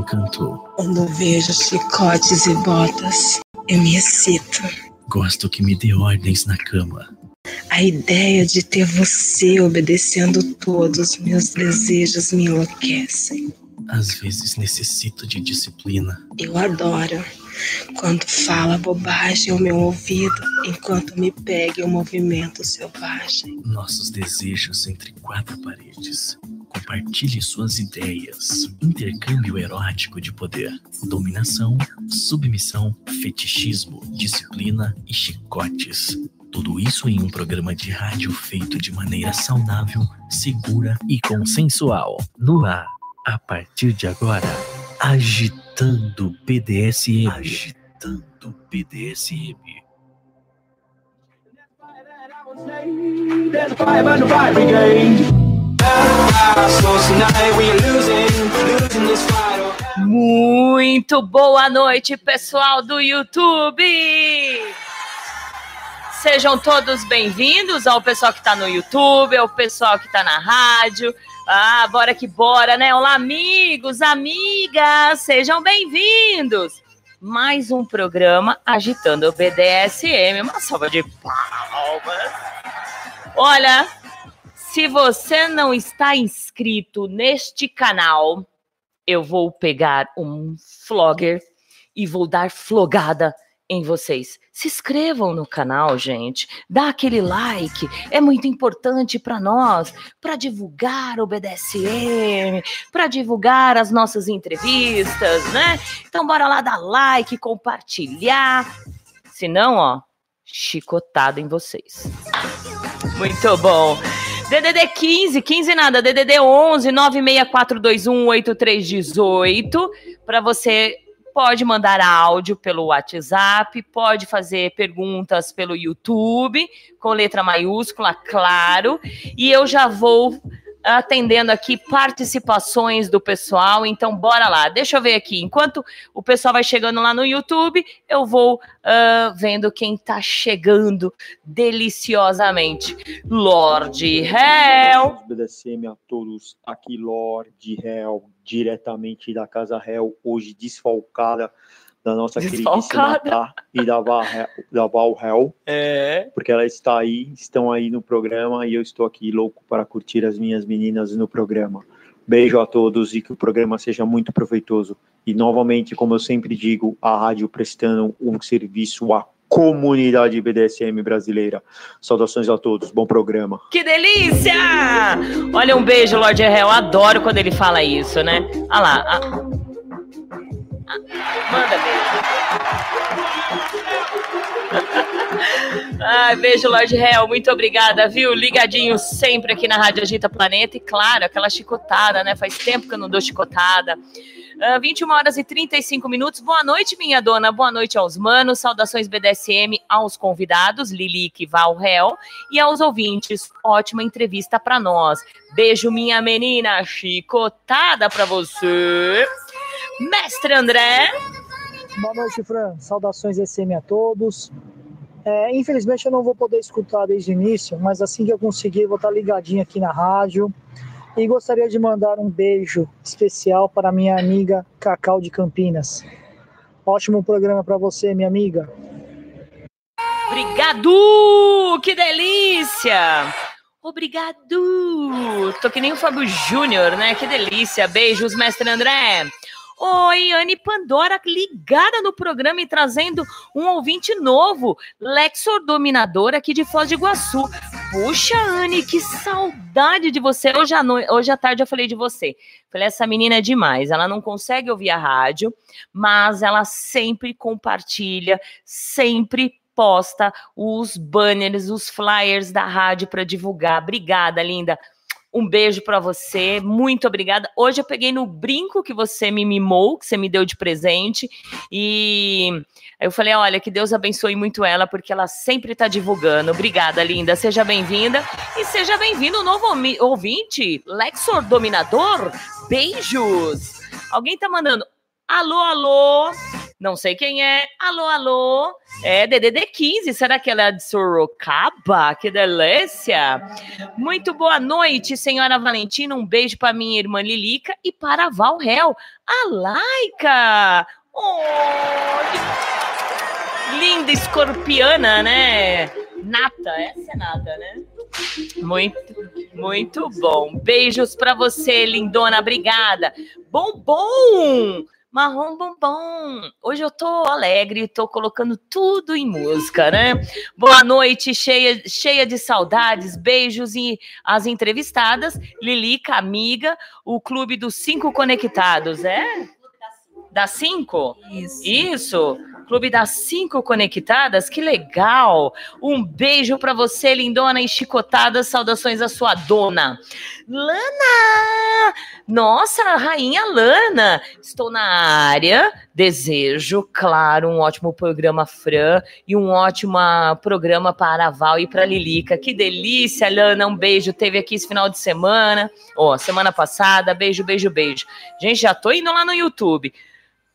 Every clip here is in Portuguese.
encantou. Quando vejo chicotes e botas, eu me excito. Gosto que me dê ordens na cama. A ideia de ter você obedecendo todos os meus desejos me enlouquecem. Às vezes necessito de disciplina. Eu adoro quando fala bobagem ao meu ouvido enquanto me pega um movimento selvagem. Nossos desejos entre quatro paredes. Compartilhe suas ideias. Intercâmbio erótico de poder. Dominação, submissão, fetichismo, disciplina e chicotes. Tudo isso em um programa de rádio feito de maneira saudável, segura e consensual. No ar, a partir de agora, agitando BDSM. Agitando BDSM. There's brigade. Muito boa noite, pessoal do YouTube! Sejam todos bem-vindos ao pessoal que está no YouTube, ao pessoal que está na rádio. Ah, bora que bora, né? Olá, amigos, amigas, sejam bem-vindos! Mais um programa agitando o BDSM. Uma salva de palmas. Olha, se você não está inscrito neste canal, eu vou pegar um flogger e vou dar flogada em vocês. Se inscrevam no canal, gente. Dá aquele like, é muito importante para nós, para divulgar o BDSM, para divulgar as nossas entrevistas, né? Então bora lá dar like, compartilhar. Se não, ó, chicotada em vocês. Muito bom. DDD 15, 15 nada, DDD 11 96421 8318 para você pode mandar áudio pelo WhatsApp, pode fazer perguntas pelo YouTube, com letra maiúscula, claro. E eu já vou atendendo aqui participações do pessoal, então bora lá. Deixa eu ver aqui. Enquanto o pessoal vai chegando lá no YouTube, eu vou uh, vendo quem tá chegando deliciosamente. Lorde Hell. BDSM a todos, aqui Lorde Hell, diretamente da Casa Hell, hoje desfalcada da nossa Desfalcada. queridíssima Tá e da Val, da Val Hell, É. porque ela está aí, estão aí no programa e eu estou aqui louco para curtir as minhas meninas no programa. Beijo a todos e que o programa seja muito proveitoso. E novamente, como eu sempre digo, a rádio prestando um serviço à comunidade BDSM brasileira. Saudações a todos, bom programa. Que delícia! Olha, um beijo, Lorde Hell. Adoro quando ele fala isso, né? Olha lá. Manda beijo. Ai, beijo, Lorde Hell. Muito obrigada, viu? Ligadinho sempre aqui na Rádio Agita Planeta. E claro, aquela chicotada, né? Faz tempo que eu não dou chicotada. Ah, 21 horas e 35 minutos. Boa noite, minha dona. Boa noite aos manos. Saudações BDSM aos convidados, Lilique Valhel, e aos ouvintes. Ótima entrevista para nós. Beijo, minha menina. Chicotada para você. Mestre André. Boa noite, Fran. Saudações SM a todos. É, infelizmente eu não vou poder escutar desde o início, mas assim que eu conseguir, vou estar ligadinho aqui na rádio. E gostaria de mandar um beijo especial para minha amiga Cacau de Campinas. Ótimo programa para você, minha amiga. Obrigado! Que delícia! Obrigado! Tô que nem o Fábio Júnior, né? Que delícia! Beijos, mestre André! Oi, Anne Pandora, ligada no programa e trazendo um ouvinte novo, Lexor Dominador, aqui de Foz de Iguaçu. Puxa, Anne, que saudade de você. Hoje à, noi- Hoje à tarde eu falei de você. Falei, essa menina é demais. Ela não consegue ouvir a rádio, mas ela sempre compartilha, sempre posta os banners, os flyers da rádio para divulgar. Obrigada, linda. Um beijo para você, muito obrigada. Hoje eu peguei no brinco que você me mimou, que você me deu de presente, e eu falei: olha, que Deus abençoe muito ela, porque ela sempre está divulgando. Obrigada, linda. Seja bem-vinda e seja bem-vindo, novo ouvinte, Lexor Dominador. Beijos. Alguém tá mandando alô, alô. Não sei quem é. Alô, alô. É DDD 15. Será que ela é de Sorocaba? Que delícia. Muito boa noite, senhora Valentina. Um beijo para minha irmã Lilica e para a Val Hel. A Laika. Oh, linda escorpiana, né? Nata, essa é nata, né? Muito, muito bom. Beijos para você, lindona. Obrigada. Bombom! Marrom bombom. Hoje eu tô alegre, tô colocando tudo em música, né? Boa noite, cheia, cheia de saudades, beijos e as entrevistadas. Lilica, amiga, o Clube dos Cinco Conectados, é? Das cinco? Isso. Isso. Clube das Cinco Conectadas, que legal! Um beijo para você, lindona e chicotada. Saudações à sua dona. Lana! Nossa, rainha Lana! Estou na área. Desejo, claro, um ótimo programa Fran e um ótimo programa para a Val e para a Lilica. Que delícia, Lana! Um beijo. Teve aqui esse final de semana, ó, semana passada. Beijo, beijo, beijo. Gente, já tô indo lá no YouTube.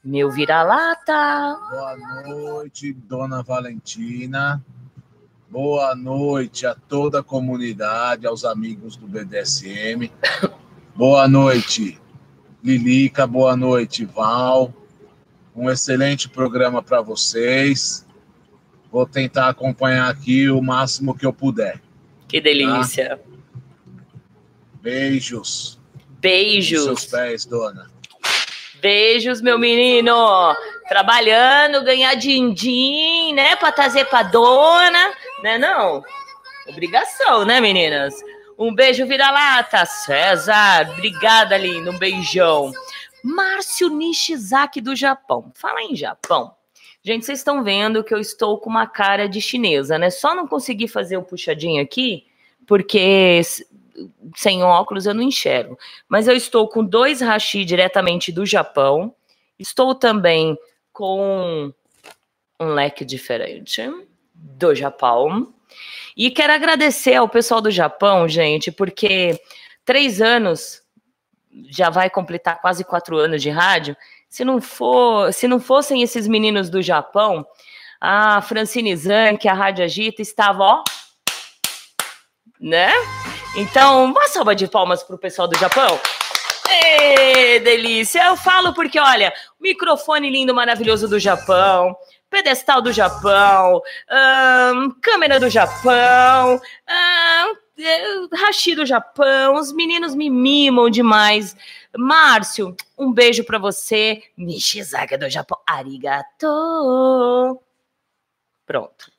Meu vira-lata. Boa noite, dona Valentina. Boa noite a toda a comunidade, aos amigos do BDSM. Boa noite, Lilica. Boa noite, Val. Um excelente programa para vocês. Vou tentar acompanhar aqui o máximo que eu puder. Que delícia. Beijos. Beijos. Nos seus pés, dona. Beijos, meu menino. Trabalhando, ganhar din-din, né? Pra trazer pra dona, né? Não? Obrigação, né, meninas? Um beijo, vira-lata. César, obrigada, lindo. Um beijão. Márcio Nishizaki do Japão. Fala em Japão. Gente, vocês estão vendo que eu estou com uma cara de chinesa, né? Só não consegui fazer o puxadinho aqui, porque sem óculos eu não enxergo. Mas eu estou com dois hashi diretamente do Japão. Estou também com um leque diferente do Japão. E quero agradecer ao pessoal do Japão, gente, porque três anos já vai completar quase quatro anos de rádio. Se não for, se não fossem esses meninos do Japão, a Francine Zan, que a Rádio Agita, estava, ó, né? Então, uma salva de palmas para o pessoal do Japão. Ê, delícia! Eu falo porque, olha, microfone lindo, maravilhoso do Japão, pedestal do Japão, hum, câmera do Japão, hum, hashi do Japão, os meninos me mimam demais. Márcio, um beijo para você. Nishizaga do Japão. Arigato. Pronto.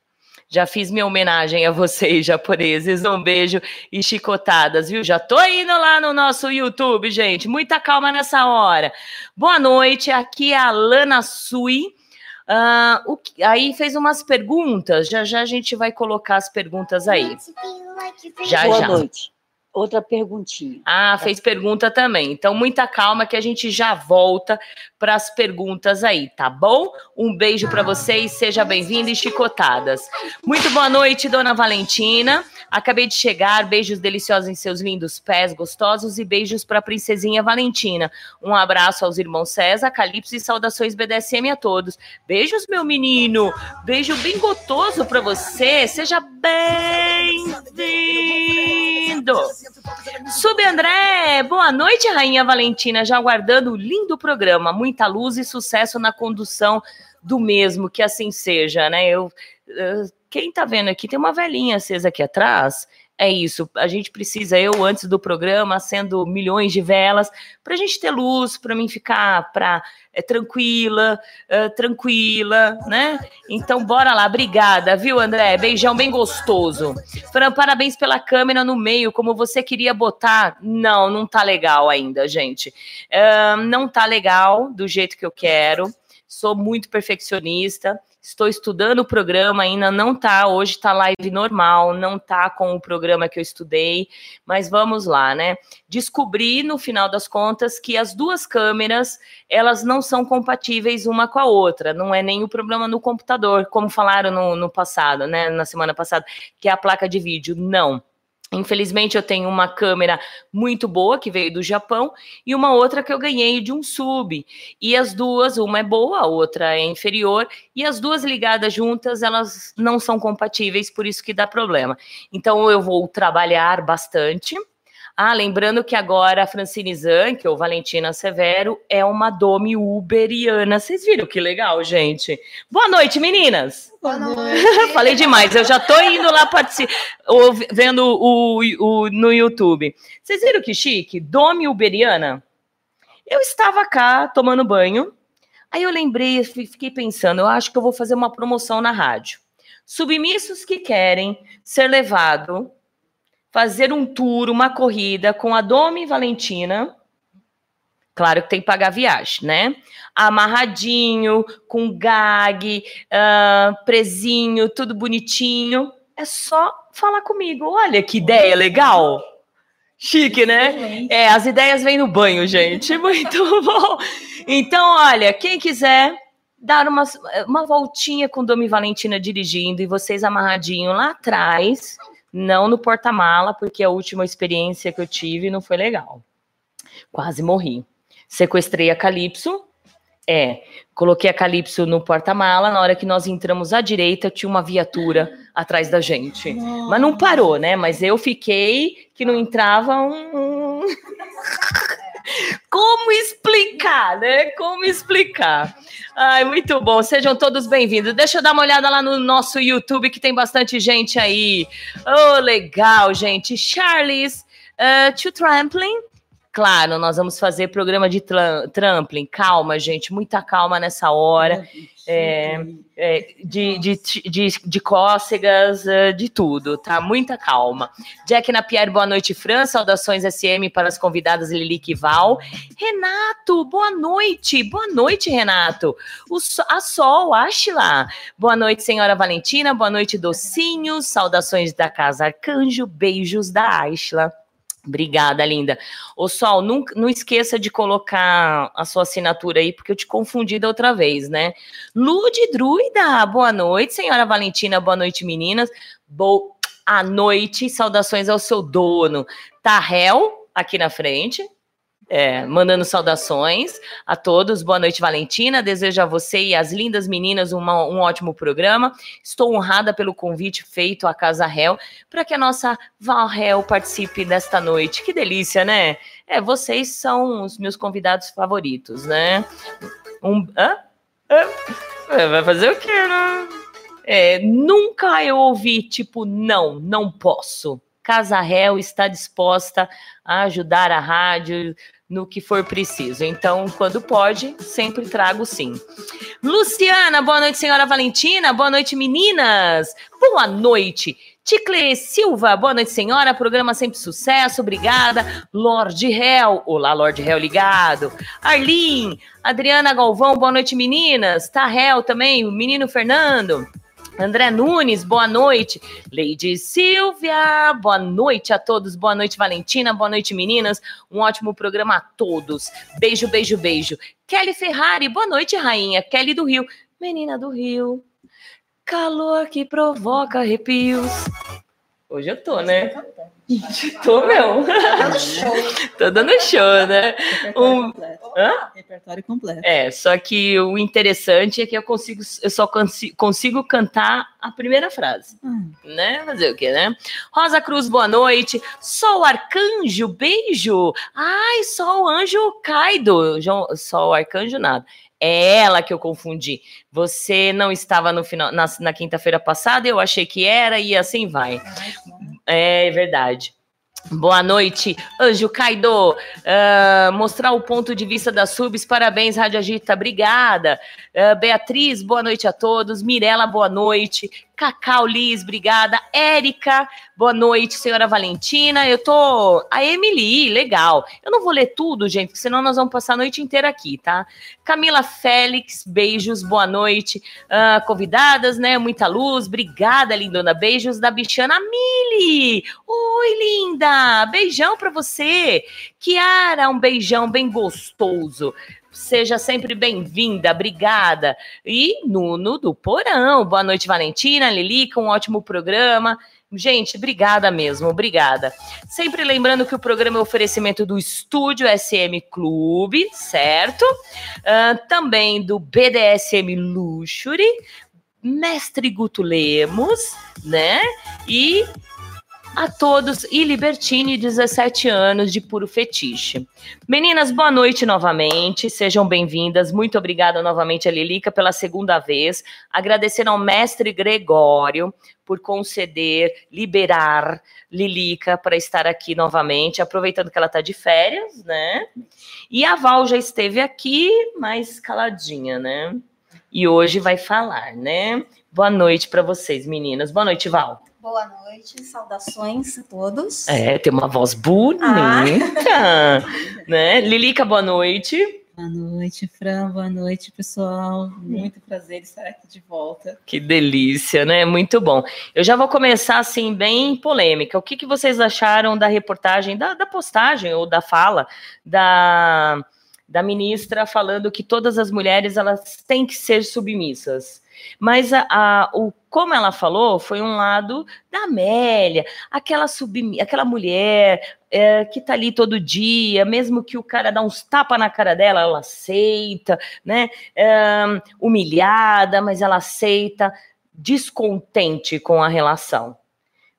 Já fiz minha homenagem a vocês, japoneses. Um beijo e chicotadas, viu? Já tô indo lá no nosso YouTube, gente. Muita calma nessa hora. Boa noite, aqui é a Lana Sui. Uh, o, aí fez umas perguntas. Já já a gente vai colocar as perguntas aí. Já Boa já. noite. Outra perguntinha. Ah, fez pergunta também. Então, muita calma que a gente já volta para as perguntas aí, tá bom? Um beijo para vocês, seja bem-vindo e chicotadas. Muito boa noite, dona Valentina. Acabei de chegar, beijos deliciosos em seus lindos pés gostosos e beijos para a princesinha Valentina. Um abraço aos irmãos César, Calypso e saudações BDSM a todos. Beijos, meu menino. Beijo bem gostoso para você. Seja bem-vindo. Sub André, boa noite, Rainha Valentina, já aguardando o lindo programa, muita luz e sucesso na condução do mesmo, que assim seja, né? Eu, uh, quem tá vendo aqui, tem uma velhinha acesa aqui atrás, é isso, a gente precisa, eu antes do programa, acendo milhões de velas, para a gente ter luz, para mim ficar pra, é, tranquila, uh, tranquila, né? Então, bora lá, obrigada, viu, André? Beijão bem gostoso. Fran, parabéns pela câmera no meio, como você queria botar. Não, não tá legal ainda, gente. Não tá legal do jeito que eu quero. Sou muito perfeccionista. Estou estudando o programa, ainda não tá. Hoje tá live normal, não tá com o programa que eu estudei, mas vamos lá, né? Descobri no final das contas que as duas câmeras elas não são compatíveis uma com a outra. Não é nem o problema no computador, como falaram no, no passado, né? Na semana passada, que é a placa de vídeo. Não Infelizmente, eu tenho uma câmera muito boa que veio do Japão e uma outra que eu ganhei de um sub. E as duas, uma é boa, a outra é inferior, e as duas ligadas juntas, elas não são compatíveis, por isso que dá problema. Então, eu vou trabalhar bastante. Ah, lembrando que agora a Francine Zanck, ou Valentina Severo, é uma Domi Uberiana. Vocês viram que legal, gente? Boa noite, meninas! Boa noite. Falei demais, eu já tô indo lá participar, vendo o, o, no YouTube. Vocês viram que chique? Domi Uberiana? Eu estava cá tomando banho, aí eu lembrei, fiquei pensando, eu acho que eu vou fazer uma promoção na rádio. Submissos que querem ser levado fazer um tour, uma corrida com a Domi Valentina. Claro que tem que pagar viagem, né? Amarradinho, com gag, uh, presinho, tudo bonitinho. É só falar comigo. Olha que ideia legal. Chique, né? É, as ideias vêm no banho, gente. Muito bom. Então, olha, quem quiser dar uma, uma voltinha com Domi Valentina dirigindo e vocês amarradinho lá atrás, não no porta-mala, porque a última experiência que eu tive não foi legal. Quase morri. Sequestrei a Calypso. É, coloquei a Calypso no porta-mala. Na hora que nós entramos à direita, tinha uma viatura atrás da gente. Nossa. Mas não parou, né? Mas eu fiquei que não entrava um. Como explicar, né? Como explicar? Ai, muito bom. Sejam todos bem-vindos. Deixa eu dar uma olhada lá no nosso YouTube, que tem bastante gente aí. Oh, legal, gente. Charles, uh, to Trampling. Claro, nós vamos fazer programa de trampling. Calma, gente, muita calma nessa hora. É, é, de, de, de, de cócegas, é, de tudo, tá? Muita calma. Jack Napierre, boa noite, Fran. Saudações SM para as convidadas e Val. Renato, boa noite. Boa noite, Renato. O, a Sol, Ashla. Boa noite, senhora Valentina. Boa noite, docinhos. Saudações da Casa Arcanjo. Beijos da Ashla. Obrigada, linda. Ô, Sol, não, não esqueça de colocar a sua assinatura aí, porque eu te confundi da outra vez, né? Lude Druida, boa noite, senhora Valentina, boa noite, meninas. Boa noite, saudações ao seu dono. Tarrel, aqui na frente, é, mandando saudações a todos. Boa noite, Valentina. Desejo a você e às lindas meninas uma, um ótimo programa. Estou honrada pelo convite feito à Casa Réu para que a nossa Val Réu participe desta noite. Que delícia, né? É, vocês são os meus convidados favoritos, né? Um, hã? Hã? Vai fazer o quê, né? É, nunca eu ouvi, tipo, não, não posso. Casa Réu está disposta a ajudar a rádio no que for preciso. Então, quando pode, sempre trago sim. Luciana, boa noite, senhora Valentina. Boa noite, meninas. Boa noite. Ticle Silva, boa noite, senhora. Programa sempre sucesso, obrigada. Lorde Hell, olá, Lorde Hell ligado. Arlin, Adriana Galvão, boa noite, meninas. Tá Hell também, o menino Fernando. André Nunes, boa noite. Lady Silvia, boa noite a todos. Boa noite, Valentina. Boa noite, meninas. Um ótimo programa a todos. Beijo, beijo, beijo. Kelly Ferrari, boa noite, rainha. Kelly do Rio, menina do Rio. Calor que provoca arrepios. Hoje eu tô, né? Tô mesmo. Tô dando show, né? Um... Hã? Repertório completo. É, só que o interessante é que eu consigo, eu só consigo, consigo cantar a primeira frase. Hum. Né? Fazer o quê, né? Rosa Cruz, boa noite. Só o arcanjo, beijo. Ai, só o anjo Kaido. Só o arcanjo, nada. É ela que eu confundi. Você não estava no final na, na quinta-feira passada, eu achei que era e assim vai. É verdade. Boa noite, Anjo Kaido. Uh, mostrar o ponto de vista das subs. Parabéns, Rádio Agita. Obrigada. Uh, Beatriz, boa noite a todos. Mirela, boa noite. Cacau Liz, obrigada. Érica, boa noite, senhora Valentina. Eu tô. A Emily, legal. Eu não vou ler tudo, gente, porque senão nós vamos passar a noite inteira aqui, tá? Camila Félix, beijos, boa noite. Uh, convidadas, né? Muita luz, obrigada, lindona. Beijos da bichana Mili. Oi, linda. Beijão pra você. Kiara, um beijão bem gostoso. Seja sempre bem-vinda, obrigada. E Nuno do Porão, boa noite, Valentina, Lilica, um ótimo programa. Gente, obrigada mesmo, obrigada. Sempre lembrando que o programa é oferecimento do Estúdio SM Clube, certo? Ah, também do BDSM Luxury, Mestre Guto Lemos, né? E a todos e Libertine, 17 anos de puro fetiche. Meninas, boa noite novamente, sejam bem-vindas. Muito obrigada novamente a Lilica pela segunda vez. Agradecendo ao mestre Gregório por conceder, liberar Lilica para estar aqui novamente, aproveitando que ela está de férias, né? E a Val já esteve aqui, mais caladinha, né? E hoje vai falar, né? Boa noite para vocês, meninas. Boa noite, Val. Boa noite, saudações a todos. É, tem uma voz bonita, né? Lilica, boa noite. Boa noite, Fran. Boa noite, pessoal. Muito prazer estar aqui de volta. Que delícia, né? Muito bom. Eu já vou começar assim, bem polêmica. O que, que vocês acharam da reportagem, da, da postagem ou da fala da, da ministra falando que todas as mulheres elas têm que ser submissas? Mas a, a- o, como ela falou, foi um lado da Amélia, aquela, submi, aquela mulher é, que tá ali todo dia, mesmo que o cara dá uns tapas na cara dela, ela aceita, né? É, humilhada, mas ela aceita, descontente com a relação.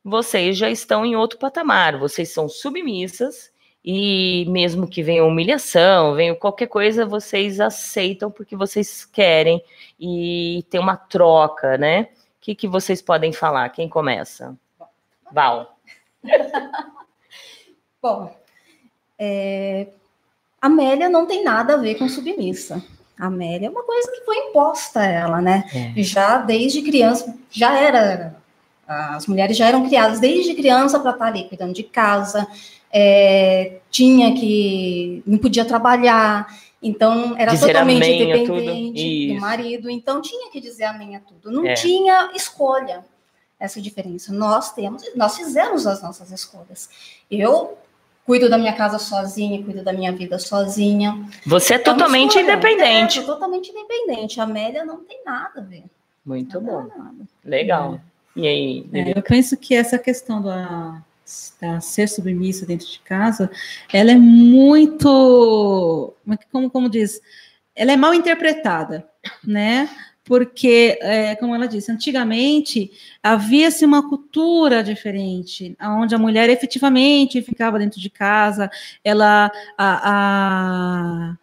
Vocês já estão em outro patamar, vocês são submissas e mesmo que venha humilhação, venha qualquer coisa, vocês aceitam porque vocês querem e tem uma troca, né? O que, que vocês podem falar? Quem começa? Val. Bom, é, a Amélia não tem nada a ver com submissa. A Amélia é uma coisa que foi imposta a ela, né? É. Já desde criança, já era. As mulheres já eram criadas desde criança para estar ali cuidando de casa, é, tinha que. não podia trabalhar, então era Dizer totalmente dependente do marido, então tinha que dizer amém a tudo. Não É. tinha escolha essa diferença. Nós temos, nós fizemos as nossas escolhas. Eu cuido da minha casa sozinha, cuido da minha vida sozinha. Você é Então, totalmente independente. É, totalmente independente. A Amélia não tem nada a ver. Muito bom. Nada. Legal. E aí, É, eu penso que essa questão da, da ser submissa dentro de casa, ela é muito, como, é como, como diz, ela é mal interpretada, né? Porque, é, como ela disse, antigamente havia-se uma cultura diferente, onde a mulher efetivamente ficava dentro de casa, ela a- a, a-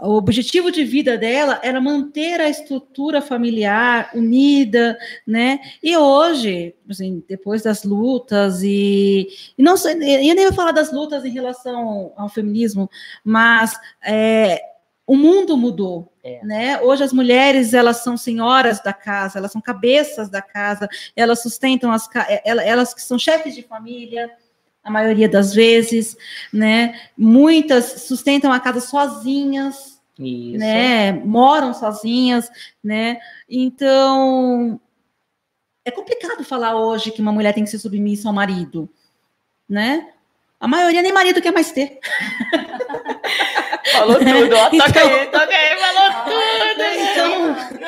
o objetivo de vida dela era manter a estrutura familiar unida, né? E hoje, assim, depois das lutas e, e não sei, eu nem vou falar das lutas em relação ao feminismo, mas é, o mundo mudou, É. né? Hoje as mulheres elas são senhoras da casa, elas são cabeças da casa, elas sustentam as ela- elas que são chefes de família, a maioria das vezes, né? Muitas sustentam a casa sozinhas, Isso. né? Moram sozinhas, né? Então é complicado falar hoje que uma mulher tem que ser submissa ao marido, né? A maioria nem marido quer mais ter. Falou tudo, ó. Toca Então- aí, toca aí, falou tudo. Então, né? não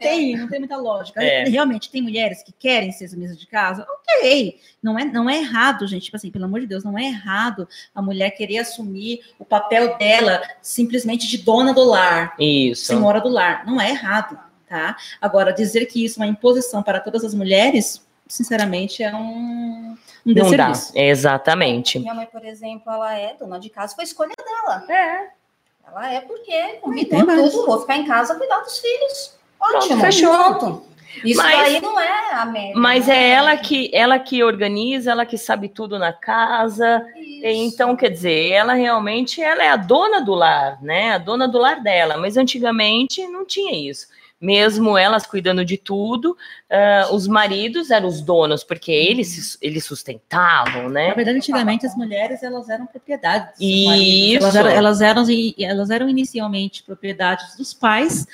tem, não tem muita lógica. É. Realmente tem mulheres que querem ser submissas de casa, ok. Não é, não é errado, gente. Tipo assim, pelo amor de Deus, não é errado a mulher querer assumir o papel dela simplesmente de dona do lar. Isso. senhora do lar. Não é errado, tá? Agora, dizer que isso é uma imposição para todas as mulheres, sinceramente, é um, um Não dá. Exatamente. Minha mãe, por exemplo, ela é dona de casa, foi escolha dela. É. Ela é porque tem convidou tudo, vou ficar em casa cuidar dos filhos. Ótimo, fechou. pronto. Isso Mas- daí não é a Amélia. Mas não é ela que ela que organiza, ela que sabe tudo na casa. Isso. Então, quer dizer, ela realmente ela é a dona do lar, né? A dona do lar dela. Mas antigamente não tinha isso. Mesmo elas cuidando de tudo, ah, os maridos eram os donos, porque eles, eles sustentavam, Na né? verdade, antigamente as mulheres elas eram propriedade dos Isso. Elas eram, elas, eram, elas eram inicialmente propriedades dos pais,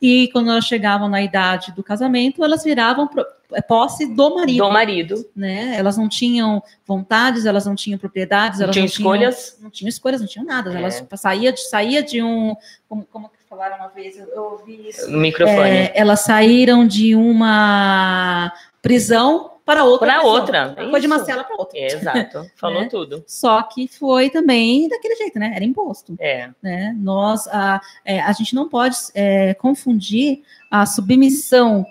e quando elas chegavam na idade do casamento, elas viravam pro- é posse do marido. Do marido. Né? Elas não tinham vontades, elas não tinham propriedades, Não elas tinham não tinham escolhas? não tinham escolhas, não tinham nada. É. Elas saía de, saía de um. Como, como que falaram uma vez? Eu, eu ouvi isso. No microfone. É, elas saíram de uma prisão para outra. Prisão. outra. Foi de uma cela para outra. Exato. Falou Né? tudo. Só que foi também daquele jeito, né? Era imposto. É. Né? Nós, a, é, a gente não pode é, confundir a submissão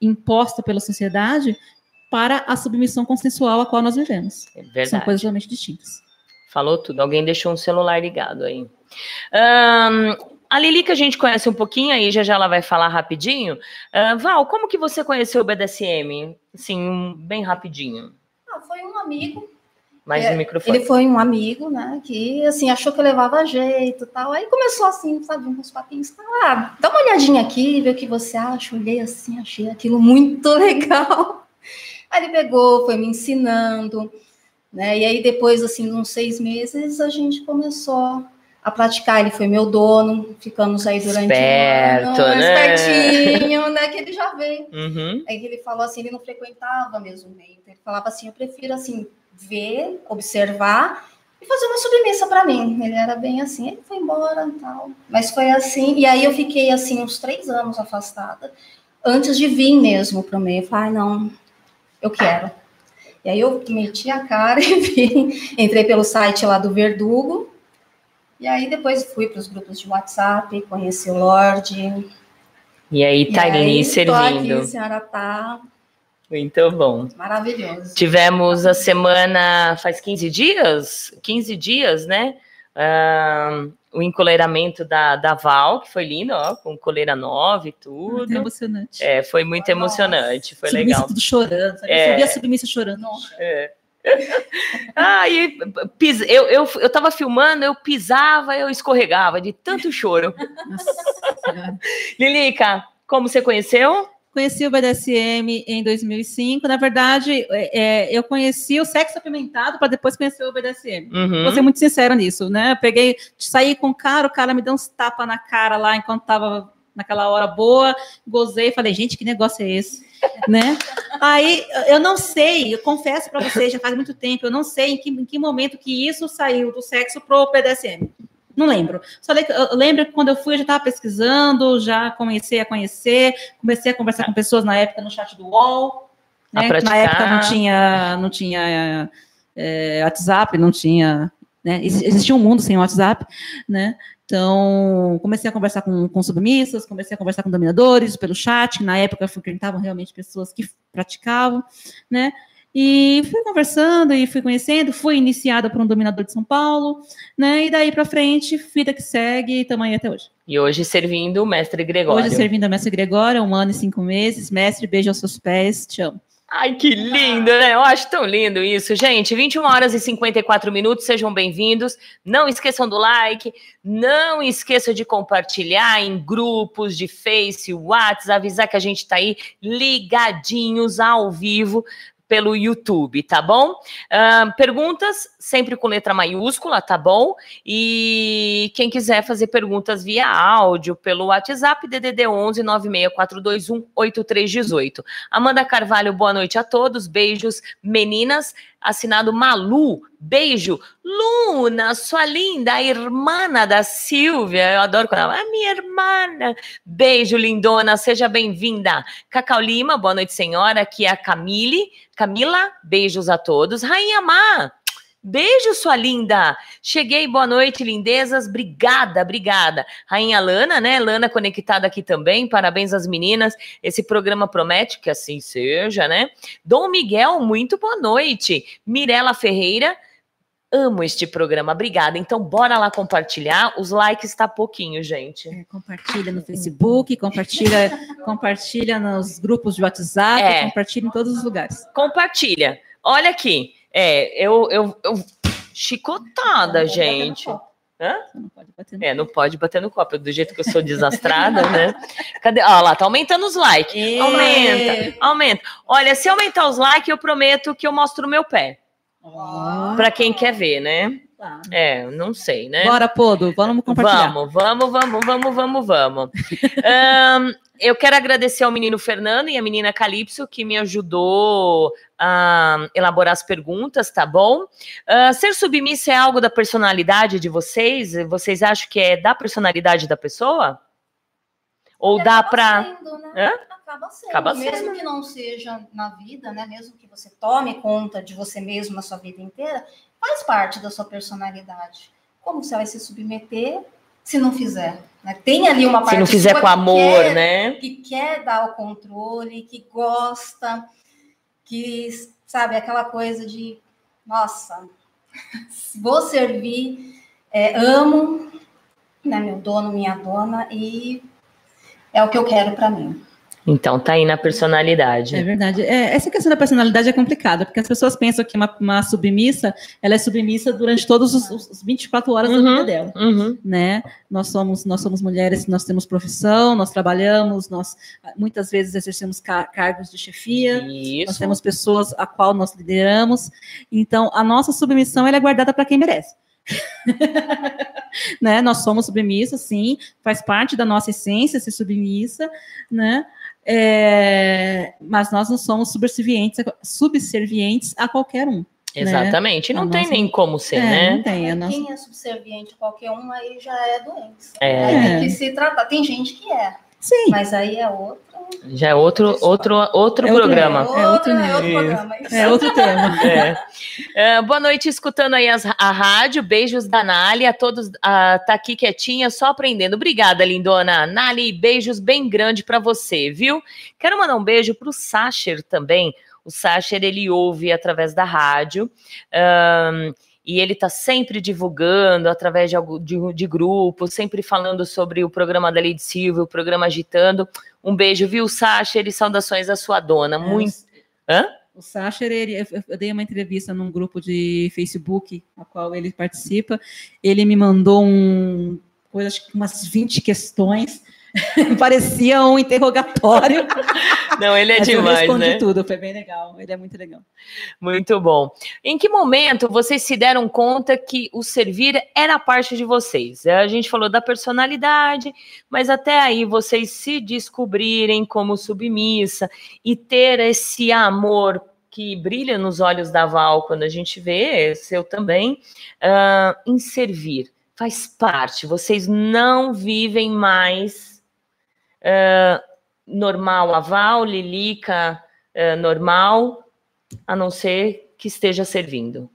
imposta pela sociedade para a submissão consensual a qual nós vivemos. É verdade. São coisas totalmente distintas. Falou tudo. Alguém deixou um celular ligado aí. Ahn, a Lili, que a gente conhece um pouquinho, aí já já ela vai falar rapidinho. Ah, Val, como que você conheceu o BDSM? Assim, um- bem rapidinho. Ah, foi um amigo. Mais É, no microfone. Ele foi um amigo, né, que, assim, achou que eu levava jeito e tal. Aí começou, assim, sabe, uns papinhos. tá, Ah, dá uma olhadinha aqui, vê o que você acha. Olhei assim, achei aquilo muito legal. Aí ele pegou, foi me ensinando, né, e aí depois, assim, uns seis meses, a gente começou a praticar. Ele foi meu dono, ficamos aí durante Esperto, um ano, né? espertinho, né, que ele já veio. Uhum. Aí ele falou assim, ele não frequentava mesmo o meio. Ele falava assim, eu prefiro assim ver, observar e fazer uma submissa para mim. Ele era bem assim, ele foi embora e tal. Mas foi assim, e aí eu fiquei assim uns três anos afastada antes de vir mesmo para o meio. Eu falei, ai, não, eu quero. E aí eu meti a cara e vim, entrei pelo site lá do Verdugo. E aí depois fui para os grupos de WhatsApp, conheci o Lorde. E aí, E tá ali aí, servindo. Aqui, a senhora tá Muito bom. maravilhoso. Tivemos a semana, faz 15 dias? 15 dias, né? O encoleiramento da, da Val, que foi lindo, ó, com coleira nova e Muito tudo. emocionante. É, foi muito emocionante, foi submissa legal. tudo chorando. Sabe? É. Eu vi a submissa chorando. É. E pis, eu, eu, eu tava filmando, eu pisava, eu escorregava de tanto choro. Nossa. Lilica, como você conheceu? Conheci o BDSM em 2005. Na verdade, é, é, eu conheci o sexo apimentado para depois conhecer o BDSM. Uhum. Vou ser muito sincera nisso, né? Eu peguei, saí com o cara, o cara me deu uns tapas na cara lá enquanto tava naquela hora boa, gozei, falei, gente, que negócio é esse? Né? Aí eu não sei, eu confesso para vocês, já faz muito tempo, eu não sei em que, em que momento que isso saiu do sexo pro BDSM. Não lembro. Só lembro que quando eu fui, eu já estava pesquisando, já comecei a conhecer, comecei a conversar com pessoas na época no chat do UOL. Né? Na época não tinha, não tinha é, WhatsApp, não tinha. Né? Ex- Existia um mundo sem WhatsApp, né? Então, comecei a conversar com, com submissas, comecei a conversar com dominadores pelo chat, que na época frequentavam realmente pessoas que praticavam, né? E fui conversando e fui conhecendo, fui iniciada por um dominador de São Paulo, né? E daí para frente, vida que segue, e tamanho até hoje. E hoje servindo o mestre Gregório. Hoje servindo a mestre Gregória, um ano e cinco meses. Mestre, beijo aos seus pés, te amo. Ai, que lindo, né? Eu acho tão lindo isso. Gente, 21 horas e 54 minutos, sejam bem-vindos. Não esqueçam do like, não esqueçam de compartilhar em grupos de Face, WhatsApp, avisar que a gente tá aí ligadinhos ao vivo pelo YouTube, tá bom? Ah, perguntas sempre com letra maiúscula, tá bom? E quem quiser fazer perguntas via áudio pelo WhatsApp, DDD 11 96421 8318. Amanda Carvalho, boa noite a todos. Beijos, meninas. Assinado Malu. Beijo. Luna, sua linda, a irmã da Silvia. Eu adoro quando ela. A minha irmã. Beijo, lindona. Seja bem-vinda. Cacau Lima, boa noite, senhora. Aqui é a Camille. Camila, beijos a todos. Rainha Má. Beijo, sua linda. Cheguei, boa noite, lindezas. Obrigada, obrigada. Rainha Lana, né? Lana conectada aqui também. Parabéns às meninas. Esse programa promete que assim seja, né? Dom Miguel, muito boa noite. Mirela Ferreira, amo este programa. Obrigada. Então, bora lá compartilhar. Os likes tá pouquinho, gente. É, compartilha no Facebook, compartilha, compartilha nos grupos de WhatsApp, É. compartilha em todos os lugares. Compartilha. Olha aqui. É, eu, eu, eu... Chicotada, gente. Hã? Não pode bater no É, não pode bater no copo, do jeito que eu sou desastrada, né? Cadê? Ó lá, tá aumentando os likes. Ê! Aumenta, aumenta. Olha, se aumentar os likes, eu prometo que eu mostro o meu pé. Ó, Pra quem quer ver, né? tá. É, não sei, né? Bora, Podo, vamos compartilhar. Vamos, vamos, vamos, vamos, vamos, vamos. Ahn, eu quero agradecer ao menino Fernando e à menina Calypso que me ajudou a elaborar as perguntas, tá bom? Ah, ser submissa é algo da personalidade de vocês? Vocês acham que é da personalidade da pessoa? Ou dá pra. Sendo, né? Hã? Acaba sendo. Acaba mesmo sendo. que não seja na vida, né? Mesmo que você tome conta de você mesmo na sua vida inteira, faz parte da sua personalidade. Como você vai se submeter se não fizer? né? Tem ali uma parte Se não fizer com que amor, quer- né? que quer dar o controle, que gosta, que sabe aquela coisa de nossa, vou servir, é, amo, né, meu dono, minha dona e é o que eu quero para mim. Então tá aí na personalidade. É verdade. É, essa questão da personalidade é complicada, porque as pessoas pensam que uma, uma submissa, ela é submissa durante todos os, os 24 horas da Uhum, vida dela. uhum. Né? Nós somos nós somos mulheres, nós temos profissão, nós trabalhamos, nós muitas vezes exercemos ca- cargos de chefia. Nós Isso. temos pessoas a qual nós lideramos. Então, a nossa submissão ela é guardada para quem merece. né? Nós somos submissas, sim, faz parte da nossa essência ser submissa, né? É, mas nós não somos subservientes, a- subservientes a qualquer um. Exatamente. Né? Não A tem nossa- nem como ser, É, né? Não tem. Nossa... Quem é subserviente a qualquer um aí já é doença. É. Aí tem que se tratar. Tem gente que é. Sim. Mas aí é outro. Já é outro, outro, outro É outro- programa. É outro é outro programa. isso. É outro tema. É. É, boa noite, escutando aí as- a rádio. Beijos da Nali. A todos ah, tá aqui quietinha, só aprendendo. Obrigada, lindona. Nali, beijos bem grande para você, viu? Quero mandar um beijo pro Sacher também. O Sacher, ele ouve através da rádio. ahn, e ele tá sempre divulgando através de, algu- de, de grupos, sempre falando sobre o programa da Lady Silva, o programa Agitando. Um beijo, viu, Sacher? E saudações à sua dona. Muito. Hã? O Sacher, ele, eu, eu dei uma entrevista num grupo de Facebook, a qual ele participa. Ele me mandou um, coisa, acho que umas 20 questões. Parecia um interrogatório. Não, ele é Mas eu demais, respondi né? tudo, foi bem legal. Ele é muito legal. Muito bom. Em que momento vocês se deram conta que o servir era parte de vocês? A gente falou da personalidade, mas até aí vocês se descobrirem como submissa e ter esse amor que brilha nos olhos da Val quando a gente vê, seu também, ah, em servir. Faz parte. Vocês não vivem mais ah, normal, a Val, Lilica, ah, normal, a não ser que esteja servindo.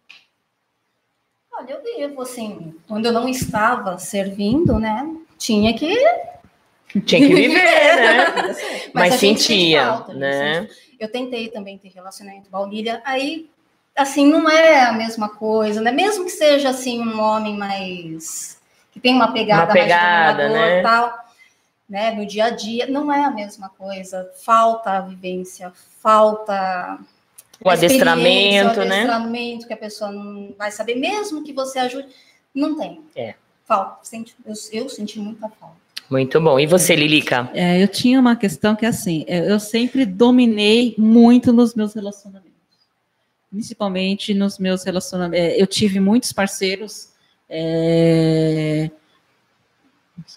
Olha, eu vivo assim, quando eu não estava servindo, né? Tinha que. Tinha que viver, né? Mas gente sentia, falta, né? sente- Eu tentei também ter relacionamento com a Olília, aí, assim, não é a mesma coisa, né? Mesmo que seja, assim, um homem mais... que tem uma pegada, Uma pegada, mais dominador né? tal, né? No dia a dia, não é a mesma coisa. Falta a vivência, falta... O adestramento, o né? adestramento que a pessoa não vai saber, mesmo que você ajude, não tem. É. Falta. Senti- Eu, eu senti muita falta. Muito bom. E você, Lilica? É, eu tinha uma questão que é assim, é, eu sempre dominei muito nos meus relacionamentos. Principalmente nos meus relacionamentos. É, Eu tive muitos parceiros é,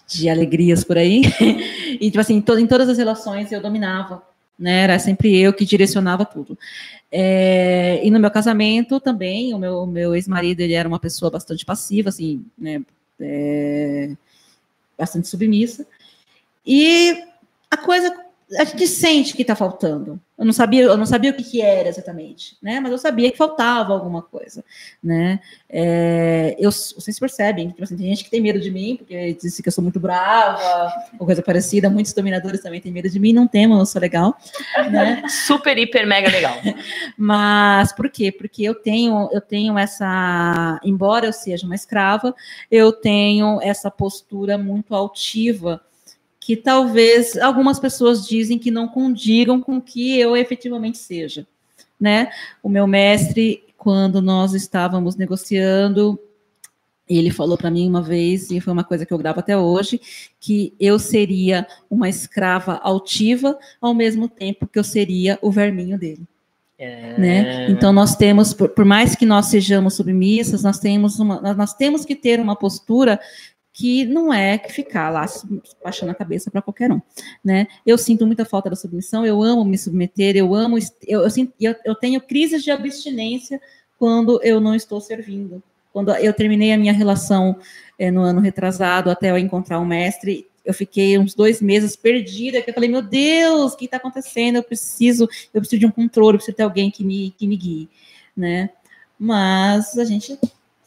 de alegrias por aí. E, tipo assim, em, to- em todas as relações eu dominava. Né? Era sempre eu que direcionava tudo. É, e no meu casamento também, o meu, meu ex-marido ele era uma pessoa bastante passiva, assim, né? É, bastante submissa. E a coisa, a gente sente que está faltando. Eu não sabia, eu não sabia o que, que era exatamente, né? Mas eu sabia que faltava alguma coisa, né? É, eu, vocês percebem, tipo assim, tem gente que tem medo de mim porque disse que eu sou muito brava, ou coisa parecida. Muitos dominadores também têm medo de mim. Não temo, eu sou legal, né? Super, hiper, mega legal. Mas por quê? Porque eu tenho, eu tenho essa, embora eu seja uma escrava, eu tenho essa postura muito altiva que talvez algumas pessoas dizem que não condigam com o que eu efetivamente seja, né? O meu mestre, quando nós estávamos negociando, ele falou para mim uma vez, e foi uma coisa que eu gravo até hoje, que eu seria uma escrava altiva, ao mesmo tempo que eu seria o verminho dele É. né? Então nós temos, por, por mais que nós sejamos submissas, nós temos uma, nós- nós temos que ter uma postura que não é que ficar lá baixando a cabeça para qualquer um, né? Eu sinto muita falta da submissão, eu amo me submeter, eu amo, eu, eu, eu, tenho crises de abstinência quando eu não estou servindo. Quando eu terminei a minha relação eh, no ano retrasado, até eu encontrar um mestre, eu fiquei uns dois meses perdida, que eu falei, meu Deus, o que está acontecendo? Eu preciso, eu preciso de um controle, eu preciso ter alguém que me, que me guie, né? Mas a gente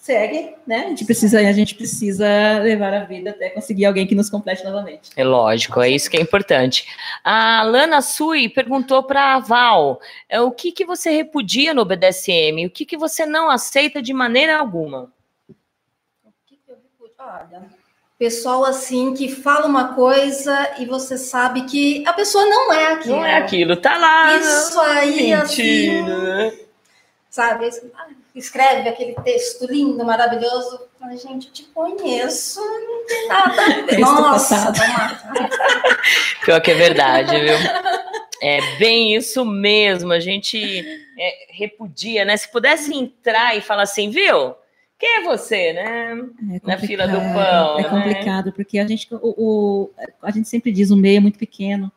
segue, né? A gente precisa, a gente precisa levar a vida até conseguir alguém que nos complete novamente. É lógico, é isso que é importante. A Lana Sui perguntou para a Val, é, o que, que você repudia no BDSM? O que, que você não aceita de maneira alguma? Olha, pessoal assim que fala uma coisa e você sabe que a pessoa não é aquilo. Não é aquilo, tá lá. Isso aí, assim, Mentira, né? sabe? Ah, Escreve aquele texto lindo, maravilhoso. Fala, gente, eu te conheço, não tem nada a ver. Nossa, Pior que é verdade, viu? É bem isso mesmo. A gente é, repudia, né? Se pudesse entrar e falar assim, viu? Quem é você, né? É Na fila do complicado, pão. É né? complicado, porque a gente, o, o- a gente sempre diz, o meio é muito pequeno.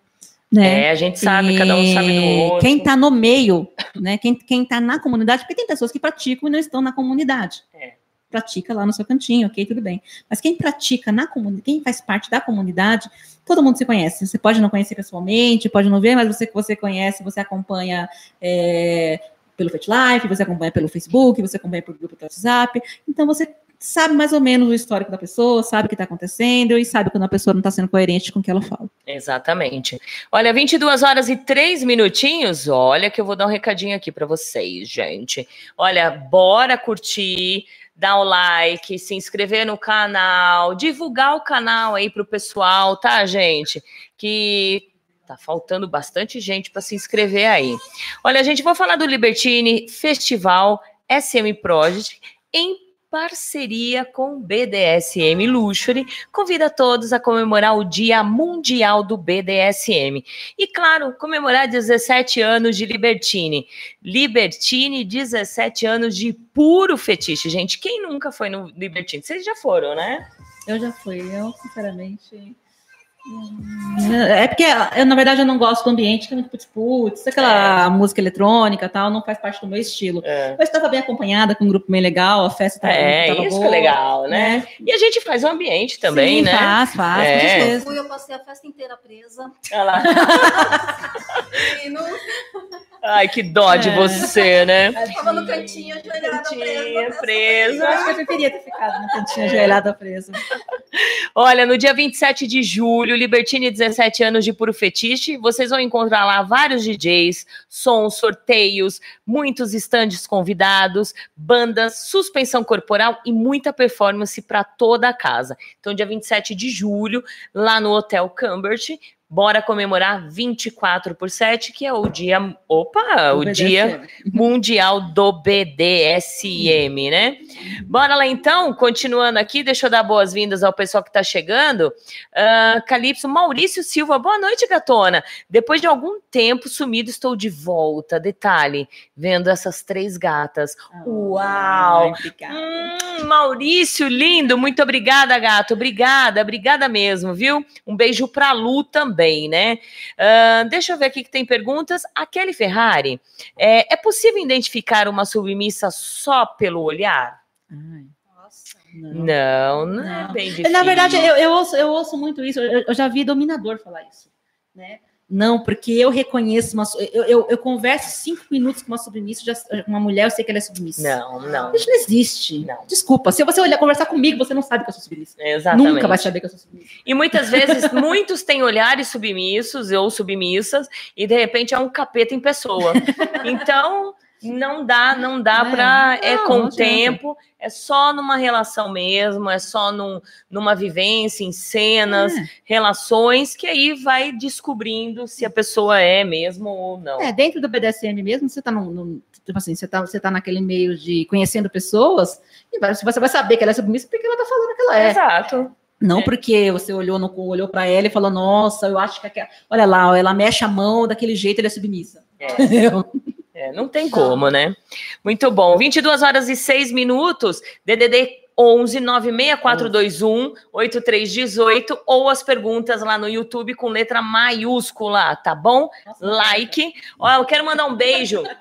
Né? É, a gente sabe, cada um sabe do outro. Quem está no meio, né? Quem, quem tá na comunidade, porque tem pessoas que praticam e não estão na comunidade. É. Pratica lá no seu cantinho, ok, tudo bem. Mas quem pratica na comunidade, quem faz parte da comunidade, todo mundo se conhece. Você pode não conhecer pessoalmente, pode não ver, mas você você conhece, você acompanha é, pelo FetLife, você acompanha pelo Facebook, você acompanha pelo grupo do WhatsApp. Então você sabe mais ou menos o histórico da pessoa, sabe o que está acontecendo e sabe quando a pessoa não está sendo coerente com o que ela fala. Exatamente. Olha, 22 horas e 3 minutinhos. Olha, que eu vou dar um recadinho aqui para vocês, gente. Olha, bora curtir, dar o like, se inscrever no canal, divulgar o canal aí pro pessoal, tá, gente? Que tá faltando bastante gente para se inscrever aí. Olha, gente, vou falar do Libertine Festival SM Project em parceria com BDSM Luxury, convida todos a comemorar o Dia Mundial do BDSM. E, claro, comemorar 17 anos de Libertine. Libertine, 17 anos de puro fetiche. Gente, quem nunca foi no Libertine? Vocês já foram, né? Eu já fui, eu sinceramente. É porque, eu, na verdade, eu não gosto do ambiente que é muito putz-putz, aquela música eletrônica e tal, não faz parte do meu estilo. É. Mas estava bem acompanhada, com um grupo bem legal, a festa tava, É, tava isso que boa, é legal, né? E a gente faz o ambiente também, Sim, né? faz, faz, É. certeza. Fui, eu passei a festa inteira presa. Olha lá. Ai, que dó de É. você, né? Tava no cantinho, ajoelhada Cantinho, presa. presa. Eu acho que eu preferia ter ficado no cantinho ajoelhada presa. Olha, no dia 27 de julho, Libertine 17 anos de puro fetiche, vocês vão encontrar lá vários DJs, sons, sorteios, muitos estandes convidados, bandas, suspensão corporal e muita performance para toda a casa. Então, dia 27 de julho, lá no Hotel Cambert, bora comemorar 24 por 7, que é o dia, opa, o dia mundial do BDSM, né? Bora lá então, continuando aqui, deixa eu dar boas-vindas ao pessoal que tá chegando. Ah, Calypso, Maurício Silva, boa noite, gatona. Depois de algum tempo sumido, estou de volta. Detalhe, vendo essas três gatas. Uau! Ai, obrigada. Hum, Maurício, lindo, muito obrigada, gato. Obrigada, obrigada mesmo, viu? Um beijo pra Lu também, né? Ah, deixa eu ver aqui que tem perguntas. A Kelly Ferrari, é, é possível identificar uma submissa só pelo olhar? Ai, não. Não, não, é bem difícil. Na verdade, eu, eu, ouço, eu ouço muito isso. Eu, eu já vi dominador falar isso. Né? Não, porque eu reconheço uma. Eu, eu, eu converso cinco minutos com uma submissa, já, uma mulher, eu sei que ela é submissa. Não, não. Isso não existe. Não. Desculpa. Se você olhar conversar comigo, você não sabe que eu sou submissa. Exatamente. Nunca vai saber que eu sou submissa. E muitas vezes, muitos têm olhares submissos ou submissas, e de repente é um capeta em pessoa. Então, não dá, não dá É. para. É com o tempo, é só numa relação mesmo, é só num, numa vivência, em cenas, É. relações, que aí vai descobrindo se a pessoa é mesmo ou não. É, dentro do BDSM mesmo, você tá num, num- tipo assim, você tá, você tá naquele meio de conhecendo pessoas, e você vai saber que ela é submissa porque ela tá falando que ela é. Exato. Não É. porque você olhou no olhou para ela e falou, nossa, eu acho que aquela... olha lá, ela mexe a mão daquele jeito, ele é submissa. É. É, não tem como, né? Muito bom. 22 horas e 6 minutos. DDD 11 96421 8318 ou as perguntas lá no YouTube com letra maiúscula, tá bom? Like. Ó, eu quero mandar um beijo.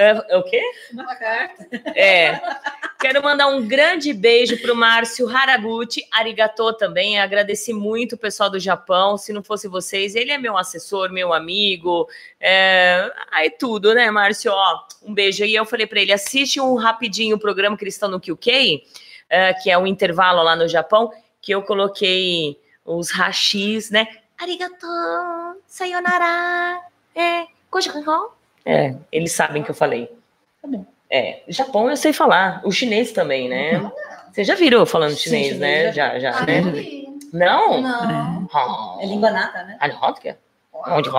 É, é o quê? Uma carta. É. Quero mandar um grande beijo para o Márcio Haraguchi, arigatô também. Agradeci muito o pessoal do Japão. Se não fosse vocês, ele é meu assessor, meu amigo. É... Aí tudo, né, Márcio? Ó, um beijo aí. Eu falei para ele: assiste um rapidinho o programa que eles estão no QK, é, que é um intervalo lá no Japão, que eu coloquei os hashis, né? Arigatô, sayonara, é, kojikanko. É, eles sabem que eu falei. Tá bom. É, Japão eu sei falar, o chinês também, né? Você já virou falando chinês, Sim, né? Já, já, Ah, né? não. Não? Ah. É língua nata, né? Onde?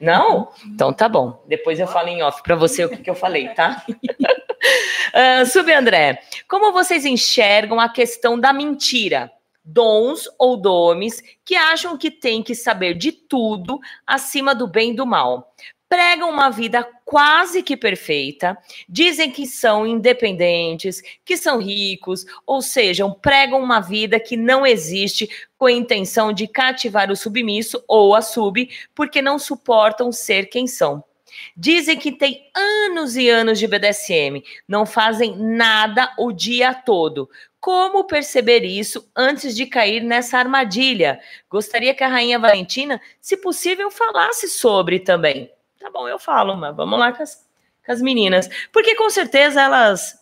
Não? Então tá bom. Depois eu falo em off pra você o que, que eu falei, tá? Ah, Sub André, como vocês enxergam a questão da mentira? Dons ou domes que acham que tem que saber de tudo acima do bem e do mal. Pregam uma vida quase que perfeita, dizem que são independentes, que são ricos, ou seja, pregam uma vida que não existe com a intenção de cativar o submisso ou a sub, porque não suportam ser quem são. Dizem que tem anos e anos de BDSM, não fazem nada o dia todo. Como perceber isso antes de cair nessa armadilha? Gostaria que a Rainha Valentina, se possível, falasse sobre também. Tá bom, eu falo, mas vamos lá com as, com as meninas. Porque com certeza elas,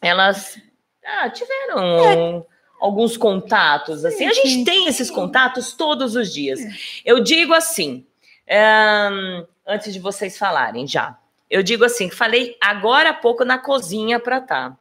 elas ah, tiveram alguns contatos. Assim, a gente tem esses contatos todos os dias. Eu digo assim, ahn, antes de vocês falarem já. Eu digo assim, falei agora há pouco na cozinha para tá.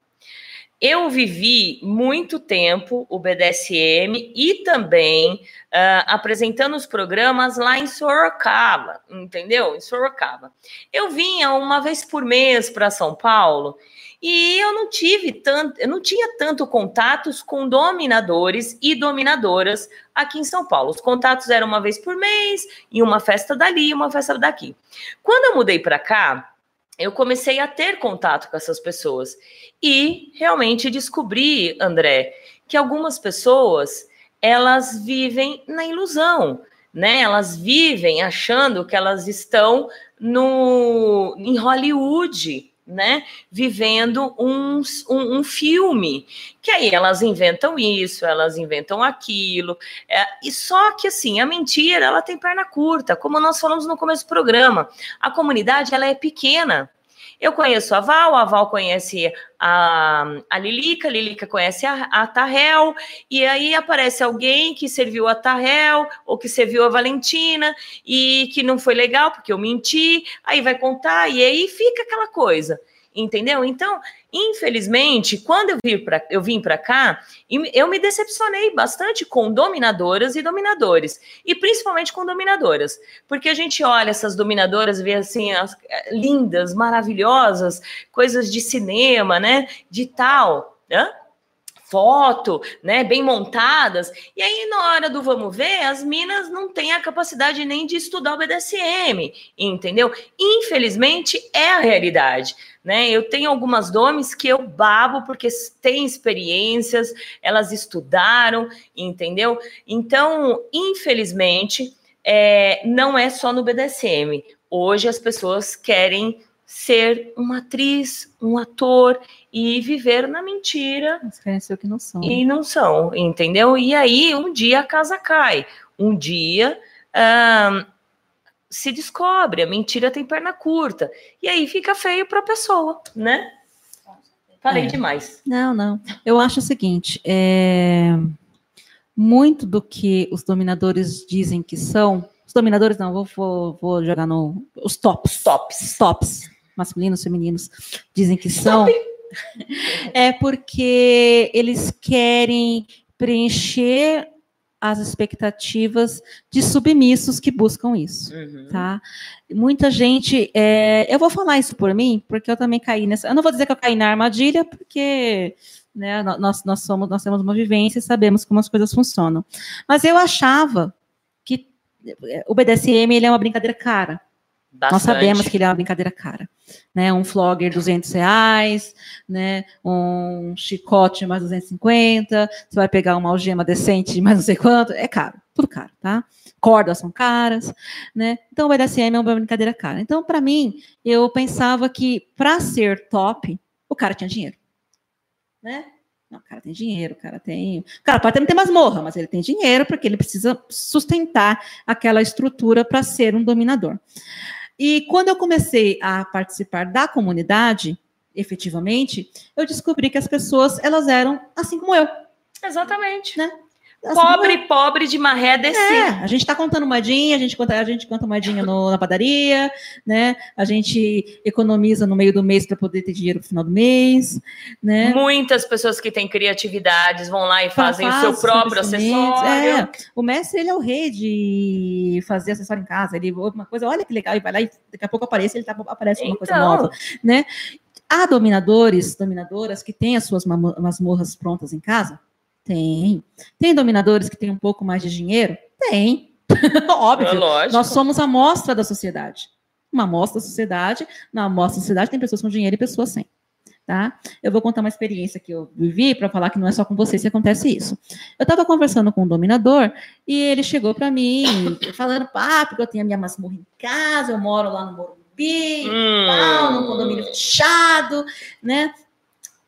Eu vivi muito tempo o BDSM e também ah, apresentando os programas lá em Sorocaba, entendeu? Em Sorocaba. Eu vinha uma vez por mês para São Paulo e eu não tive tanto, eu não tinha tanto contatos com dominadores e dominadoras aqui em São Paulo. Os contatos eram uma vez por mês, e uma festa dali, uma festa daqui. Quando eu mudei para cá, eu comecei a ter contato com essas pessoas e realmente descobri, André, que algumas pessoas elas vivem na ilusão, né? Elas vivem achando que elas estão no em Hollywood, né? Vivendo um, um, um filme. Que aí elas inventam isso, elas inventam aquilo. É, e só que assim, a mentira ela tem perna curta, como nós falamos no começo do programa. A comunidade ela é pequena. Eu conheço a Val, a Val conhece a, a Lilica, a Lilica conhece a, a Tarrel, e aí aparece alguém que serviu a Tarrel, ou que serviu a Valentina, e que não foi legal, porque eu menti, aí vai contar, e aí fica aquela coisa, entendeu? Então, infelizmente, quando eu vim para eu vim para cá, eu me decepcionei bastante com dominadoras e dominadores, e principalmente com dominadoras, porque a gente olha essas dominadoras, vê assim as eh, lindas, maravilhosas, coisas de cinema, né, de tal, né? foto, né, bem montadas. E aí, na hora do vamos ver, as minas não têm a capacidade nem de estudar o BDSM, entendeu? Infelizmente, é a realidade. Né? Eu tenho algumas domes que eu babo porque têm experiências, elas estudaram, entendeu? Então, infelizmente, é, não é só no BDSM. Hoje as pessoas querem ser uma atriz, um ator e viver na mentira o que não são. e não são, entendeu? E aí um dia a casa cai, um dia se descobre, a mentira tem perna curta, e aí fica feio para a pessoa, né? Falei É. demais. Não, não. Eu acho o seguinte: é, muito do que os dominadores dizem que são, os dominadores não, vou, vou, vou jogar no os tops, tops, tops, masculinos, femininos, dizem que são, é porque eles querem preencher as expectativas de submissos que buscam isso, Uhum. tá? Muita gente, é, eu vou falar isso por mim, porque eu também caí nessa. Eu não vou dizer que eu caí na armadilha, porque né, nó- nós, nós somos, nós temos uma vivência e sabemos como as coisas funcionam. Mas eu achava que é, o BDSM ele é uma brincadeira cara. Nós Bastante. sabemos que ele é uma brincadeira cara. Né? Um flogger 200 reais, né? Um chicote mais 250, você vai pegar uma algema decente de mais não sei quanto, é caro, tudo caro, tá? Cordas são caras, né? Então o BDSM é uma brincadeira cara. Então, para mim, eu pensava que para ser top, o cara tinha dinheiro, né? Não, o cara tem dinheiro, o cara tem. O cara pode até não ter masmorra, mas ele tem dinheiro porque ele precisa sustentar aquela estrutura para ser um dominador. E quando eu comecei a participar da comunidade, efetivamente, eu descobri que as pessoas elas eram assim como eu. Exatamente. Né? Pobre, eu. pobre de maré descer. É, a gente está contando moedinha, a gente conta, a gente conta moedinha no- na padaria, né? A gente economiza no meio do mês para poder ter dinheiro no final do mês, né? Muitas pessoas que têm criatividades vão lá e fazem o seu Faz próprio sementes, acessório. É, o mestre ele é o rei de fazer acessório em casa. Ele uma coisa, olha que legal, e vai lá e daqui a pouco aparece, ele tá, aparece uma coisa Então. nova, né? Há dominadores, dominadoras que têm as suas masmorras prontas em casa? Tem. Tem dominadores que têm um pouco mais de dinheiro? Tem. Óbvio. É lógico. Nós somos a amostra da sociedade. Uma amostra da sociedade. Na amostra da sociedade tem pessoas com dinheiro e pessoas sem. Tá? Eu vou contar uma experiência que eu vivi para falar que não é só com vocês que acontece isso. Eu estava conversando com um dominador e ele chegou para mim falando, pá, porque eu tenho a minha masmorra em casa, eu moro lá no Morumbi, Hum. tal, num condomínio fechado, né?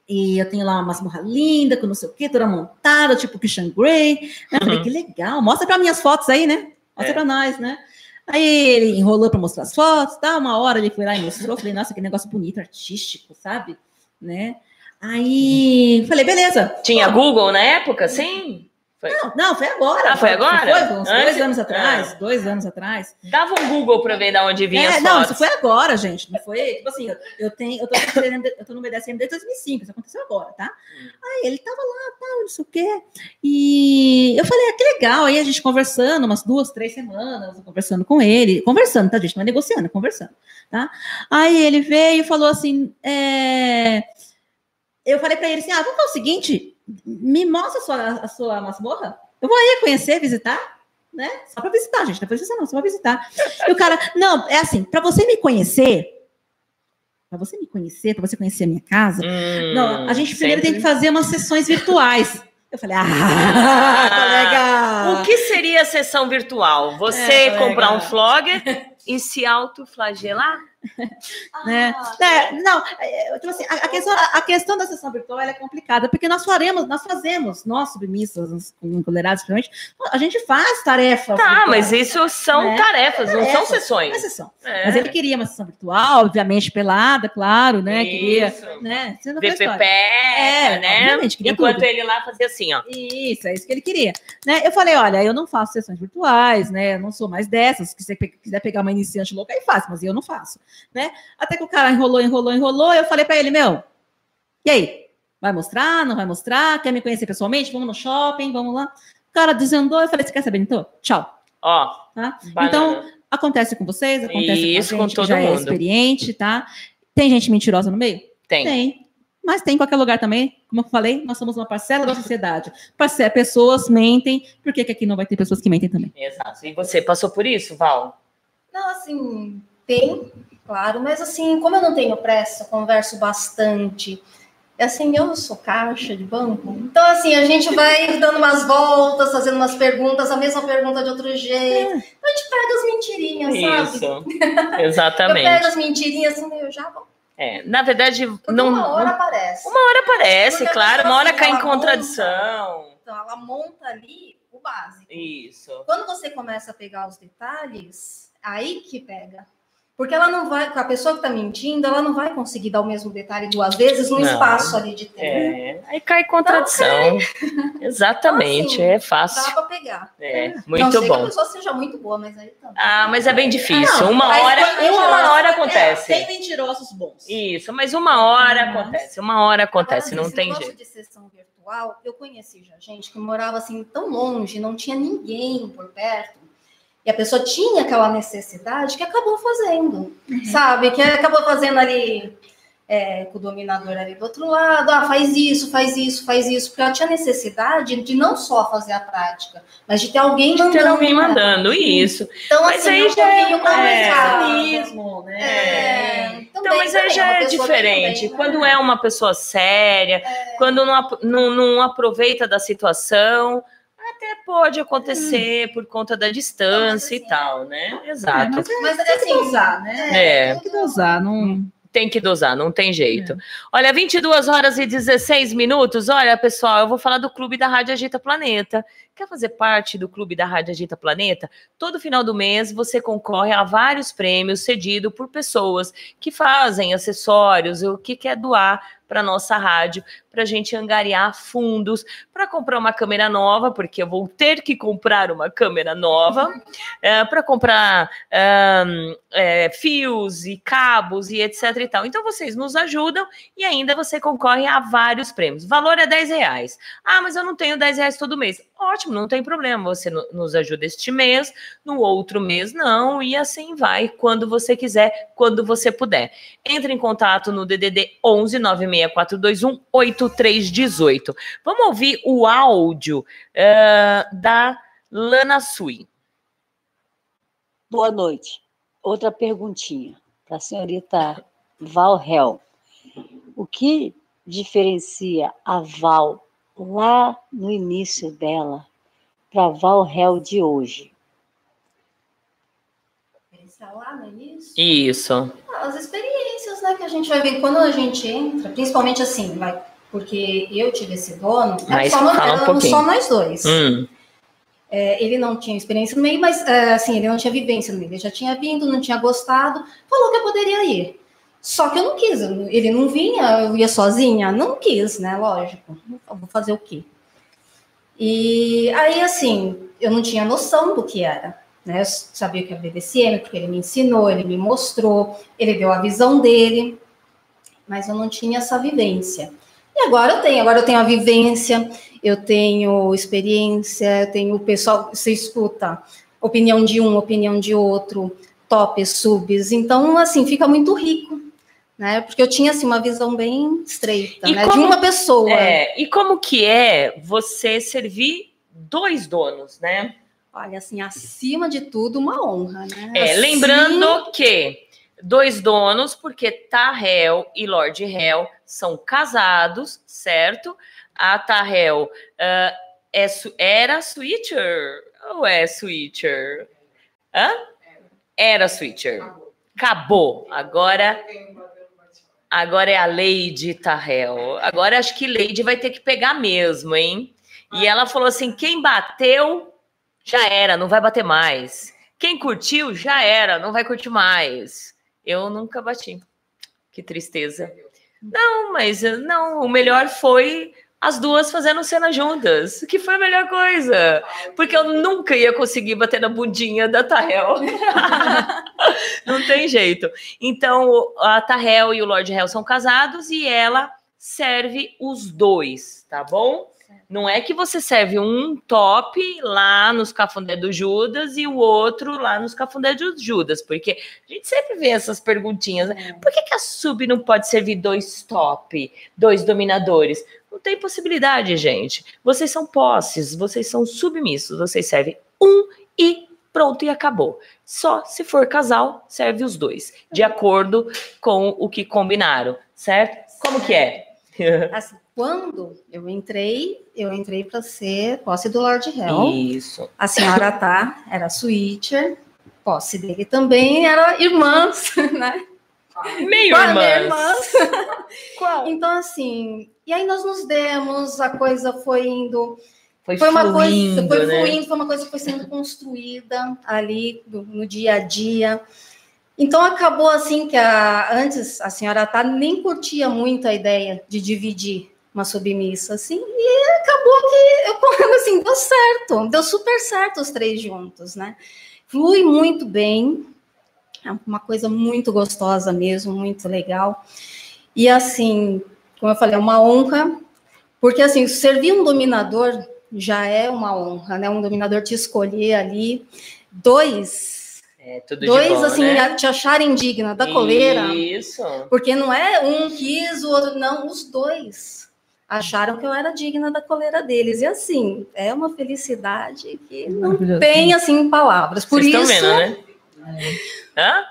E eu tenho lá uma masmorra linda, com não sei o quê, toda montada, tipo Christian Grey. Né? Eu Falei, Uhum. que legal, mostra para minhas fotos aí, né? Mostra É. para nós, né? Aí ele enrolou para mostrar as fotos, tá? Uma hora ele foi lá e mostrou. Falei, nossa, que negócio bonito, artístico, sabe? Né? Aí falei, beleza. Tinha Google na época, sim? Foi. Não, não, foi agora. Ah, foi agora? Foi, uns Antes- dois anos atrás, Ah. dois anos atrás. Dava um Google para ver de onde vinha É, não, fotos. isso foi agora, gente. Não foi, tipo assim, eu, eu tenho, eu tô, eu tô no BDSM desde 2005, isso aconteceu agora, tá? Aí ele tava lá, tal, não sei o quê. E eu falei, ah, que legal. Aí a gente conversando, umas duas, três semanas, conversando com ele, conversando, tá, gente? Não é negociando, é conversando, tá? Aí ele veio e falou assim, é... eu falei pra ele assim, ah, vamos fazer o seguinte, me mostra a sua, a sua masmorra, eu vou aí conhecer, visitar, né? Só para visitar, gente. Depois disso não, só para visitar. E o cara, não, é assim, para você me conhecer, para você me conhecer, para você conhecer a minha casa, Hum, não, a gente primeiro tem que fazer umas sessões virtuais. Eu falei, ah, colega. O que seria a sessão virtual? Você É, colega. comprar um flogger e se autoflagelar? Né? É, não, é, tipo assim, a, a questão, a questão da sessão virtual ela é complicada, porque nós faremos, nós fazemos, nós submissas, empoderados, principalmente, a gente faz tarefas. Tá, virtuais. mas isso são Né? tarefas, não são Tarefas, sessões. é sessão. É. Mas ele queria uma sessão virtual, obviamente pelada, claro, né? Queria, Isso. né? Você não faz VPP. É, né? obviamente, queria Enquanto tudo. ele lá fazia assim, ó. Isso, é isso que ele queria. Né? Eu falei, olha, eu não faço sessões virtuais, né? Eu não sou mais dessas. Se você quiser pegar uma iniciante louca, aí faz, mas eu não faço, né? Até que o cara enrolou, enrolou, enrolou. Eu falei para ele, meu, e aí? Vai mostrar? Não vai mostrar? Quer me conhecer pessoalmente? Vamos no shopping, vamos lá. O cara desandou, eu falei, você quer saber, então? Tchau. Ó, Tá? Então, acontece com vocês, acontece Isso, com com a gente todo que já é mundo. experiente, tá? Tem gente mentirosa no meio? tem. Tem. Mas tem em qualquer lugar também. Como eu falei, nós somos uma parcela da sociedade. Parce- Pessoas mentem, por que, que aqui não vai ter pessoas que mentem também? Exato. E você passou por isso, Val? Não, assim, tem, claro, mas assim, como eu não tenho pressa, converso bastante. Assim, eu sou caixa de banco. Então, assim, a gente vai dando umas voltas, fazendo umas perguntas, a mesma pergunta de outro jeito. Então, a gente pega as mentirinhas, sabe? Isso. Eu pego Exatamente. as mentirinhas, assim, eu já vou. É, na verdade, Porque não. uma hora aparece. Uma hora aparece, claro, uma hora assim, cai em ela monta. contradição. Então, ela monta ali o básico. Isso. Quando você começa a pegar os detalhes, aí que pega. Porque ela não vai, a pessoa que está mentindo, ela não vai conseguir dar o mesmo detalhe duas vezes num Não. espaço ali de tempo. É, aí cai contradição. Exatamente, Então, assim, é Dá fácil. para pegar. É, não muito sei que a bom. pessoa seja muito boa, mas aí também. Ah, mas é bem difícil. Não, Uma hora, uma hora é, acontece. tem mentirosos bons. Isso, mas uma hora Mas- acontece. Uma hora acontece, Agora, não tem negócio jeito. de sessão virtual, eu conheci já gente que morava assim tão longe, não tinha ninguém por perto. E a pessoa tinha aquela necessidade que acabou fazendo, Uhum. sabe? Que acabou fazendo ali é, com o dominador ali do outro lado, ah, faz isso, faz isso, faz isso, porque ela tinha necessidade de não só fazer a prática, mas de ter alguém De mandando. ter alguém né? mandando, isso. Então, Mas assim, aí um já é- complicado. mesmo, né? É, Então, também, mas aí já é pessoa diferente. também, né? Quando é uma pessoa séria, quando não, não, não aproveita da situação, até pode acontecer por conta da distância e tal, né? Exato. mas é, Mas tem que assim, dosar, né? É. Tem que dosar, não... Tem que dosar, não tem jeito. Olha, 22 horas e 16 minutos. Olha, pessoal, eu vou falar do Clube da Rádio Agita Planeta. Quer fazer parte do Clube da Rádio Agita Planeta? Todo final do mês você concorre a vários prêmios cedidos por pessoas que fazem acessórios, o que quer doar para nossa rádio, para a gente angariar fundos para comprar uma câmera nova, porque eu vou ter que comprar uma câmera nova, para comprar é, fios e cabos e etc e tal. Então vocês nos ajudam e ainda você concorre a vários prêmios. O valor é 10 reais. Ah, mas eu não tenho 10 reais todo mês. Ótimo, não tem problema. Você no- nos ajuda este mês, no outro mês não, e assim vai, quando você quiser, quando você puder. Entre em contato no DDD 11 96421 8318. Vamos ouvir o áudio eh, da Lana Sui. Boa noite. Outra perguntinha para a senhorita Val Hel. O que diferencia a Val lá no início dela para a Val Hel de hoje? Pensar lá no início. Isso. As experiências, né, que a gente vai ver quando a gente entra, principalmente assim, vai, porque eu tive esse dono, era Mas só, nós- fala um só nós dois. Hum, É, ele não tinha experiência no meio, mas é, assim, ele não tinha vivência no meio. Ele já tinha vindo, não tinha gostado, falou que eu poderia ir. Só que eu não quis, ele não vinha, eu ia sozinha, não quis, né? Lógico. Eu vou fazer o quê? E aí, assim, eu não tinha noção do que era. Né? Eu sabia que era BDSM, porque ele me ensinou, ele me mostrou, ele deu a visão dele, mas eu não tinha essa vivência. E agora eu tenho, agora eu tenho a vivência, eu tenho experiência, eu tenho o pessoal, você escuta opinião de um, opinião de outro, tops, subs, então assim, fica muito rico, né? Porque eu tinha assim uma visão bem estreita, né? De como- uma pessoa. é, e como que é você servir dois donos, né? Olha, assim, acima de tudo, uma honra, né? É, Assim, lembrando que dois donos, porque Tahel e Lord Hell são casados, certo? A Tahel ah, é, era switcher ou é switcher? Hã? Era switcher. Acabou. Agora agora é a Lady Tahel. Agora acho que Lady vai ter que pegar mesmo, hein? E ela falou assim: quem bateu já era, não vai bater mais. Quem curtiu já era, não vai curtir mais. Eu nunca bati. Que tristeza. Não, mas não, o melhor foi as duas fazendo cena juntas, que foi a melhor coisa. Porque eu nunca ia conseguir bater na bundinha da Tahel. não tem jeito. Então, a Tahel e o Lord Hell são casados e ela serve os dois, tá bom? Não é que você serve um top lá nos cafundé do Judas e o outro lá nos cafundé do Judas, porque a gente sempre vê essas perguntinhas. né? Por que, que a sub não pode servir dois top, dois dominadores? Não tem possibilidade, gente. Vocês são posses, vocês são submissos, vocês servem um e pronto, e acabou. Só se for casal, serve os dois, de acordo com o que combinaram, certo? Como que é? Assim, quando eu entrei, eu entrei para ser posse do Lord Hell. Isso. A senhora tá, era switcher, posse dele também era irmãs, né? Meio Quase irmãs. Então, assim, e aí nós nos demos, a coisa foi indo. Foi, uma fluindo, coisa, foi né? fluindo, foi uma coisa que foi sendo construída ali no, no dia a dia. Então acabou assim que a, antes a senhora tá nem curtia muito a ideia de dividir uma submissa assim, e acabou que eu assim, deu certo, deu super certo os três juntos, né? Flui muito bem, é uma coisa muito gostosa mesmo, muito legal. E assim, como eu falei, é uma honra, porque assim, servir um dominador já é uma honra, né? Um dominador te escolher ali. Dois, É, tudo de Dois, bom, assim, né? te acharem digna da coleira. Isso. Porque não é um quis, o outro não, os dois acharam que eu era digna da coleira deles. E assim, é uma felicidade que não tem assim palavras. Por Vocês isso, estão vendo, né? Hã?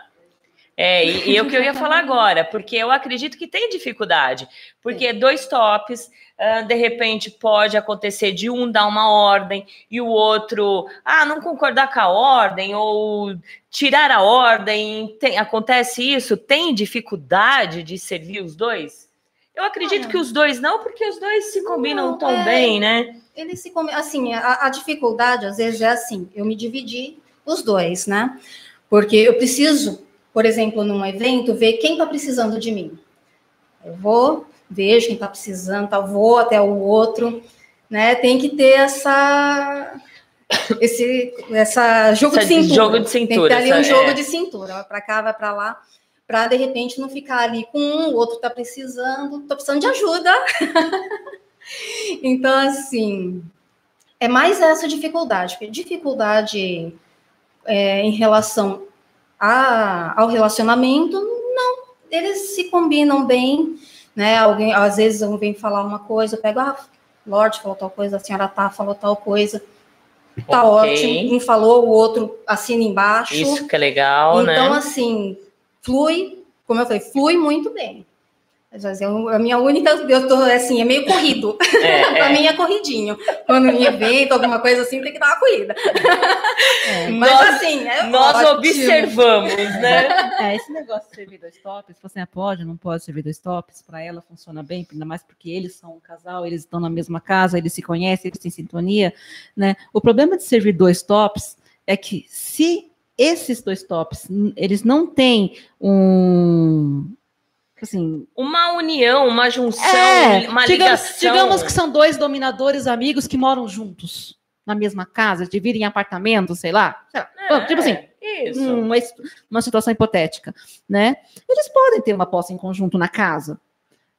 É, e, e é o que eu ia falar agora, porque eu acredito que tem dificuldade, porque dois tops, ah, de repente pode acontecer de um dar uma ordem e o outro, ah, não concordar com a ordem ou tirar a ordem, tem- acontece isso? Tem dificuldade de servir os dois? Eu acredito Olha. que os dois não, porque os dois se combinam Não, tão é. bem, né? ele se come... assim, a, a dificuldade às vezes é assim, eu me dividi os dois, né? Porque eu preciso, por exemplo, num evento, ver quem está precisando de mim. Eu vou, vejo quem está precisando, tá, vou até o outro, né? Tem que ter essa esse essa jogo Essa de cintura. jogo de Tem que cintura, ter ali um jogo é. de cintura, vai para cá, vai para lá, para de repente não ficar ali com um, o outro está precisando, tô precisando de ajuda. então assim, é mais essa dificuldade, porque dificuldade é, em relação a- ao relacionamento, não, eles se combinam bem, né? Alguém, às vezes, um vem falar uma coisa, eu pego, ah, Lorde falou tal coisa, a senhora tá falou tal coisa, tá Ok. ótimo. Um falou, o outro assina embaixo. Isso que é legal, então, né? assim, flui, como eu falei, flui muito bem. Eu- a minha única, eu tô assim, é meio corrido. É, pra é. mim é corridinho. Quando em evento, alguma coisa assim, tem que dar uma corrida. Mas Nós- assim, é Nós ótimo. observamos, né? É, esse negócio de servir dois tops, você pode, não pode servir dois tops, para ela funciona bem, ainda mais porque eles são um casal, eles estão na mesma casa, eles se conhecem, eles têm sintonia, né? O problema de servir dois tops é que se esses dois tops, eles não têm um assim, Uma união, uma junção, é, uma digamos, ligação. digamos que são dois dominadores amigos que moram juntos na mesma casa, dividem apartamento, sei lá. sei lá. É, tipo assim, Isso. uma, uma situação hipotética, né? Eles podem ter uma posse em conjunto na casa,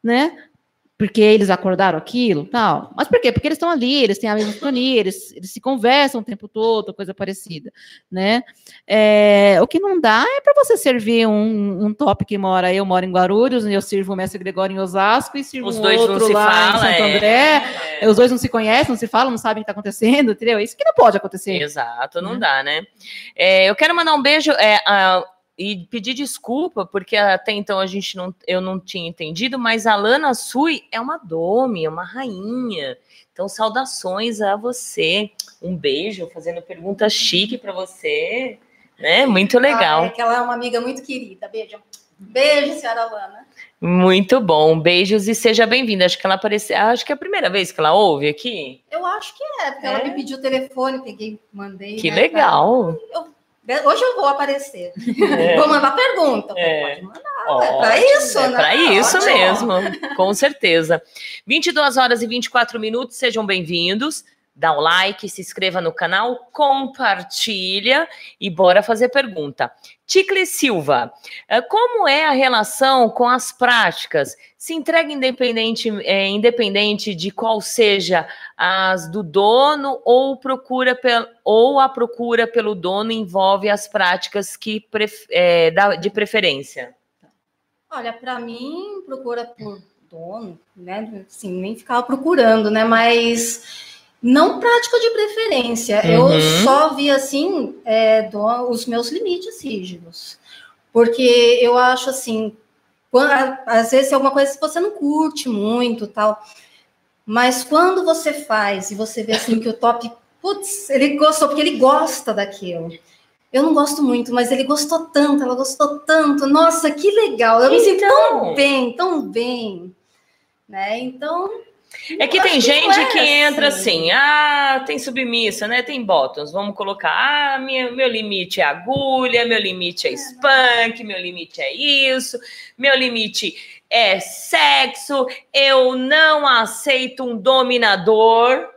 né? Porque eles acordaram aquilo, tal. Mas por quê? Porque eles estão ali, eles têm a mesma sintonia, eles, eles se conversam o tempo todo, coisa parecida, né? É, o que não dá é para você servir um, um top que mora, eu moro em Guarulhos, eu sirvo o mestre Gregório em Osasco, e sirvo Os um dois não outro se lá em falam, Santo é. André. Os dois não se conhecem, não se falam, não sabem o que está acontecendo, entendeu? Isso que não pode acontecer. Exato, não dá, né? É, eu quero mandar um beijo é, a- e pedir desculpa, porque até então a gente não, eu não tinha entendido, mas a Lana Sui é uma dome, é uma rainha. Então, saudações a você. Um beijo, fazendo pergunta chique para você, né? Muito Ah, é legal. que ela é uma amiga muito querida. Beijo. Beijo, senhora Lana. Muito bom. Beijos e seja bem-vinda. Acho que ela apareceu. Acho que é a primeira vez que ela ouve aqui. Eu acho que é, porque ela me pediu o telefone, peguei, mandei. Que né, legal. pra- Hoje eu vou aparecer. É. Vou mandar pergunta. É. Pode mandar. é pra Ótimo, isso, é né? pra isso Ótimo. mesmo, com certeza. 22 horas e 24 minutos, sejam bem-vindos. Dá um like, se inscreva no canal, compartilha e bora fazer pergunta. Ticle Silva, eh, como é a relação com as práticas? Se entrega independente, eh, independente de qual seja as do dono ou procura pel, ou a procura pelo dono envolve as práticas que pref- da- de preferência? Olha, para mim, procura por dono, né? Assim, nem ficava procurando, né? Mas não prática de preferência. Eu Uhum. só vi assim é, do- os meus limites rígidos. Porque eu acho assim, quando- às vezes é alguma coisa que você não curte muito tal. Mas quando você faz e você vê assim que o top, putz, ele gostou, porque ele gosta daquilo. Eu não gosto muito, mas ele gostou tanto, ela gostou tanto. Nossa, que legal! Eu me sinto Então. tão bem, tão bem. Né? Então. É que tem gente é que entra assim, ah, tem submissa, né? Tem bottoms, vamos colocar, ah, minha, meu limite é agulha, meu limite é spunk, meu limite é isso, meu limite é sexo, eu não aceito um dominador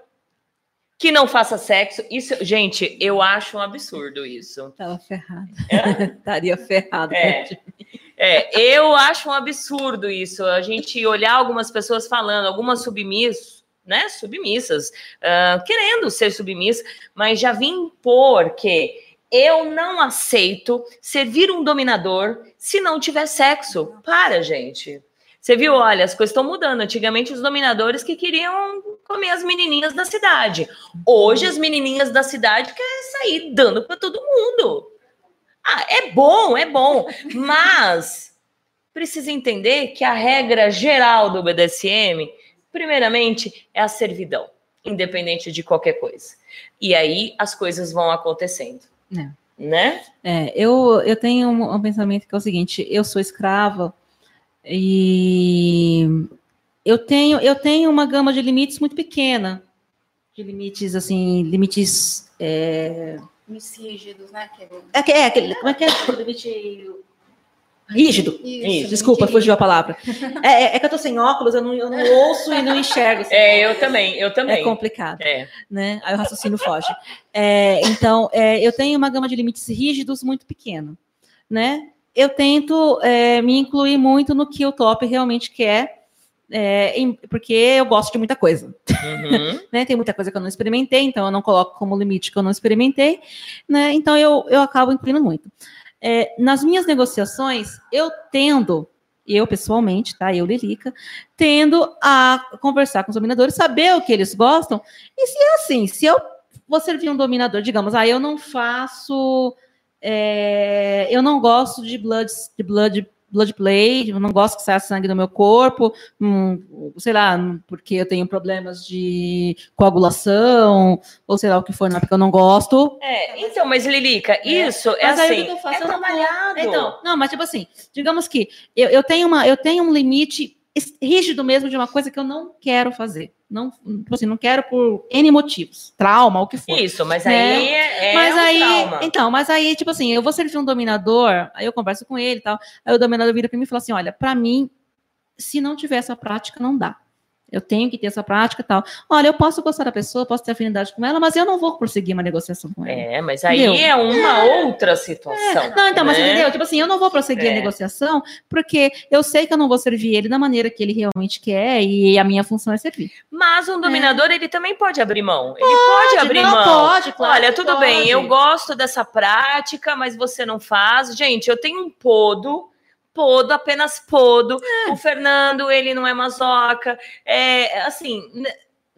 que não faça sexo. Isso, gente, eu acho um absurdo isso. Tava ferrada. Estaria ferrado. É. É, eu acho um absurdo isso. A gente olhar algumas pessoas falando, algumas submissas, né? Submissas, ah, querendo ser submissa, mas já vim impor que eu não aceito servir um dominador se não tiver sexo. Para, gente. Você viu, olha, as coisas estão mudando. Antigamente, os dominadores que queriam comer as menininhas da cidade. Hoje, as menininhas da cidade querem sair dando para todo mundo. Ah, é bom, é bom. Mas precisa entender que a regra geral do BDSM, primeiramente, é a servidão, independente de qualquer coisa. E aí as coisas vão acontecendo. É. Né? É, eu, eu tenho um, um pensamento que é o seguinte: eu sou escrava e eu tenho, eu tenho uma gama de limites muito pequena, de limites assim, limites. É, Limites rígidos, né? Kevin? é, que- é aquele, como é que é? O limite rígido. Isso, Desculpa, limite fugiu a palavra. É, é- é que eu tô sem óculos, eu não, eu não ouço e não enxergo. assim. É, eu também, eu também. É complicado É. né? Aí o raciocínio foge. É, então, é, eu tenho uma gama de limites rígidos muito pequena, né? Eu tento é, me incluir muito no que o top realmente quer, é, em- porque eu gosto de muita coisa, Uhum. né? Tem muita coisa que eu não experimentei, então eu não coloco como limite que eu não experimentei, né? Então eu, eu acabo incluindo muito. É, nas minhas negociações, eu tendo, eu pessoalmente, tá? Eu, Lilica, tendo a conversar com os dominadores, saber o que eles gostam, e se é assim, se eu vou servir um dominador, digamos, ah, eu não faço. é, eu não gosto de blood, de blood, blood play, eu não gosto que saia sangue do meu corpo, hum, sei lá, porque eu tenho problemas de coagulação, ou sei lá o que for, não é porque eu não gosto. É, então, mas Lilica, isso é Mas assim, que eu faço? é vou- trabalhado. Então, não, mas tipo assim, digamos que eu, eu tenho uma, eu tenho um limite rígido mesmo de uma coisa que eu não quero fazer. Não, tipo assim, não quero por N motivos, trauma, o que for. Isso, mas né? aí é, é mas um aí, trauma. então, mas aí, tipo assim, eu vou servir um dominador, aí eu converso com ele e tal, aí o dominador vira pra mim e fala assim, olha, pra mim, se não tiver essa prática, não dá. Eu tenho que ter essa prática e tal. Olha, eu posso gostar da pessoa, posso ter afinidade com ela, mas eu não vou prosseguir uma negociação com ela. É, mas aí Entendeu? é uma outra situação. Não, então, mas né? entendeu? Tipo assim, eu não vou prosseguir É. a negociação, porque eu sei que eu não vou servir ele da maneira que ele realmente quer, e a minha função é servir. Mas um dominador, ele também pode abrir mão. Ele pode, abrir não, mão. pode, claro Olha, tudo pode. bem, eu gosto dessa prática, mas você não faz. Gente, eu tenho um podo, podo, apenas podo. É. O Fernando, ele não é masoca. É, assim,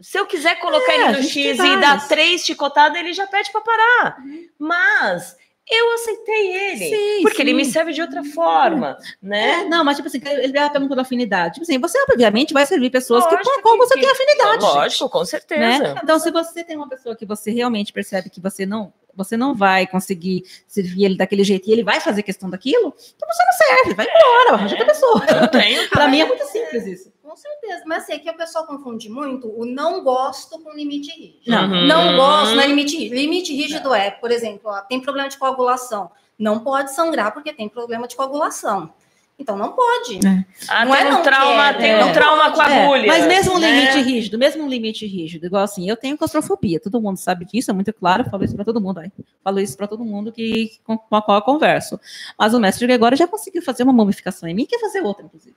se eu quiser colocar É, ele no X e dar três chicotadas, ele já pede pra parar. Mas eu aceitei ele, Sim, porque ele sim. me serve de outra forma, né? É, não, mas tipo assim, ele vai perguntando afinidade. Tipo assim, você obviamente vai servir pessoas que, com Lógico que- você que- tem afinidade. Lógico, com né? certeza. Então, se você tem uma pessoa que você realmente percebe que você não, você não vai conseguir servir ele daquele jeito e ele vai fazer questão daquilo, então você não serve, vai embora, arranja outra pessoa. Eu tenho. Pra mim é muito simples isso. Com certeza, mas assim, é que o pessoal confunde muito o não gosto com limite rígido. Não. Uhum. Não gosto, não é limite rígido. Limite rígido é, por exemplo, ó, tem problema de coagulação. Não pode sangrar porque tem problema de coagulação. Então não pode. Ah, Não tem é um não trauma, quer, tem é. um trauma com a É, agulha. mas mesmo um né? limite rígido, mesmo um limite rígido, igual assim, eu tenho claustrofobia, todo mundo sabe disso, é muito claro, eu falo isso para todo mundo, aí. falo isso para todo mundo que, com, com a qual eu converso. Mas o mestre Gregório já conseguiu fazer uma mumificação em mim, quer fazer outra, inclusive,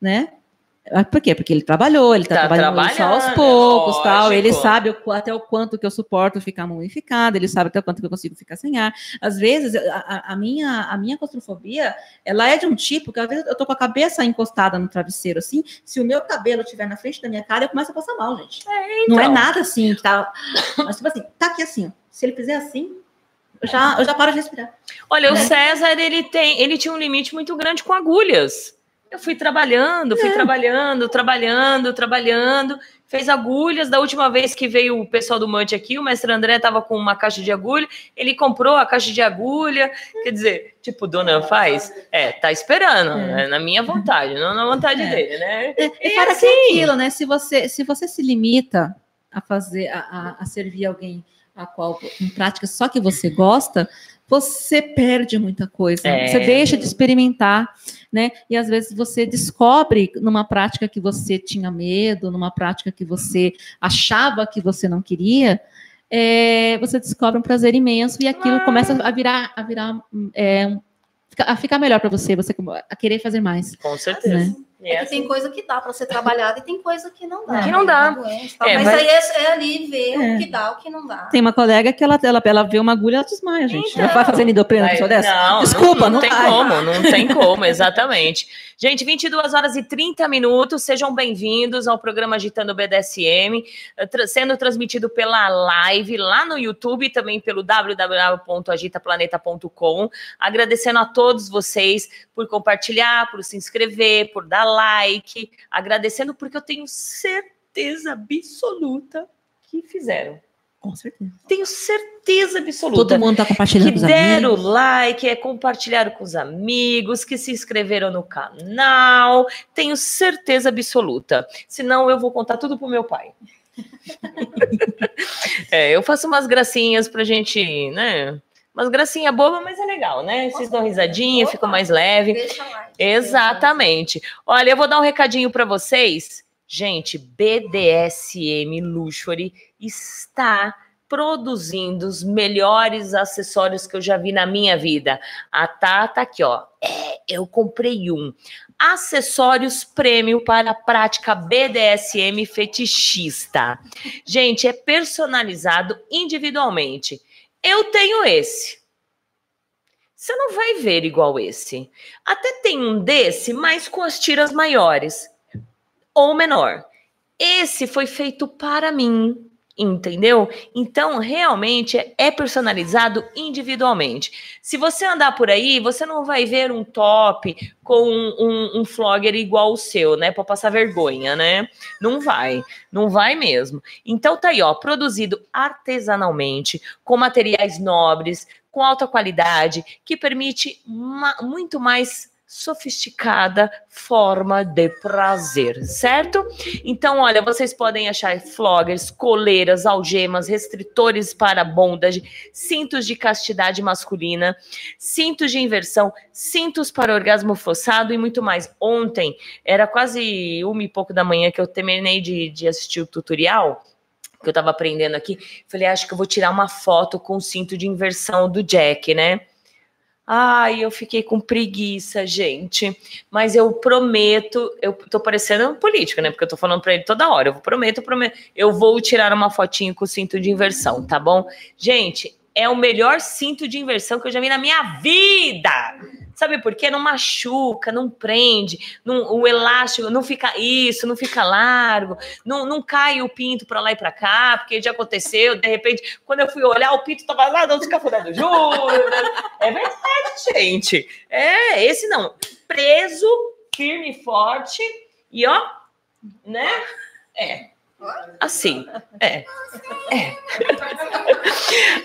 né? Ah, Por quê? Porque ele trabalhou, ele tá, Tá trabalhando isso aos trabalhando, poucos, tal. Ele sabe até o quanto que eu suporto ficar mumificada, ele sabe até o quanto que eu consigo ficar sem ar. Às vezes, a, a- minha, a minha claustrofobia, ela é de um tipo que às vezes eu tô com a cabeça encostada no travesseiro, assim, se o meu cabelo estiver na frente da minha cara, eu começo a passar mal, gente. Não é então. nada assim, tá... Mas, tipo assim, tá aqui assim, ó. Se ele fizer assim, eu já, eu já paro de respirar. Olha, o né? César, ele tem, ele tinha um limite muito grande com agulhas. Eu fui trabalhando, fui trabalhando, trabalhando, trabalhando. Fez agulhas. Da última vez que veio o pessoal do Mante aqui, o mestre André estava com uma caixa de agulha. Ele comprou a caixa de agulha. Quer dizer, tipo, dona faz? É, tá esperando, É. né? na minha vontade, não na vontade É. dele, né? E, E assim- que é aquilo, né? Se você, se você se limita a fazer, a, a- a servir alguém a qual em prática só que você gosta, você perde muita coisa. É. Você deixa de experimentar, né? E às vezes você descobre numa prática que você tinha medo, numa prática que você achava que você não queria. é, você descobre um prazer imenso e aquilo começa a virar, a virar, é, um- a ficar melhor para você, você a querer fazer mais. Com certeza. Né? É, que tem coisa que dá para ser trabalhada e tem coisa que não dá. Que não dá. Doença. É, mas, mas- aí é, é ali ver É. o que dá, o que não dá. Tem uma colega que ela, ela, ela vê uma agulha e ela desmaia, gente. Então. ela vai fazer nidoprena Vai- pessoa dessa? Não, Desculpa, não, não, tem vai. como, não tem como, exatamente. Gente, 22 horas e 30 minutos, sejam bem-vindos ao programa Agitando o BDSM, eh, tra- sendo transmitido pela live lá no YouTube e também pelo www.agitaplaneta.com. Agradecendo a todos vocês por compartilhar, por se inscrever, por dar like, agradecendo porque eu tenho certeza absoluta que fizeram. Com certeza. Tenho certeza absoluta Todo mundo tá compartilhando que com deram amigos. like, é, compartilharam com os amigos, que se inscreveram no canal. Tenho certeza absoluta. Senão eu vou contar tudo pro meu pai. É, eu faço umas gracinhas pra gente, né? Umas gracinhas bobas, mas é legal, né? Vocês dão risadinha, fica mais leve. Deixa. Exatamente. Olha, eu vou dar um recadinho para vocês. Gente, BDSM Luxury está produzindo os melhores acessórios que eu já vi na minha vida. A Tata aqui, ó. É, eu comprei um. Acessórios prêmio para a prática BDSM fetichista. Gente, é personalizado individualmente. Eu tenho esse. Você não vai ver igual esse. Até tem um desse, mas com as tiras maiores ou menor. Esse foi feito para mim, entendeu? Então, realmente é- é personalizado individualmente. Se você andar por aí, você não vai ver um top com um, um, flogger igual o seu, né? Para passar vergonha, né? Não vai, não vai mesmo. Então tá aí, ó, produzido artesanalmente, com materiais nobres, com alta qualidade, que permite muito mais sofisticada forma de prazer, certo? Então, olha, vocês podem achar floggers, coleiras, algemas, restritores para bondage, cintos de castidade masculina, cintos de inversão, cintos para orgasmo forçado e muito mais. Ontem, era quase uma e pouco da manhã que eu terminei de, de assistir o tutorial, que eu tava aprendendo aqui. Falei, acho que eu vou tirar uma foto com o cinto de inversão do Jack, né? Ai, eu fiquei com preguiça, gente. Mas eu prometo, eu tô parecendo um político, né? Porque eu tô falando pra ele toda hora. Eu prometo, prometo, eu vou tirar uma fotinho com o cinto de inversão, tá bom? Gente, é o melhor cinto de inversão que eu já vi na minha vida. Sabe por quê? Não machuca, não prende, não- o elástico não fica isso, não fica largo, não, não cai o pinto pra lá e pra cá, porque já aconteceu, de repente, quando eu fui olhar, o pinto tava lá dando cafuné do Júlio. É verdade, gente. É, esse não. Preso, firme e forte, e ó, né? É. Assim, é. É.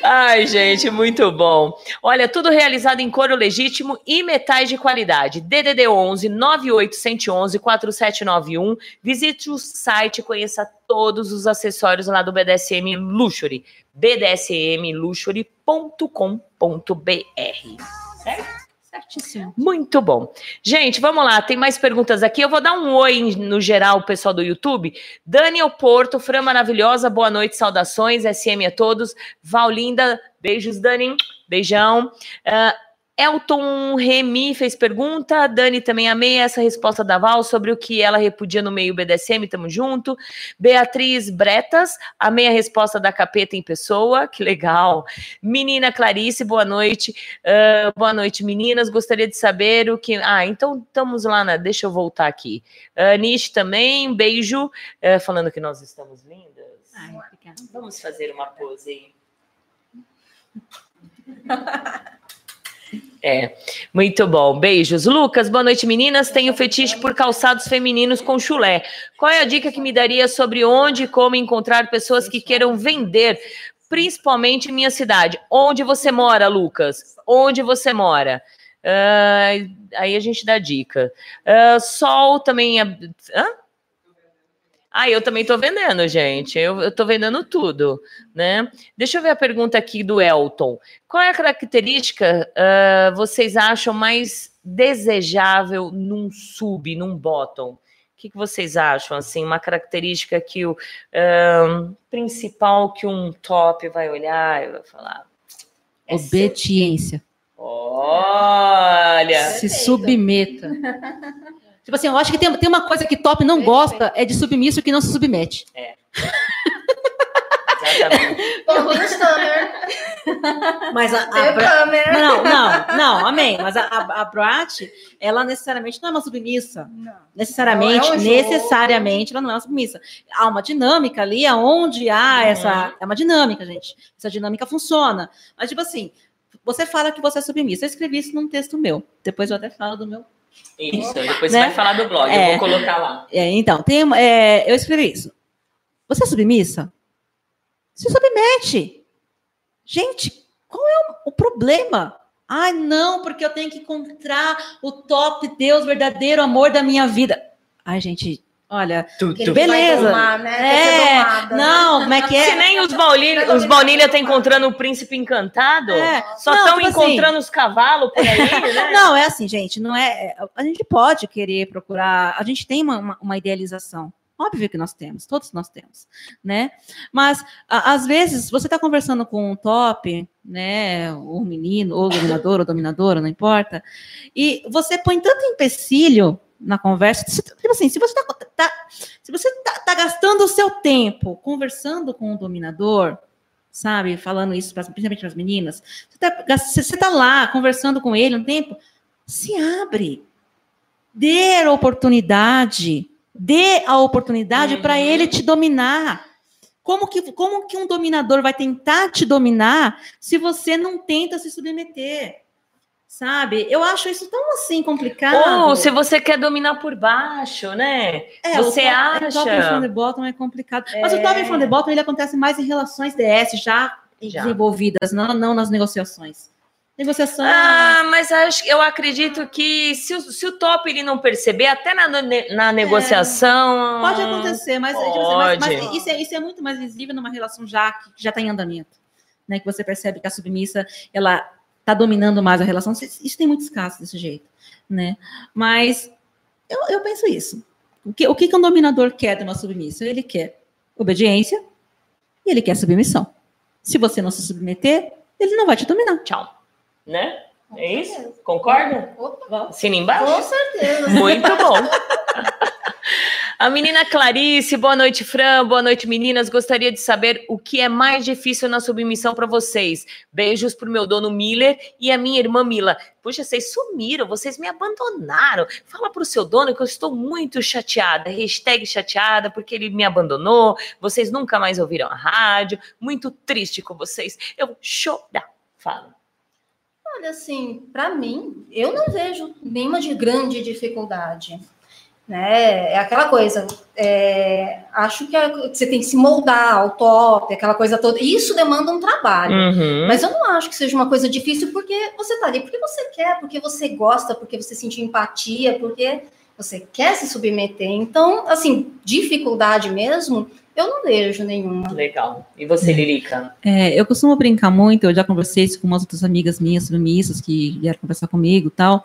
Ai, gente, muito bom. Olha, tudo realizado em couro legítimo e metais de qualidade. DDD 11 98111 4791. Visite o site, conheça todos os acessórios lá do BDSM Luxury. bdsmluxury.com.br. Certo? Certíssimo. Muito bom. Gente, vamos lá, tem mais perguntas aqui. Eu vou dar um oi no geral, pessoal do YouTube. Daniel Porto, Fran Maravilhosa, boa noite, saudações, SM a todos. Vallinda, beijos, Dani, beijão. Ah, Elton Remy fez pergunta. Dani também amei essa resposta da Val sobre o que ela repudia no meio BDSM, tamo junto. Beatriz Bretas, amei a resposta da capeta em pessoa, que legal. Menina Clarice, boa noite. Ah, boa noite, meninas. Gostaria de saber o que. Ah, então estamos lá na. Deixa eu voltar aqui. Uh, Nish também, beijo. Ah, falando que nós estamos lindas. Ai. Vamos fazer uma pose aí. É, muito bom. Beijos. Lucas, boa noite, meninas. Tenho fetiche por calçados femininos com chulé. Qual é a dica que me daria sobre onde e como encontrar pessoas que queiram vender, principalmente em minha cidade? Onde você mora, Lucas? Onde você mora? Ah, aí a gente dá dica. Ah, sol também. É... Hã? Ah, eu também tô vendendo, gente. Eu, eu tô vendendo tudo, né? Deixa eu ver a pergunta aqui do Elton. Qual é a característica ah, vocês acham mais desejável num sub, num bottom? O que, que vocês acham, assim, uma característica que o ah, principal que um top vai olhar e vai falar? Obediência. Olha! Se submeta. Tipo assim, eu acho que tem, tem uma coisa que top não gosta, é de submisso que não se submete. Exatamente. Os Tamer. Mas a, a o Bra- Tamer. Não, não, não, amém. Mas a, a, a Brat, ela necessariamente não é uma submissa. Necessariamente, Não, é um necessariamente, ela não é uma submissa. Há uma dinâmica ali, aonde há Uhum. essa. É uma dinâmica, gente. Essa dinâmica funciona. Mas, tipo assim, você fala que você é submissa. Eu escrevi isso num texto meu. Depois eu até falo do meu. Isso, depois Né? você vai falar do blog, eu É. vou colocar lá. É, então, tem, é, eu escrevi isso. Você é submissa? Se submete. Gente, qual é o, o problema? Ai, não, porque eu tenho que encontrar o top Deus, verdadeiro amor da minha vida. Ai, gente, olha, Ele beleza. vai domar, né? É, domada. não, como é que é? Se nem os baunilha, os baunilha tá encontrando o príncipe encantado, É, só estão tipo assim- encontrando os cavalos por aí, né? Não, é assim, gente, não é. é- A gente pode querer procurar, a gente tem uma, uma- uma idealização. Óbvio que nós temos, todos nós temos, né? Mas a- às vezes você está conversando com um top, né? Ou menino, ou dominador, ou dominadora, não importa, e você põe tanto empecilho na conversa. Tipo assim, se você está se você tá, tá gastando o seu tempo conversando com o dominador, sabe, falando isso pras- principalmente para as meninas, você tá, você tá lá conversando com ele um tempo, se abre, dê a oportunidade, dê a oportunidade para ele te dominar. Como que, como que um dominador vai tentar te dominar se você não tenta se submeter? Sabe? Eu acho isso tão assim complicado. Ou se você quer dominar por baixo, né? É, você o acha? O top from the bottom é complicado. Mas o top from the bottom ele acontece mais em relações DS já, Já. desenvolvidas, não, não nas negociações. Negociação. Ah, mas acho, eu acredito que se o, se o top ele não perceber, até na, na negociação. Pode acontecer, mas, tipo assim, mas- mas Pode. isso, é, isso é muito mais visível numa relação já que já está em andamento. Né, que você percebe que a submissa ela está dominando mais a relação. Isso, isso tem muitos casos desse jeito. Né? Mas eu, eu penso isso. O que, o que que um dominador quer de uma submissa? Ele quer obediência e ele quer submissão. Se você não se submeter, ele não vai te dominar. Tchau. Né? É isso? Concorda? Opa, Assina embaixo? com certeza. Muito bom. A menina Clarice, boa noite, Fran, boa noite, meninas. Gostaria de saber o que é mais difícil na submissão para vocês. Beijos pro meu dono Miller e a minha irmã Mila. Puxa, vocês sumiram, vocês me abandonaram. Fala pro seu dono que eu estou muito chateada. Hashtag chateada porque ele me abandonou. Vocês nunca mais ouviram a rádio. Muito triste com vocês. Eu chorar. Fala. Olha, assim, para mim, eu não vejo nenhuma de grande dificuldade. Né? É aquela coisa, é, acho que a- você tem que se moldar ao top, aquela coisa toda. Isso demanda um trabalho. Uhum. Mas eu não acho que seja uma coisa difícil porque você tá ali porque você quer, porque você gosta, porque você sentiu empatia, porque você quer se submeter. Então, assim, dificuldade mesmo, eu não vejo nenhuma. Legal. E você, Lilica? É, eu costumo brincar muito, eu já conversei isso com umas outras amigas minhas, submissas, que vieram conversar comigo e tal,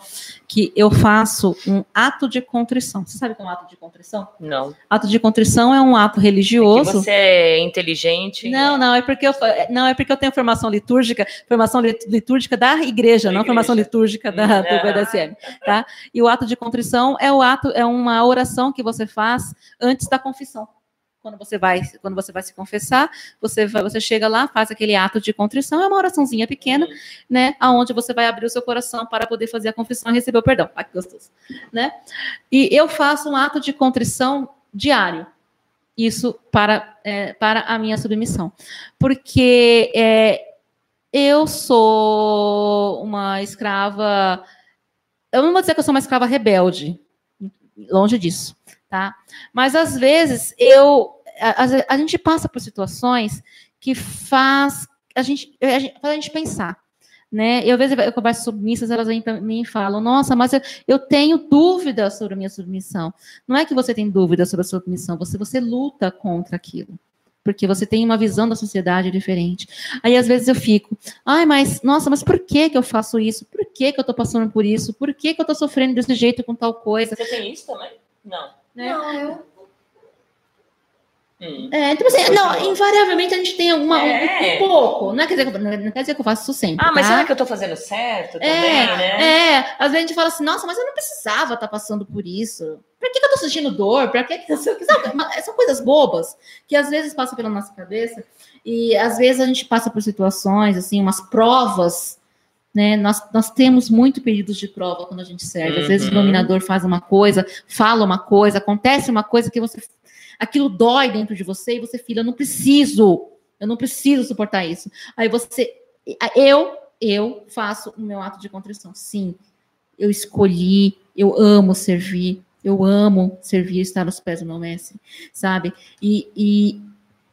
que eu faço um ato de contrição. Você sabe o que é um ato de contrição? Não. Ato de contrição é um ato Que religioso. você é inteligente. Não, não, é porque eu fa- não é porque eu tenho formação litúrgica, formação lit- litúrgica da igreja, Da não formação litúrgica da, do Ah. BDSM, tá? E o ato de contrição é o ato é uma oração que você faz antes da confissão. Quando você vai, quando você vai se confessar, você vai, você chega lá, faz aquele ato de contrição, é uma oraçãozinha pequena, né, aonde você vai abrir o seu coração para poder fazer a confissão e receber o perdão. Ah, que gostoso, né? E eu faço um ato de contrição diário. Isso para, é, para a minha submissão. Porque é, eu sou uma escrava. Eu não vou dizer que eu sou uma escrava rebelde, longe disso, tá? Mas às vezes eu. A, a- gente passa por situações que faz a gente, a gente, a gente pensar. Né? Eu, às vezes, eu converso sobre missas, elas vêm para mim e falam: Nossa, mas eu, eu tenho dúvidas sobre a minha submissão. Não é que você tem dúvida sobre a sua submissão, você, você luta contra aquilo. Porque você tem uma visão da sociedade diferente. Aí, às vezes, eu fico, ai, mas, nossa, mas por que, que eu faço isso? Por que, que eu tô passando por isso? Por que, que eu tô sofrendo desse jeito com tal coisa? Você tem isso também? Não. Né? Não, eu. Hum. É, então assim, não, invariavelmente a gente tem alguma, um- É. um, pouco. Não, quer dizer, que eu- não quer dizer que eu faço isso sempre. Ah, mas tá? será que eu tô fazendo certo também, É, né? é, às vezes a gente fala assim, nossa, mas eu não precisava estar passando por isso. Por que, que eu tô sentindo dor? Por que que São coisas bobas que às vezes passam pela nossa cabeça e às vezes a gente passa por situações, assim, umas provas, né? Nós, nós temos muito períodos de prova quando a gente serve. Às vezes o Uhum. dominador faz uma coisa, fala uma coisa, acontece uma coisa que você... Aquilo dói dentro de você e você, filha, eu não preciso, eu não preciso suportar isso. Aí você... Eu, eu faço o meu ato de contrição. Sim, eu escolhi, eu amo servir, eu amo servir, estar aos pés do meu mestre, sabe? E, e,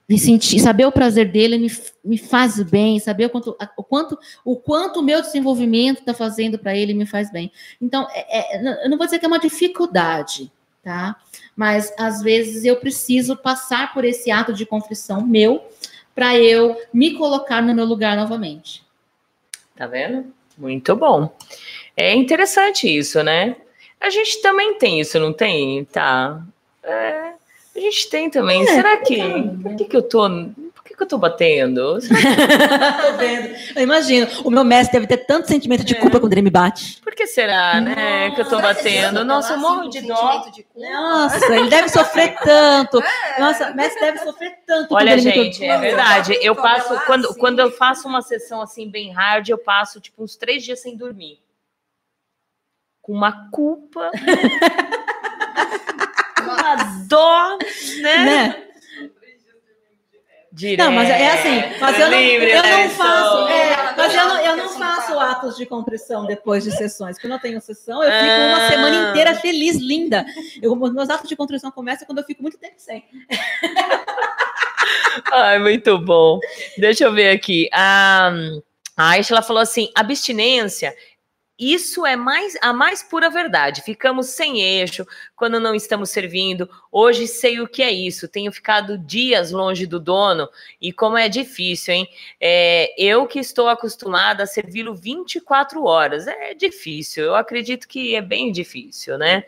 e sentir, saber o prazer dele me, me faz bem, saber o quanto o quanto o quanto meu desenvolvimento está fazendo para ele me faz bem. Então, é- é- eu não vou dizer que é uma dificuldade, tá? Mas às vezes eu preciso passar por esse ato de contrição meu para eu me colocar no meu lugar novamente. Tá vendo? Muito bom. É interessante isso, né? A gente também tem isso, não tem? Tá. É, a gente tem também. É, Será que. Por que, que eu tô. Por que, que eu tô batendo? Será Tô vendo. Eu imagino, o meu mestre deve ter tanto sentimento de culpa quando ele me bate. Por que será, né? Que eu tô batendo? Nossa, eu morro de dó. Nossa, ele deve sofrer tanto. Nossa, o mestre deve sofrer tanto. Olha, gente, é verdade. Eu passo, quando, quando eu faço uma sessão assim bem hard, eu passo tipo uns três dias sem dormir. Com uma culpa. uma dó, né? Né? Direto. Não, mas é assim, mas eu não, Livre, eu né, não faço, sou. é, mas eu não, eu não faço atos de contrição depois de sessões. Quando eu tenho sessão, eu fico uma Ah. semana inteira feliz, linda. Eu, meus atos de contrição começam quando eu fico muito tempo sem. Ai, muito bom. Deixa eu ver aqui. A, a Aisha falou assim: abstinência. Isso é mais a mais pura verdade. Ficamos sem eixo quando não estamos servindo. Hoje sei o que é isso. Tenho ficado dias longe do dono e como é difícil, hein? É, eu que estou acostumada a servi-lo 24 horas. É difícil. Eu acredito que é bem difícil, né?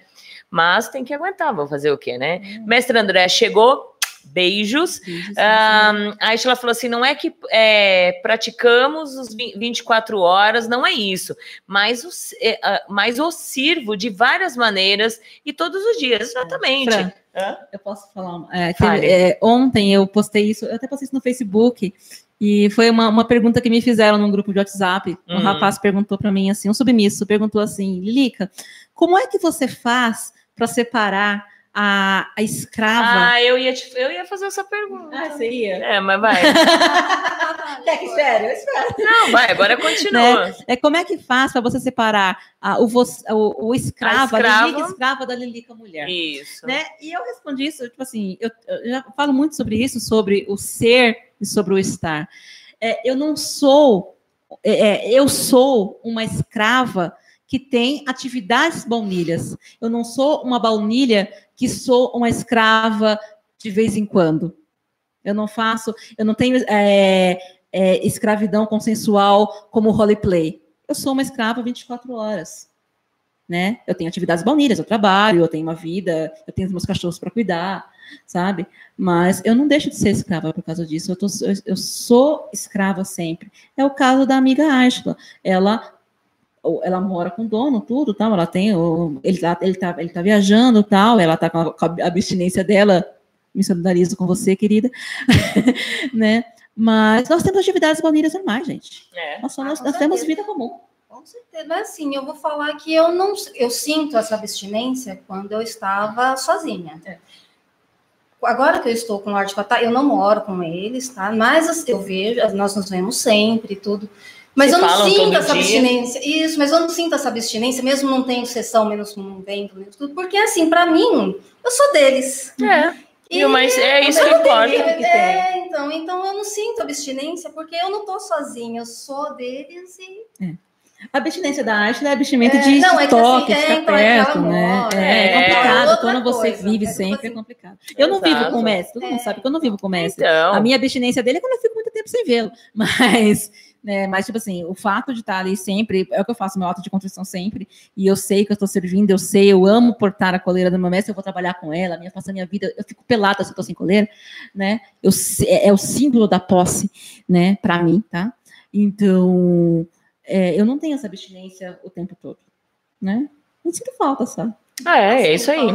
Mas tem que aguentar. Vamos fazer o quê, né? Mestre André chegou. Beijos. Ahn, a Aisha falou assim: não é que é, praticamos os vi- 24 horas, não é isso, mas o, é, ah, mas o sirvo de várias maneiras e todos os dias, exatamente. Fran, Hã? eu posso falar. É, teve- é, ontem eu postei isso, eu até postei isso no Facebook, e foi uma, uma pergunta que me fizeram num grupo de WhatsApp. Um Hum. rapaz perguntou para mim assim, um submisso, perguntou assim: Lilica, como é que você faz para separar a, a escrava? Ah, eu ia, te- eu ia fazer essa pergunta. Ah, você ia? É, mas vai. Quer que espere? Eu espero. Não, vai, agora continua. Né? É, como é que faz para você separar a- o, o, o escravo, a, escrava. Lilica escrava da Lilica mulher? Isso. né? E eu respondi isso, tipo assim, eu, eu já falo muito sobre isso, sobre o ser e sobre o estar. É, eu não sou, é, é, eu sou uma escrava que tem atividades baunilhas. Eu não sou uma baunilha que sou uma escrava de vez em quando. Eu não faço, eu não tenho é, é, escravidão consensual como roleplay. Eu sou uma escrava 24 horas né? Eu tenho atividades baunilhas, eu trabalho, eu tenho uma vida, eu tenho os meus cachorros para cuidar, sabe? Mas eu não deixo de ser escrava por causa disso. Eu, tô- eu- eu sou escrava sempre. É o caso da amiga Ashla. Ela ela mora com o dono, tudo, tal. Ela tem, o- ele tá, ele tá, ele tá viajando, tal. Ela tá com a, com a abstinência dela. Me solidarizo com você, querida, né? Mas nós temos atividades baunilhas normais, gente. É. Nós, somos- Ah, nós temos vida comum. Com certeza. Mas assim, eu vou falar que eu não eu sinto essa abstinência quando eu estava sozinha. Agora que eu estou com o Lorde Fatah, eu não moro com eles, tá? Mas assim, eu vejo, nós nos vemos sempre e tudo. Mas eu não sinto essa dia? abstinência. Isso, mas eu não sinto essa abstinência, mesmo não tendo sessão, menos não vendo, menos tudo. Porque assim, para mim, eu sou deles. É. E mas é isso que importa. É, então, então eu não sinto abstinência, porque eu não tô sozinha, eu sou deles e A abstinência da arte é abstinência É, de, não, de é que toque, assim, de é, ficar é que perto, né? mora, É, é complicado. Quando você coisa, vive é sempre, é assim. complicado. Eu não vivo Exato. com o mestre, todo mundo É. sabe que eu não vivo com o mestre. Então. A minha abstinência dele é quando eu fico muito tempo sem vê-lo. Mas né? Mas, tipo assim, o fato de estar ali sempre, é o que eu faço, meu ato de contrição sempre, e eu sei que eu estou servindo, eu sei, eu amo portar a coleira do meu mestre, eu vou trabalhar com ela, minha faço a minha vida, eu fico pelada se eu tô sem coleira, né? Eu, é, é o símbolo da posse, né, para mim, tá? Então, é, eu não tenho essa abstinência o tempo todo, né? Eu sinto falta, sabe? Ah, é, é isso aí.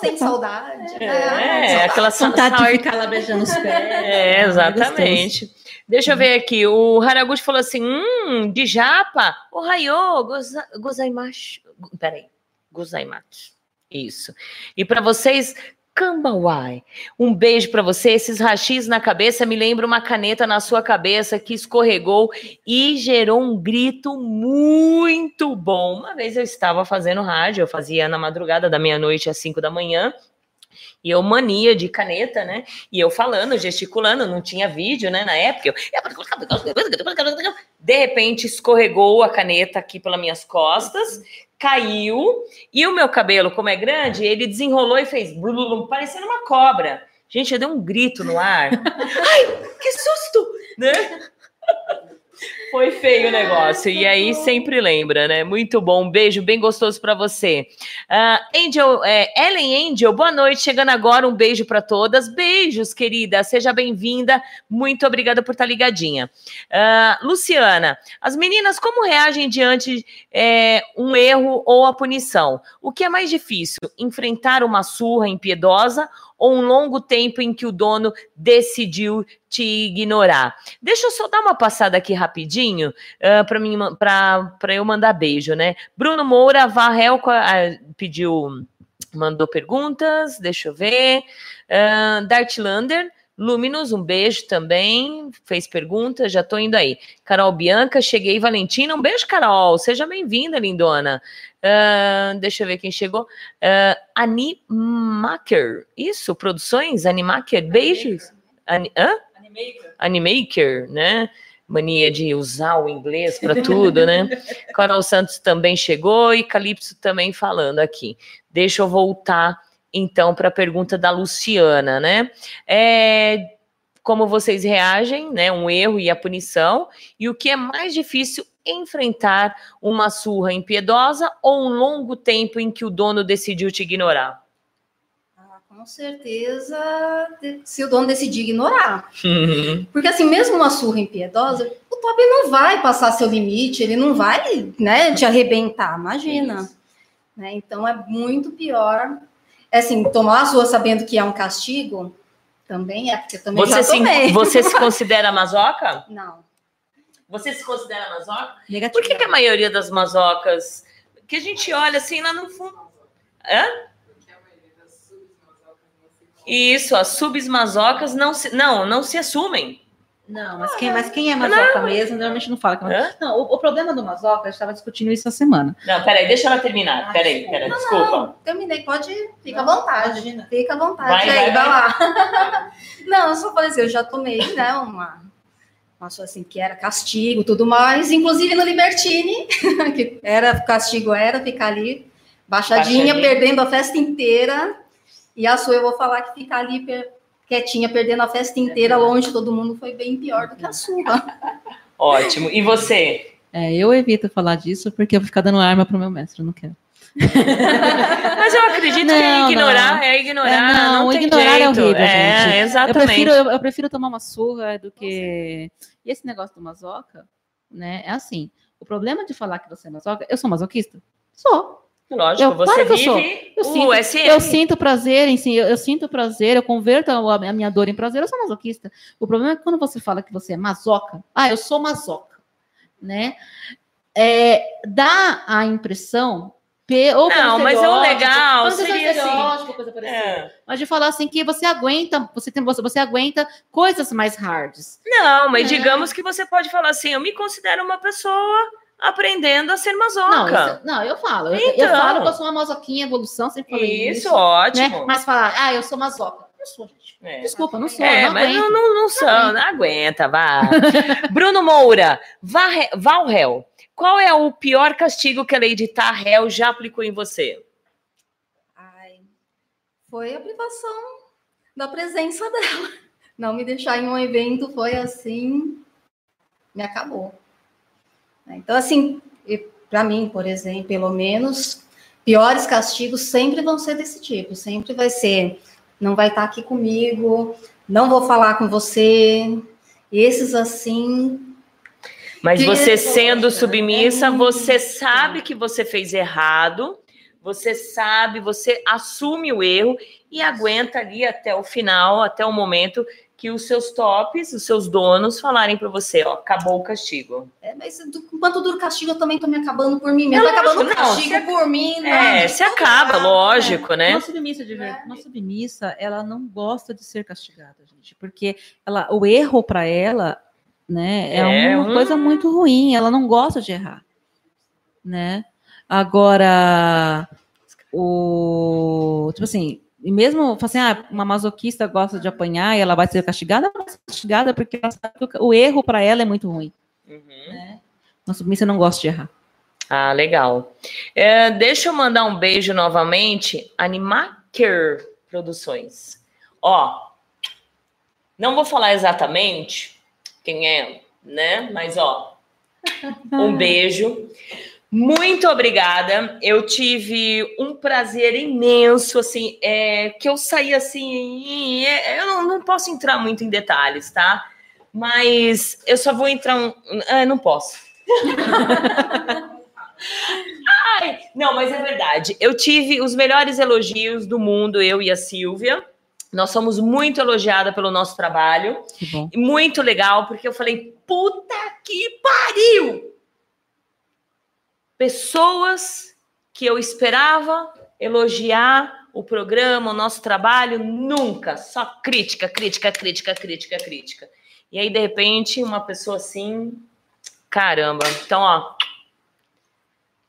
Tem saudade. É, aquela sa- Vontade de sa- ficar lá beijando os pés. É, exatamente. Deixa eu ver aqui. O Haraguchi falou assim: hum, de japa. O Rayo, goza, gozaimasu. Peraí. Gozaimasu. Isso. E para vocês, Kambawai. Um beijo para você. Esses rachis na cabeça me lembra uma caneta na sua cabeça que escorregou e gerou um grito muito bom. Uma vez eu estava fazendo rádio, eu fazia na madrugada da meia-noite às cinco da manhã. E eu mania de caneta, né? E eu falando, gesticulando, não tinha vídeo, né? Na época, eu... de repente escorregou a caneta aqui pelas minhas costas, caiu, e o meu cabelo, como é grande, ele desenrolou e fez blululum, parecendo uma cobra. Gente, eu dei um grito no ar. Ai, que susto! Né? Foi feio o negócio. E aí sempre lembra, né? Muito bom. Um beijo bem gostoso para você. Ah, Angel, é, Ellen Angel, boa noite. Chegando agora, um beijo para todas. Beijos, querida. Seja bem-vinda. Muito obrigada por estar ligadinha. Ah, Luciana, as meninas como reagem diante é, um erro ou a punição? O que é mais difícil? Enfrentar uma surra impiedosa ou um longo tempo em que o dono decidiu te ignorar? Deixa eu só dar uma passada aqui rapidinho para mim para eu mandar beijo, né? Bruno Moura Varrel ah, pediu, mandou perguntas, deixa eu ver. Uh, Dartlander, Luminous, um beijo também, fez perguntas, já tô indo aí. Carol Bianca, cheguei, Valentina, um beijo, Carol, seja bem-vinda, lindona. Uh, deixa eu ver quem chegou. Uh, Animaker, isso, produções, Animaker, beijos. Ani, hã? Animaker. Animaker, né? Mania de usar o inglês para tudo, né? Carol Santos também chegou e Calypso também falando aqui. Deixa eu voltar então para a pergunta da Luciana, né? É, como vocês reagem, né? Um erro e a punição, e o que é mais difícil enfrentar uma surra impiedosa ou um longo tempo em que o dono decidiu te ignorar? Com certeza, se o dono decidir ignorar. Porque assim, mesmo uma surra impiedosa, o Toby não vai passar seu limite, ele não vai, né, te arrebentar, imagina. Né? Então é muito pior. É assim, tomar a surra sabendo que é um castigo, também é, porque eu também você já tomei. Se, você se considera masoca? Não. Você se considera masoca? Negativo. Por que, que a maioria das masocas, que a gente olha assim lá no fundo... Hã? Isso, as submasocas não se, não, não se assumem. Não, mas quem, mas quem é masoca Não. mesmo, normalmente não fala. Que é. Não, o, o problema do masoca, a gente estava discutindo isso essa semana. Não, peraí, deixa ela terminar. Peraí, peraí, Não, desculpa. não, terminei, pode, fica à vontade. Fica à vontade, Vai, aí, vai, vai, lá. não, eu só falei assim, eu já tomei, né, uma, uma sua assim, que era castigo, tudo mais, inclusive no Libertine, que era, castigo era ficar ali, baixadinha, Baixadinha. perdendo a festa inteira, e a sua eu vou falar que ficar ali per- quietinha, perdendo a festa inteira, longe de todo mundo, foi bem pior do que a sua. Ótimo. E você? É, eu evito falar disso porque eu vou ficar dando arma pro meu mestre, eu não quero. Mas eu acredito que é Não, ignorar, não. é ignorar. É, não, não, tem ignorar jeito. é horrível, É, gente. exatamente. Eu prefiro, eu, eu prefiro tomar uma surra do que. E esse negócio do masoca, né? É assim. O problema de falar que você é masoca, eu sou masoquista? Sou. Lógico, Eu- você claro que eu sou. vive Eu sinto, eu sinto prazer em si, eu, eu sinto prazer, eu converto a, a minha dor em prazer, eu sou masoquista. O problema é que quando você fala que você é masoca, ah, eu sou masoca, né? É, dá a impressão, ou Não, mas é o legal, não seria assim. coisa parecida, É. mas de falar assim que você aguenta, você tem você, você aguenta coisas mais hards. Não, mas É. digamos que você pode falar assim: eu me considero uma pessoa aprendendo a ser masoca. Não, isso- não, eu falo, eu, eu Então. falo que eu sou uma masoquinha, evolução, sempre falei Isso, isso. ótimo. Né? Mas falar, ah, eu sou masoca. Não sou, gente. É. Desculpa, não sou. É, não mas aguento. não, não, não são, não aguenta, vá. Bruno Moura, Varre- Valhel, qual é o pior castigo que a Lady Tarrel já aplicou em você? Ai, foi a privação da presença dela. Não me deixar em um evento foi assim me acabou. Então, assim, para mim, por exemplo, pelo menos, piores castigos sempre vão ser desse tipo. Sempre vai ser, não vai estar aqui comigo, não vou falar com você. Esses assim. Mas você sendo submissa, É você sabe que você fez errado, você sabe, você assume o erro e aguenta ali até o final, até o momento que os seus tops, os seus donos falarem para você, ó, acabou o castigo. É, mas do- enquanto dura o castigo, eu também tô me acabando por mim mesmo. É Tô acabando o não, castigo você- por mim, É, né? se acaba, lógico, né? Uma submissa, de ver- uma submissa, ela não gosta de ser castigada, gente, porque ela, o erro para ela, né, é, É uma um- coisa muito ruim. Ela não gosta de errar, né? Agora, o tipo assim, e mesmo assim, ah, uma masoquista gosta de apanhar e ela vai ser castigada, ela vai ser castigada porque ela sabe que o- erro para ela é muito ruim. Né? Uma submissa não gosta de errar. Ah, legal. É, deixa eu mandar um beijo novamente. Animaker Produções. Ó, não vou falar exatamente quem é, né? Mas ó, um beijo. Muito obrigada. Eu tive um prazer imenso, assim, é, que eu saí assim. é, eu não, não posso entrar muito em detalhes, tá? Mas eu só vou entrar um. Ah, não posso. Ai, não, mas é verdade. Eu tive os melhores elogios do mundo, eu e a Silvia. Nós somos muito elogiadas pelo nosso trabalho. Muito legal, porque eu falei, puta que pariu! Pessoas que eu esperava elogiar o programa, o nosso trabalho, nunca. Só crítica, crítica, crítica, crítica, crítica. E aí, de repente, uma pessoa assim, caramba. Então, ó,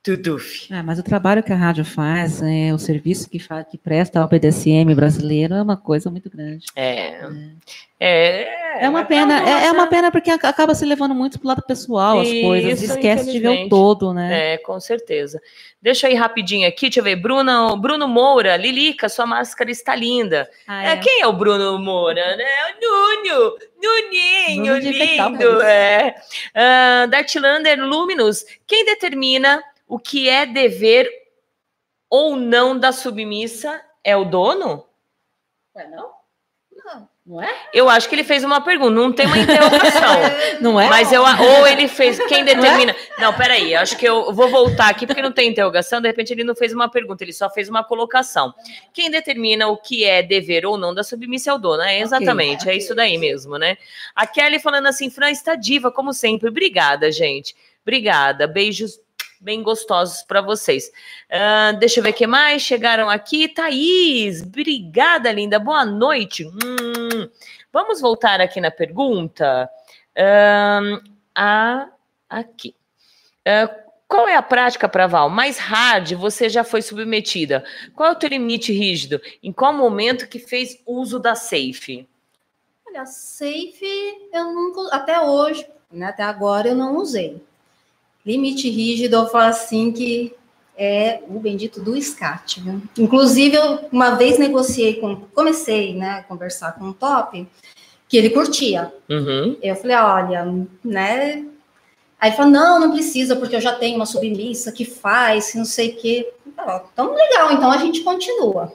Tuduf. Ah, mas o trabalho que a rádio faz, é, o serviço que, faz, que presta ao BDSM brasileiro é uma coisa muito grande. É. É, É uma é pena, é, é uma pena porque ac- acaba se levando muito pro lado pessoal as coisas, Isso, esquece de ver o todo, né? É, com certeza. Deixa ir rapidinho aqui, deixa eu ver. Bruno, Bruno Moura, Lilica, sua máscara está linda. Ah, é. é. quem é o Bruno Moura? Né? O Nuno, Nuninho, o lindo. É. Ah, Dartlander Luminous, quem determina o que é dever ou não da submissa é o dono? Ué, não? Não. Não é? Eu acho que ele fez uma pergunta, não tem uma interrogação. Não é? Mas eu ou ele fez quem determina. Não, peraí, acho que eu vou voltar aqui porque não tem interrogação. De repente ele não fez uma pergunta, ele só fez uma colocação. Quem determina o que é dever ou não da submissa é o dono. É exatamente, é isso daí mesmo, né? A Kelly falando assim, Fran está diva como sempre. Obrigada, gente. Obrigada. Beijos bem gostosos para vocês. Ah, deixa eu ver o que mais chegaram aqui. Thaís, obrigada, linda. Boa noite. Hum, vamos voltar aqui na pergunta. Ahn, a, aqui. Ah, qual é a prática para Val? Mais hard, você já foi submetida. Qual é o teu limite rígido? Em qual momento que fez uso da safe? Olha, safe eu nunca, até hoje, né, até agora eu não usei. Limite rígido, eu falo assim que é o bendito do SCAT, viu? Inclusive, eu uma vez negociei com, comecei, né, a conversar com o Top, que ele curtia. Uhum. Eu falei, olha, né? Aí ele falou, não, não precisa, porque eu já tenho uma submissa que faz, não sei o quê. Eu falei, "Ó, Então, legal, então a gente continua.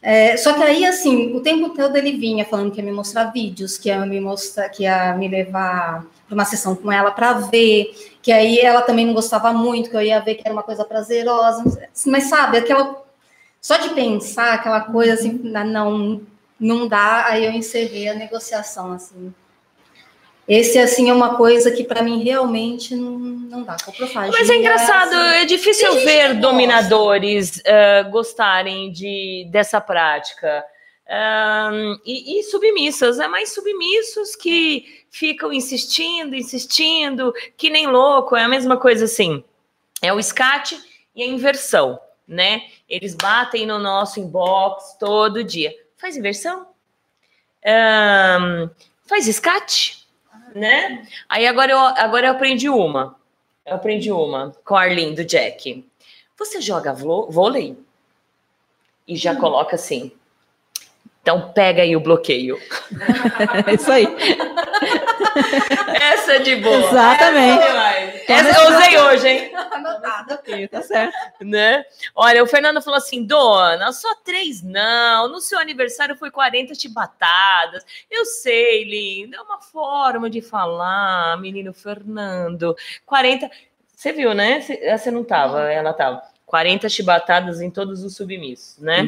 É, só que aí, assim, o tempo todo ele vinha falando que ia me mostrar vídeos, que ia me mostrar, que ia me levar para uma sessão com ela para ver, que aí ela também não gostava muito, que eu ia ver que era uma coisa prazerosa, mas sabe, aquela só de pensar aquela coisa assim, na- não não dá, aí eu encerrei a negociação assim. Esse assim é uma coisa que para mim realmente não, não dá. Coprofagia, Mas é engraçado, assim, é difícil ver dominadores ah, gostarem de, dessa prática. Ahn, e, e submissas, é mais submissos que ficam insistindo, insistindo, que nem louco, é a mesma coisa assim. É o escate e a inversão, né? Eles batem no nosso inbox todo dia. Faz inversão? Ahn, faz escate? Né? Aí agora eu, agora eu aprendi uma. Eu aprendi uma com a Arlene do Jack. Você joga vôlei? E já coloca assim. Então pega aí o bloqueio. É isso aí. Essa é de boa. Exatamente. Essa, é. Essa eu usei hoje, hein? Anotada. Tá certo. né? Olha, o Fernando falou assim: Dona, só três não. No seu aniversário foi 40 chibatadas. Eu sei, lindo. É uma forma de falar, menino Fernando. 40. Você viu, né? Você você não tava, ela tava. 40 chibatadas em todos os submissos, né?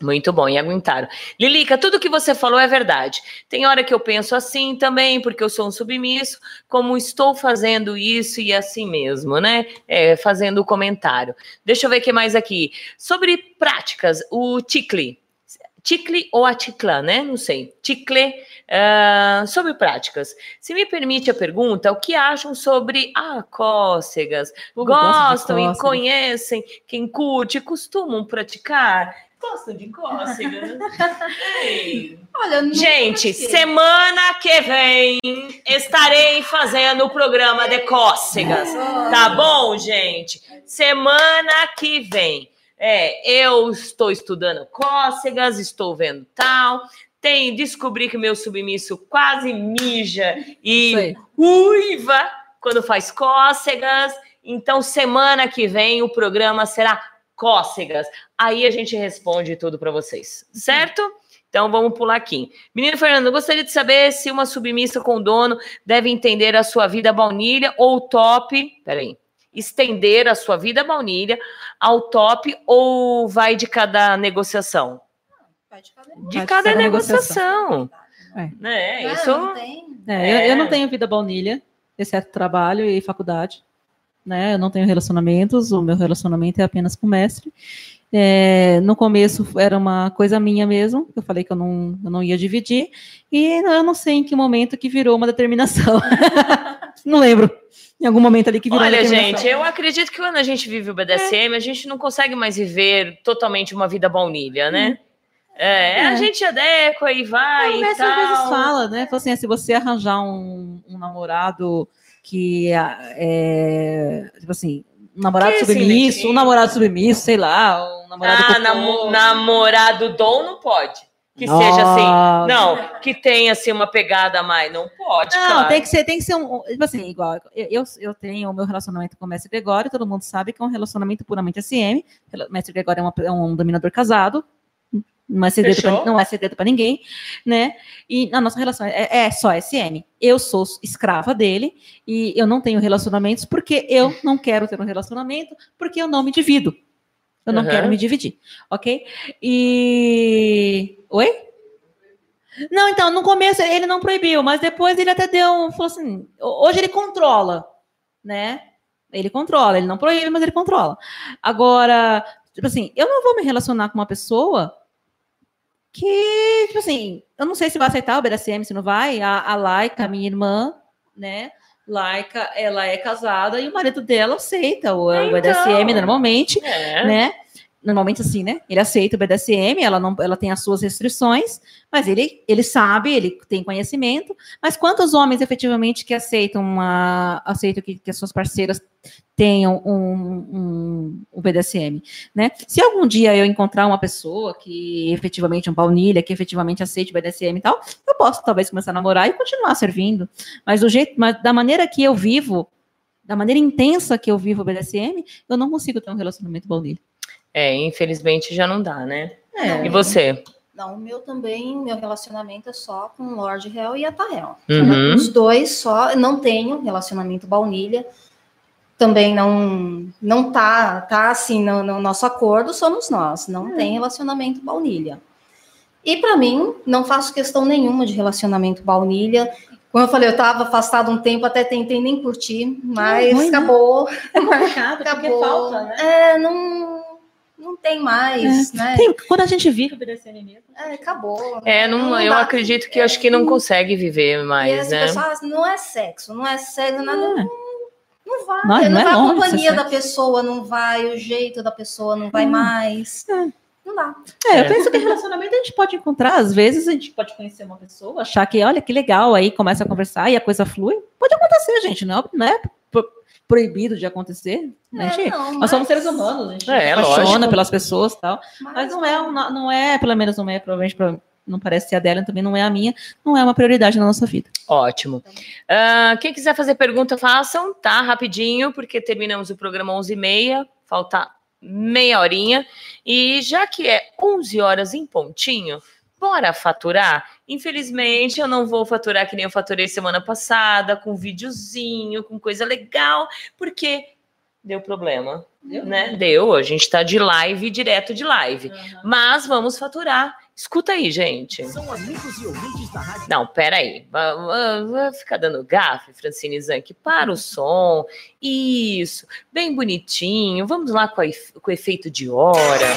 Muito bom, e aguentaram. Lilica, tudo que você falou é verdade. Tem hora que eu penso assim também, porque eu sou um submisso, como estou fazendo isso e assim mesmo, né? É, fazendo o comentário. Deixa eu ver o que mais aqui. Sobre práticas, o Ticle. Ticle ou Aticlã, né? Não sei. Ticle, ah, sobre práticas. Se me permite a pergunta, o que acham sobre ah, cócegas? Uh, Gostam e conhecem? Quem curte, costumam praticar? Gostam de cócegas? Ei. Olha, não Gente, semana que vem estarei fazendo o programa de cócegas. Tá bom, gente? Semana que vem. É, eu estou estudando cócegas, estou vendo tal. Tem, descobri que meu submisso quase mija e uiva quando faz cócegas. Então, semana que vem o programa será cócegas. Aí a gente responde tudo para vocês, certo? Então vamos pular aqui. Menino Fernando, eu gostaria de saber se uma submissa com dono deve entender a sua vida baunilha ou top. Peraí. Estender a sua vida baunilha ao top ou vai de cada negociação? Vai de cada De Vai de cada cada negociação. É. Né? Não, Isso. É, eu, eu não tenho vida baunilha, exceto trabalho e faculdade. Né? Eu não tenho relacionamentos, o meu relacionamento é apenas com o mestre. É, no começo era uma coisa minha mesmo, eu falei que eu não, eu não ia dividir, e eu não sei em que momento que virou uma determinação. não lembro. Em algum momento ali que virou uma Olha, determinação. gente, eu acredito que quando a gente vive o BDSM, a gente não consegue mais viver totalmente uma vida baunilha, né? É, a É. gente adequa e vai o e mestre às vezes fala, né? Fala assim, ah, se você arranjar um, um namorado que ah, é, tipo assim, um namorado Que submisso, silencioso. um namorado submisso, sei lá, um namorado Ah, namo- namorado dom não pode. Que Nossa. seja assim. Não, que tenha assim uma pegada a mais. Não pode, Não, claro. tem que ser, tem que ser um, tipo assim, igual, eu, eu, eu tenho o meu relacionamento com o mestre Gregório, todo mundo sabe que é um relacionamento puramente SM, o mestre Gregório é, uma- é um dominador casado, não é segredo pra, não é segredo ninguém, né? E a nossa relação é, é só SM. Eu sou escrava dele e eu não tenho relacionamentos porque eu não quero ter um relacionamento, porque eu não me divido. Eu não Aham. quero me dividir, ok? E. Oi? Não, então, no começo ele não proibiu, mas depois ele até deu. um- Falou assim: hoje ele controla, né? Ele controla, ele não proíbe, mas ele controla. Agora, tipo assim, eu não vou me relacionar com uma pessoa que, tipo assim, eu não sei se vai aceitar o BDSM, se não vai. A, a Laika, minha irmã, né? Laika, ela é casada e o marido dela aceita o, o Então. BDSM normalmente É. né? Normalmente assim, né? Ele aceita o BDSM, ela não, ela tem as suas restrições, mas ele, ele sabe, ele tem conhecimento. Mas quantos homens efetivamente que aceitam uma, aceitam que, que as suas parceiras tenham um, um, um BDSM, né? Se algum dia eu encontrar uma pessoa que efetivamente um baunilha, que efetivamente aceite o BDSM e tal, eu posso talvez começar a namorar e continuar servindo. Mas do jeito, mas da maneira que eu vivo, da maneira intensa que eu vivo o BDSM, eu não consigo ter um relacionamento baunilha. É, infelizmente já não dá, né? É. E você? Não, o meu também, meu relacionamento é só com o Lord Hell e a Tahel. Uhum. Os dois só, não tenho relacionamento baunilha. Também não não tá, tá assim no, no nosso acordo, somos nós, não tem relacionamento baunilha. E para mim, não faço questão nenhuma de relacionamento baunilha. Como eu falei, eu estava afastado um tempo, até tentei nem curtir, mas ruim, né? acabou. É complicado, porque acabou. falta, né? É, não, não tem mais, né? Tem- quando a gente vive o BDSM mesmo. É, acabou. É, não, eu dá. acredito que acho que não consegue viver E mais, esse né? pessoal, assim, não é sexo, não é sexo, nada. É. Não, não vai. Não, Não, não é vai a longe ser companhia da pessoa, não vai, o jeito da pessoa não vai Hum. mais. É. Não dá. É, eu É. penso que relacionamento a gente pode encontrar, às vezes a gente pode conhecer uma pessoa, achar que, olha, que legal, aí começa a conversar e a coisa flui. Pode acontecer, gente, não, não é proibido de acontecer. né? É, gente, não, nós somos mas- seres humanos, a gente É, se apaixona lógico. pelas pessoas e tal. Mas não é, um- não é, pelo menos não é, provavelmente, pra- não parece ser a dela, também não é a minha, não é uma prioridade na nossa vida. Ótimo. Ah, quem quiser fazer pergunta, façam, tá? Rapidinho, porque terminamos o programa 11h30, falta meia horinha. E já que é 11 horas em pontinho, bora faturar? Infelizmente, eu não vou faturar que nem eu faturei semana passada, com videozinho, com coisa legal, porque deu problema. Deu? Né? Deu, a gente tá de live, direto de live. Mas vamos faturar. Escuta aí, gente. São amigos e ouvintes da rádio. Não, peraí. Vai, ficar dando gafe, Francine Zanck. Para o som. Isso. Bem bonitinho. Vamos lá com, com o efeito de hora.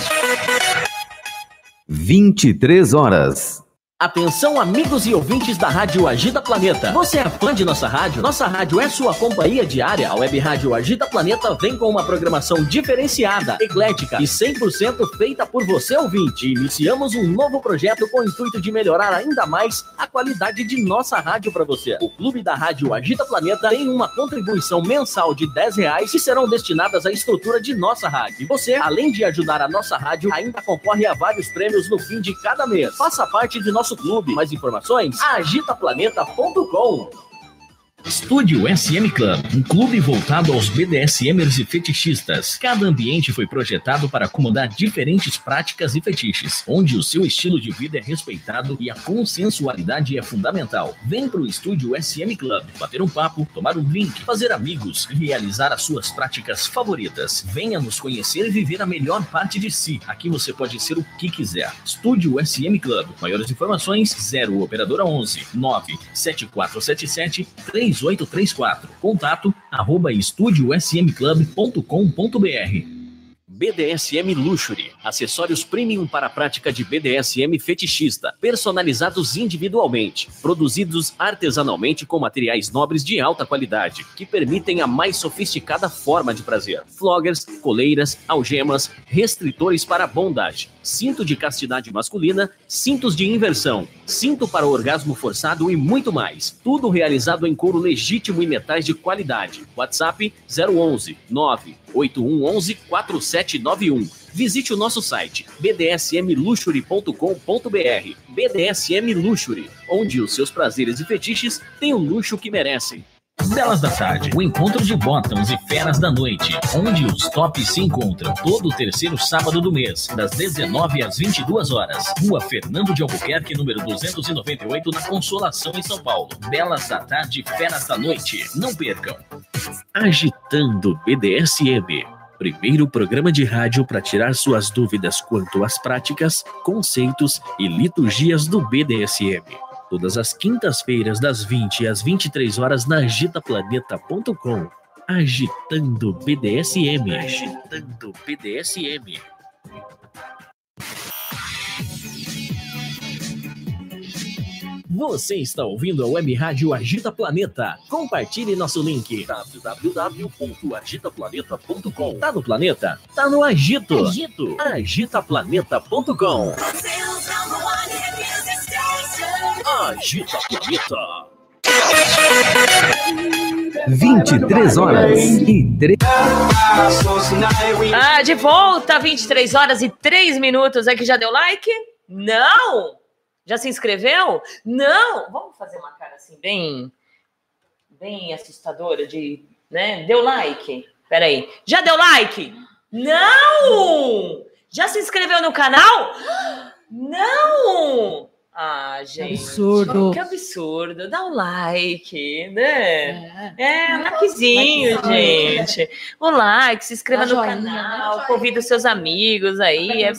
23 horas. Atenção, amigos e ouvintes da Rádio Agita Planeta. Você é fã de nossa rádio? Nossa rádio é sua companhia diária. A Web Rádio Agita Planeta vem com uma programação diferenciada, eclética e 100% feita por você, ouvinte. Iniciamos um novo projeto com o intuito de melhorar ainda mais a qualidade de nossa rádio para você. O Clube da Rádio Agita Planeta tem uma contribuição mensal de 10 reais que serão destinadas à estrutura de nossa rádio. Você, além de ajudar a nossa rádio, ainda concorre a vários prêmios no fim de cada mês. Faça parte de nosso clube. Mais informações? agitaplaneta.com Estúdio SM Club, um clube voltado aos BDSMers e fetichistas. Cada ambiente foi projetado para acomodar diferentes práticas e fetiches, onde o seu estilo de vida é respeitado e a consensualidade é fundamental. Vem pro Estúdio SM Club, bater um papo, tomar um drink, fazer amigos e realizar as suas práticas favoritas. Venha nos conhecer e viver a melhor parte de si. Aqui você pode ser o que quiser. Estúdio SM Club. Maiores informações: 0 operadora 11 97477 3834. Contato arroba estúdiosmclub.com.br. BDSM Luxury, acessórios premium para a prática de BDSM fetichista, personalizados individualmente, produzidos artesanalmente com materiais nobres de alta qualidade, que permitem a mais sofisticada forma de prazer. Floggers, coleiras, algemas, restritores para bondage, cinto de castidade masculina, cintos de inversão, cinto para orgasmo forçado e muito mais. Tudo realizado em couro legítimo e metais de qualidade. WhatsApp 011 98111 4791. Visite o nosso site bdsmluxury.com.br. BDSM Luxury, onde os seus prazeres e fetiches têm o luxo que merecem. Belas da Tarde, o encontro de bottoms e feras da noite, onde os tops se encontram todo o terceiro sábado do mês, das 19 às 22 horas. Rua Fernando de Albuquerque, número 298, na Consolação, em São Paulo. Belas da Tarde, Feras da Noite. Não percam. Agitando BDSM. Primeiro programa de rádio para tirar suas dúvidas quanto às práticas, conceitos e liturgias do BDSM. Todas as quintas-feiras, das 20 às 23 horas, na agitaplaneta.com. Agitando BDSM. Agitando BDSM. Você está ouvindo a Web Rádio Agita Planeta. Compartilhe nosso link www.agitaplaneta.com. Tá no planeta? Tá no Agito. Agito. Agitaplaneta.com. Agita Planeta. 23 horas e 3 Ah, de volta, 23 horas e 3 minutos. É que já deu like? Não! Já se inscreveu? Não! Vamos fazer uma cara assim, bem, bem assustadora de, né? Deu like? Peraí. Já deu like? Não! Já se inscreveu no canal? Não! Ah, gente. absurdo. Que absurdo. Dá um like, né? É, um likezinho, gente. O like, se inscreva no joinha, canal, convida os seus amigos aí. É...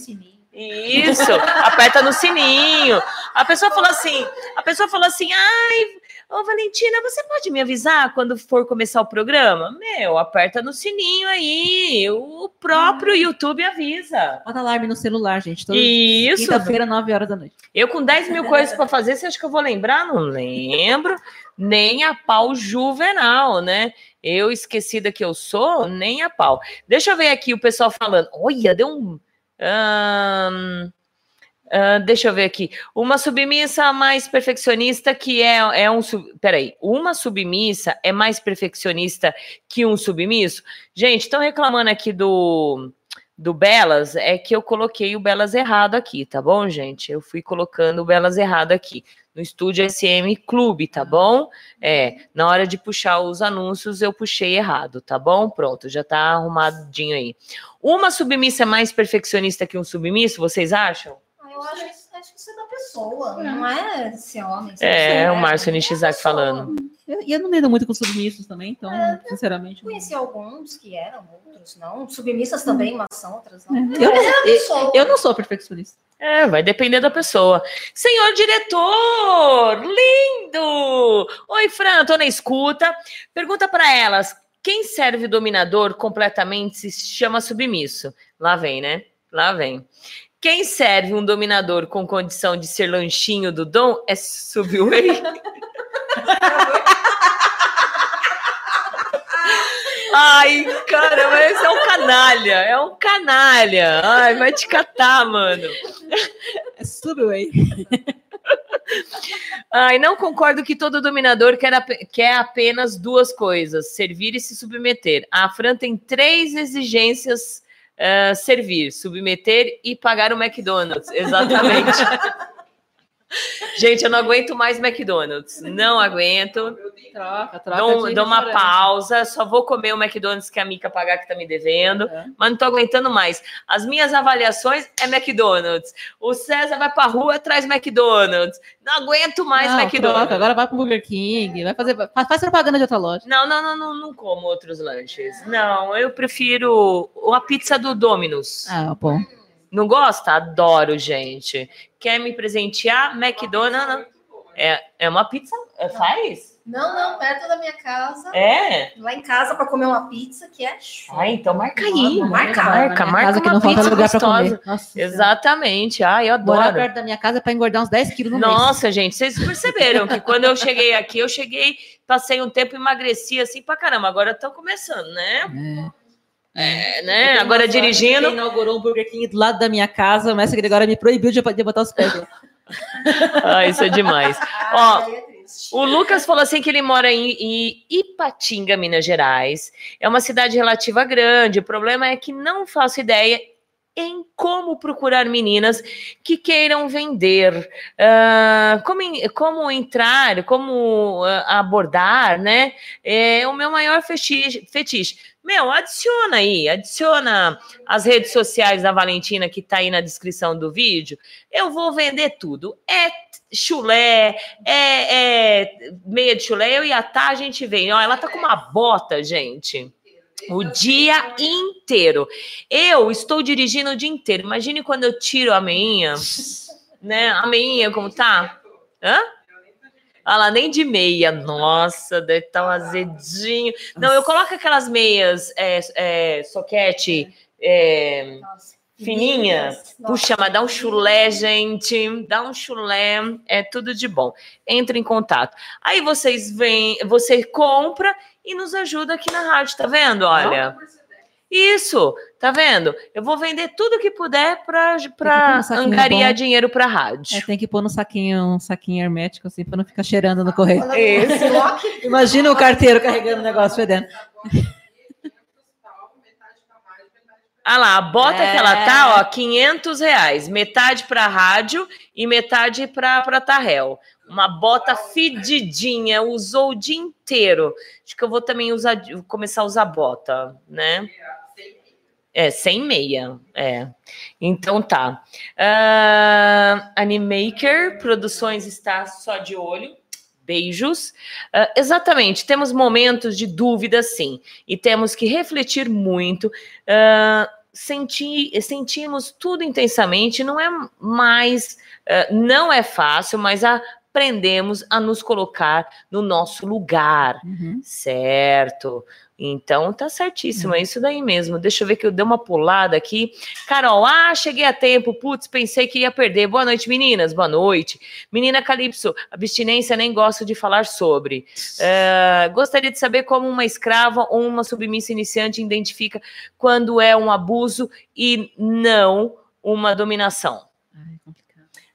Isso, aperta no sininho. A pessoa falou assim, a pessoa falou assim, ai, ô Valentina, você pode me avisar quando for começar o programa? Meu, aperta no sininho aí, o próprio YouTube avisa. Bota alarme no celular, gente. Isso. Quinta-feira, 9 horas da noite. Eu com 10 mil coisas para fazer, você acha que eu vou lembrar? Não lembro. Nem a pau juvenal, né? Eu esquecida que eu sou, nem a pau. Deixa eu ver aqui o pessoal falando. Olha, deu um. ahn, ah, deixa eu ver aqui. Uma submissa mais perfeccionista que é, é um. sub- Peraí. Uma submissa é mais perfeccionista que um submisso? Gente, estão reclamando aqui do do Belas é que eu coloquei o Belas errado aqui, tá bom, gente? Eu fui colocando o Belas errado aqui no estúdio SM Clube, tá bom? É, na hora de puxar os anúncios eu puxei errado, tá bom? Pronto, já tá arrumadinho aí. Uma submissa é mais perfeccionista que um submisso, vocês acham? Eu acho, que- acho que isso é da pessoa, não é esse homem. É, pessoa, o Márcio Nishizaki falando. Eu- E eu, não lido muito com submissos também, então, sinceramente. não- Conheci alguns que eram, outros não. Submissas também, mas são outras não. Eu, é pessoa. eu, eu não sou perfeccionista. É, vai depender da pessoa. Senhor diretor, lindo! Oi, Fran, tô na escuta. Pergunta para elas: quem serve dominador completamente se chama submisso? Lá vem, né? Lá vem. Quem serve um dominador com condição de ser lanchinho do dom é subway? Ai, caramba, esse é um canalha, é um canalha. Ai, vai te catar, mano. É subway. Ai, não concordo que todo dominador quer, ap- quer apenas duas coisas: servir e se submeter. A Fran tem três exigências: servir, submeter e pagar o McDonald's. Exatamente. Gente, eu não aguento mais McDonald's. Não aguento. Troca, troca. Dou, dou uma pausa, só vou comer o McDonald's que a Mica pagar que tá me devendo, É. mas não tô aguentando mais. As minhas avaliações é McDonald's. O César vai pra rua, traz McDonald's. Não aguento mais Não, McDonald's. troca, agora vai pro Burger King, vai fazer, faz, faz propaganda de outra loja. Não, não, não, não, não como outros lanches. Não, eu prefiro a pizza do Domino's. Ah, bom. Não gosta? Adoro, gente. Quer me presentear? McDonald's. É, é uma pizza? É, Faz? Não, não, perto da minha casa. É? Lá em casa para comer uma pizza que é show. Ah, então marca aí. Marca, marca, minha marca casa que não falta pizza lugar gostosa. comer. Nossa Exatamente. Ai, eu Morar adoro. perto da minha casa é pra engordar uns 10 quilos no mês. Nossa, gente, vocês perceberam que quando eu cheguei aqui, eu cheguei, passei um tempo, emagreci assim pra caramba. Agora estão começando, né? É, né? Agora dirigindo. Inaugurou um Burger King do lado da minha casa, o mestre Gregório me proibiu de, de botar os pés. lá. Ah, isso é demais. Ó, o Lucas falou assim que ele mora em, em Ipatinga, Minas Gerais. É uma cidade relativa grande. O problema é que não faço ideia em como procurar meninas que queiram vender, Ah, como, como entrar, como ah, abordar, né? É o meu maior fetiche, fetiche. Meu, adiciona aí, adiciona as redes sociais da Valentina que tá aí na descrição do vídeo. Eu vou vender tudo. É chulé, é, é meia de chulé, eu e a Tá, a gente vem. Ó, ela tá com uma bota, gente. O dia inteiro. Eu estou dirigindo o dia inteiro. Imagine quando eu tiro a meinha, né? A meinha como tá? Hã? Olha lá, nem de meia. Nossa, deve estar um azedinho. Não, eu coloco aquelas meias é, é, soquete é, fininhas. Puxa, mas dá um chulé, gente. Dá um chulé. É tudo de bom. Entre em contato. Aí vocês vêm, você compra e nos ajuda aqui na rádio, tá vendo? Olha. Isso, tá vendo? Eu vou vender tudo que puder para um angariar bom. dinheiro para rádio. É, tem que pôr no saquinho, um saquinho hermético, assim, pra não ficar cheirando no correio. Isso. Imagina o carteiro carregando o negócio fedendo. Ah lá, a bota É. que ela tá, ó, 500 reais. Metade para rádio e metade para Tarrel. Uma bota fedidinha, usou o dia inteiro. Acho que eu vou também usar, começar a usar bota, né? É, sem meia, é. Então tá. Ah, Animaker Produções está só de olho. Beijos. Ah, exatamente, temos momentos de dúvida, sim, e temos que refletir muito. Ah, senti, sentimos tudo intensamente, não é mais, ah, não é fácil, mas aprendemos a nos colocar no nosso lugar, certo? Então tá certíssimo, é isso daí mesmo. Deixa eu ver que eu dei uma pulada aqui. Carol, ah, cheguei a tempo. Putz, pensei que ia perder. Boa noite, meninas. Boa noite. Menina Calypso, abstinência nem gosto de falar sobre. Eh, gostaria de saber como uma escrava ou uma submissa iniciante identifica quando é um abuso e não uma dominação.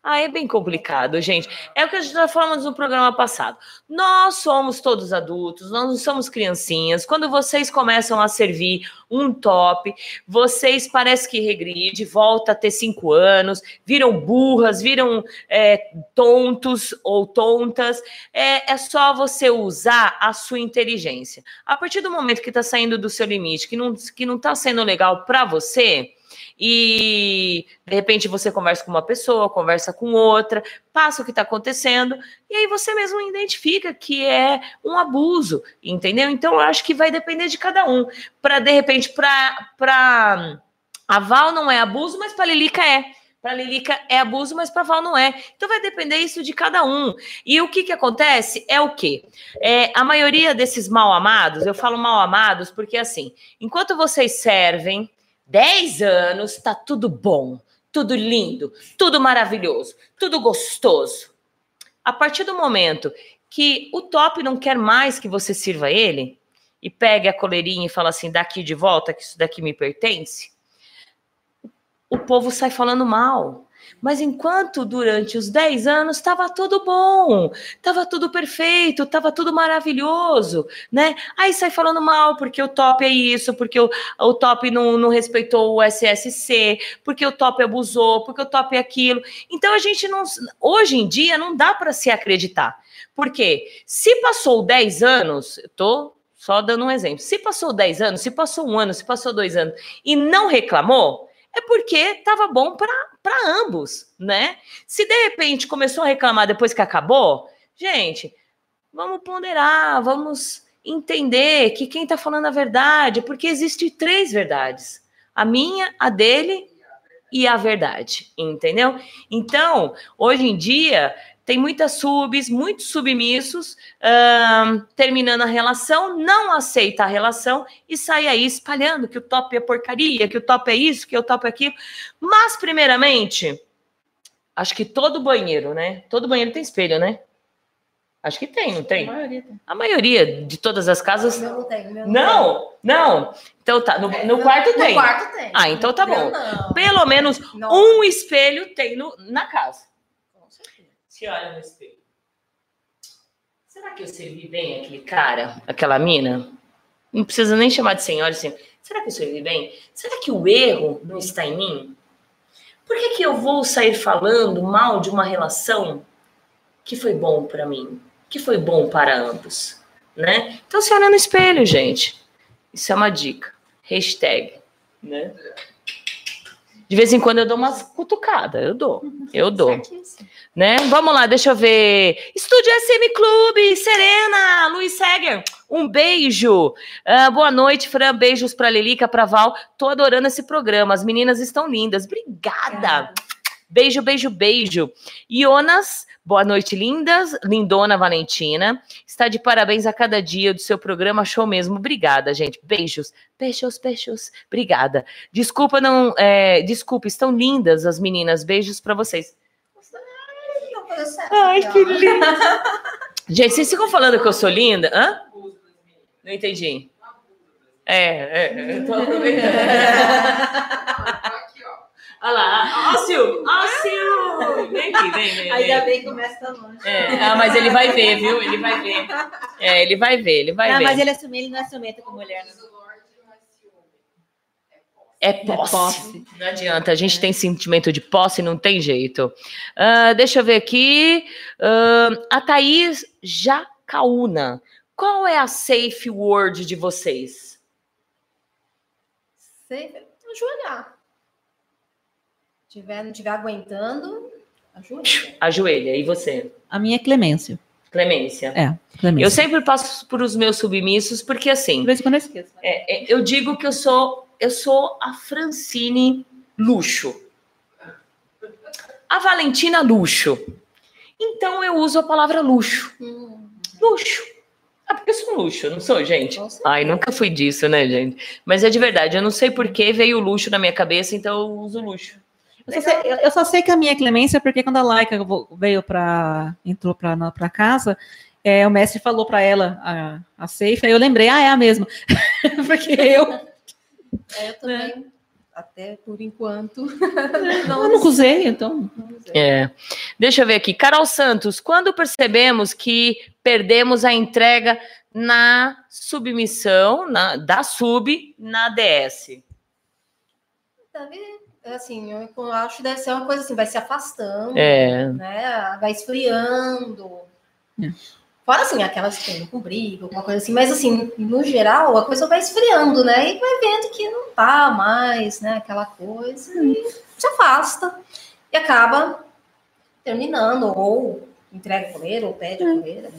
Ah, é bem complicado, gente. É o que a gente já falamos no programa passado. Nós somos todos adultos, nós não somos criancinhas. Quando vocês começam a servir um top, vocês parece que regride, volta a ter cinco anos, viram burras, viram é, tontos ou tontas. É, é só você usar a sua inteligência. A partir do momento que está saindo do seu limite, que não, que não tá sendo legal para você, e de repente você conversa com uma pessoa, conversa com outra, passa o que está acontecendo, e aí você mesmo identifica que é um abuso, entendeu? Então eu acho que vai depender de cada um. Para de repente, para a Val não é abuso, mas para Lilica é. Para Lilica é abuso, mas para Val não é. Então vai depender isso de cada um. E o que, que acontece é o quê? É, a maioria desses mal amados, eu falo mal amados porque assim, enquanto vocês servem, 10 anos, tá tudo bom, tudo lindo, tudo maravilhoso, tudo gostoso. A partir do momento que o top não quer mais que você sirva ele e pegue a coleirinha e fala assim, daqui de volta, que isso daqui me pertence, o povo sai falando mal. Mas enquanto durante os 10 anos estava tudo bom, estava tudo perfeito, estava tudo maravilhoso, né? Aí sai falando mal porque o top é isso, porque o, o top não, não respeitou o SSC, porque o top abusou, porque o top é aquilo. Então a gente não. Hoje em dia não dá para se acreditar. Porque se passou 10 anos, eu tô só dando um exemplo. Se passou 10 anos, se passou um ano, se passou dois anos e não reclamou, é porque estava bom para ambos, né? Se de repente começou a reclamar depois que acabou, gente, vamos ponderar, vamos entender que quem está falando a verdade, porque existe três verdades: a minha, a dele e a verdade, entendeu? Então, hoje em dia, tem muitas subs, muitos submissos, terminando a relação, não aceita a relação e sai aí espalhando que o top é porcaria, que o top é isso, que o top é aquilo. Mas, primeiramente, acho que todo banheiro, né? Todo banheiro tem espelho, né? Acho que tem, não tem? A maioria, tem. A maioria de todas as casas. Não tem, meu não, não. Então tá, no, no quarto tem. No quarto tem. Ah, então tá bom. não. Pelo menos Não. um espelho tem no, na casa. Se olha no espelho. Será que eu servi bem aquele cara, aquela mina? Não precisa nem chamar de senhora, assim. Será que eu servi bem? Será que o erro não está em mim? Por que, que eu vou sair falando mal de uma relação que foi bom para mim, que foi bom para ambos, né? Então se olha no espelho, gente. Isso é uma dica. Hashtag, né? De vez em quando eu dou umas cutucadas, eu dou, eu dou. Né? Vamos lá, deixa eu ver. Estúdio SM Clube, Serena, Luiz Seger, um beijo. Ah, boa noite, Fran. Beijos pra Lilica, pra Val. Tô adorando esse programa. As meninas estão lindas. Obrigada. Beijo, beijo, beijo. Ionas, boa noite, lindas. Lindona Valentina. Está de parabéns a cada dia do seu programa. Show mesmo. Obrigada, gente. Beijos. Beijos, beijos. Obrigada. Desculpa, não. é, desculpa, estão lindas as meninas. Beijos pra vocês. Ai, que lindo. Gente, vocês ficam falando que eu sou linda? Hã? Não entendi. É, é, eu tô aproveitando. Olha lá, ó o Silvio, ó o Silvio. Vem aqui, vem, vem. Ainda bem que começa tão longe. É, ah, mas ele vai ver, viu? Ele vai ver. É, ele vai ver, ele vai não, ver. mas ele é ciumento, ele não é ciumento com mulher. Não. É posse. Não adianta, a gente tem sentimento de posse, não tem jeito. Ah, deixa eu ver aqui. Ah, a Thaís Jacaúna. Qual é a safe word de vocês? Sempre ajoelhar. Tiver, não estiver aguentando, ajoelha. Ajoelha. E você? A minha é Clemência. Clemência. É, Clemência. Eu sempre passo por os meus submissos, porque assim. De vez em quando eu esqueço. É, é, eu digo que eu sou, eu sou a Francine luxo. A Valentina luxo. Então eu uso a palavra luxo. Luxo. Ah, porque eu sou um luxo, não sou, gente? Ai, nunca fui disso, né, gente? Mas é de verdade, eu não sei por que veio o luxo na minha cabeça, então eu uso luxo. Eu só, sei, eu- eu só sei que a minha é Clemência porque quando a Laika veio para entrou para casa, é, o mestre falou para ela a, a safe, aí eu lembrei, ah, é a mesma. porque eu É, eu também. até por enquanto. Eu não usei, então. É. Deixa eu ver aqui. Carol Santos, quando percebemos que perdemos a entrega na submissão, na, da sub na DS? Deve, assim, eu acho que deve ser uma coisa assim, vai se afastando, É. né? Vai esfriando. É. Fora assim, aquelas que tem com briga, alguma coisa assim, mas assim, no geral, a coisa vai esfriando, né? E vai vendo que não tá mais, né? Aquela coisa, e se afasta. E acaba terminando, ou entrega a coleira, ou pede a coleira.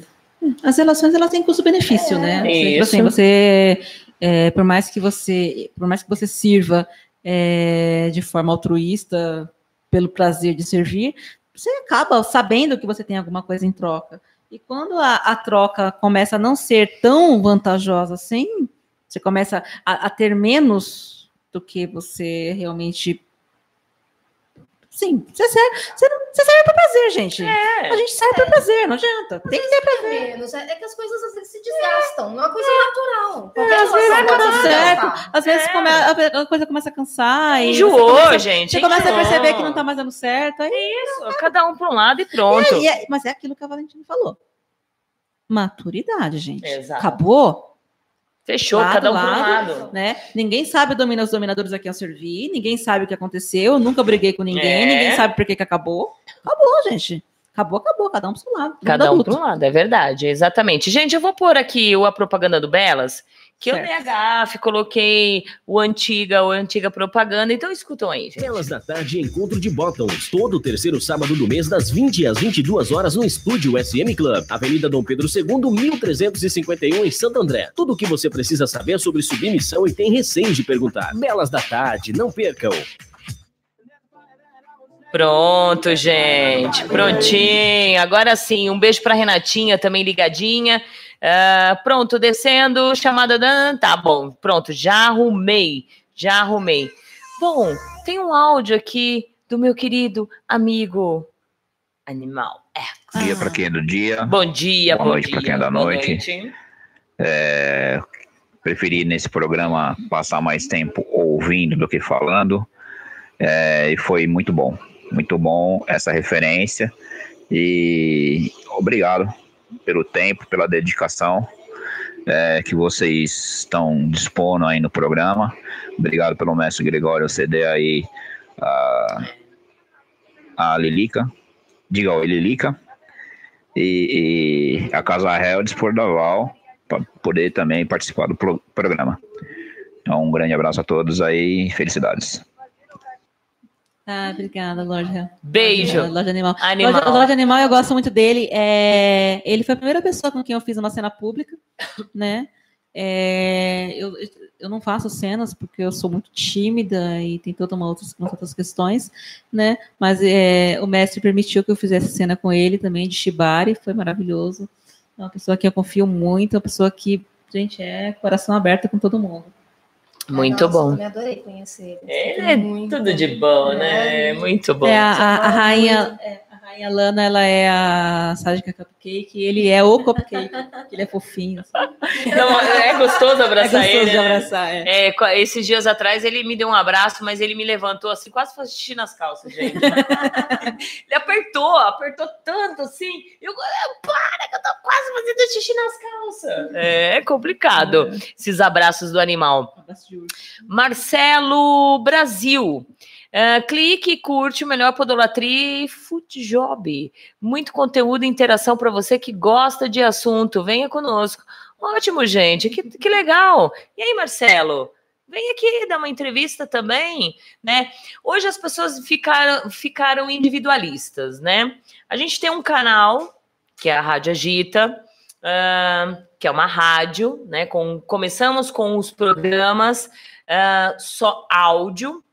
As relações elas têm custo-benefício, né? Tipo Isso. assim, você, é, por mais que você, por mais que você sirva é, de forma altruísta, pelo prazer de servir, você acaba sabendo que você tem alguma coisa em troca. E quando a, a troca começa a não ser tão vantajosa assim, você começa a, a ter menos do que você realmente. Sim, você serve, você, não- você serve para prazer, gente. É. A gente serve para prazer, não adianta. Tem que ter prazer. Menos, é, é que as coisas às vezes se desgastam, não é uma coisa natural. É, Qualquer às vezes não dá certo. Às vezes É. come- a, a coisa começa a cansar. e Enjoou, você começa- gente, Você começa a enjoou. perceber que não tá mais dando certo. Aí, Isso, cada um para um lado e pronto. E é- mas é aquilo que a Valentina falou. Maturidade, gente. Exato. Acabou. Fechou, Lado, cada um para um lado, lado. Né? Ninguém sabe dominar os dominadores aqui ao servir, ninguém sabe o que aconteceu, nunca briguei com ninguém, É. ninguém sabe por que, que acabou. Acabou, gente. Acabou, acabou, cada um pro seu lado. Cada um adulto. para um lado, é verdade, exatamente. Gente, eu vou pôr aqui a propaganda do Belas, que eu Certo. dei a gafe, coloquei o antiga, o antiga propaganda, então escutam aí, gente. Belas da Tarde Encontro de Bottoms, todo terceiro sábado do mês, das 20 às 22 horas, no estúdio SM Club, Avenida Dom Pedro II, 1351, em Santo André. Tudo o que você precisa saber sobre submissão e tem receio de perguntar. Belas da Tarde, não percam. Pronto, gente, prontinho. Agora sim, um beijo para Renatinha, também ligadinha. Ah, pronto, descendo, chamada da. Tá bom, pronto, já arrumei, já arrumei. Bom, tem um áudio aqui do meu querido amigo Animal. É. Dia para quem é do dia. Bom dia, Boa bom noite para quem é da boa noite. É, preferi nesse programa passar mais tempo ouvindo do que falando. É, e foi muito bom. Muito bom essa referência. E obrigado pelo tempo, pela dedicação é, que vocês estão dispondo aí no programa. Obrigado pelo mestre Gregório ceder aí a, a Lilica. Diga oi, Lilica. E, e a Casa Real dispor da Val para poder também participar do pro- programa. Então, um grande abraço a todos aí, felicidades. Ah, obrigada, Loja. Beijo. Loja, Loja Animal. Animal. Loja, Loja Animal, eu gosto muito dele. É, ele foi a primeira pessoa com quem eu fiz uma cena pública, né? É, eu, eu não faço cenas porque eu sou muito tímida e tem toda uma outras, outras questões, né? Mas é, o mestre permitiu que eu fizesse cena com ele também, de Shibari, foi maravilhoso. É uma pessoa que eu confio muito, uma pessoa que, gente, é coração aberto com todo mundo. Muito Nossa, bom. também adorei conhecer ele. Ele é tudo de bom, né? Muito bom. É, a, a- a rainha, é, a rainha Lana, ela é a Sádica Cupcake, e ele é o Cupcake, que ele é fofinho. assim. Não, é gostoso abraçar É gostoso ele. de né? abraçar, é. É, co- esses dias atrás ele me deu um abraço, mas ele me levantou assim, quase faz xixi nas calças, gente. ele apertou, apertou tanto assim. Eu, para, que eu tô quase fazendo xixi nas calças. É complicado esses abraços do animal. Marcelo Brasil. Ah, clique curte o melhor Podolatria e Footjob. Muito conteúdo e interação para você que gosta de assunto. Venha conosco. Ótimo, gente. Que, que legal. E aí, Marcelo? Vem aqui dar uma entrevista também, né? Hoje as pessoas ficaram, ficaram individualistas, né? A gente tem um canal, que é a Rádio Agita, ah, que é uma rádio, né? Com, começamos com os programas ah, só áudio,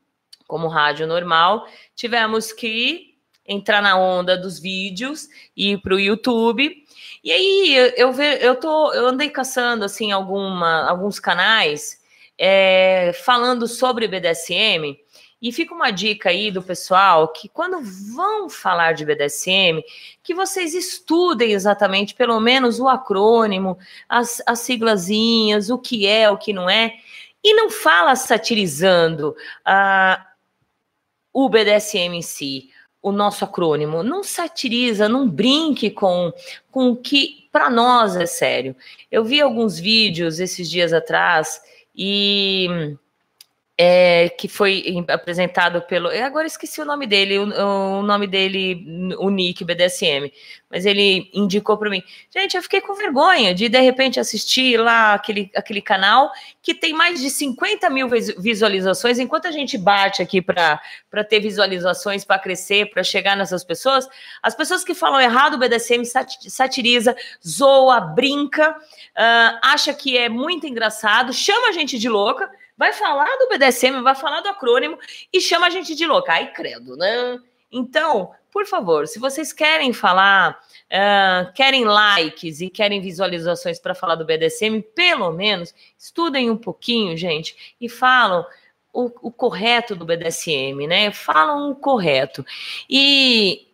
como rádio normal. Tivemos que entrar na onda dos vídeos e ir para o YouTube. E aí eu, ve- eu, tô, eu andei caçando assim alguma, alguns canais é, falando sobre BDSM. E fica uma dica aí do pessoal que quando vão falar de BDSM, que vocês estudem exatamente, pelo menos o acrônimo, as, as siglazinhas, o que é, o que não é, E não fala satirizando ah, o BDSM em si, o nosso acrônimo. Não satiriza, não brinque com, com o que para nós é sério. Eu vi alguns vídeos esses dias atrás e é, que foi apresentado pelo. Eu agora esqueci o nome dele, o, o nome dele, o Nick BDSM, mas ele indicou para mim. Gente, eu fiquei com vergonha de de repente assistir lá aquele, aquele canal que tem mais de 50 mil vis- visualizações. Enquanto a gente bate aqui para ter visualizações, para crescer, para chegar nessas pessoas, as pessoas que falam errado o BDSM sati- satiriza, zoa, brinca, ah, acha que é muito engraçado, chama a gente de louca vai falar do BDSM, vai falar do acrônimo e chama a gente de louca. Ai, credo, né? Então, por favor, se vocês querem falar, ah, querem likes e querem visualizações para falar do BDSM, pelo menos estudem um pouquinho, gente, e falam o, o correto do BDSM, né? Falam o correto. E,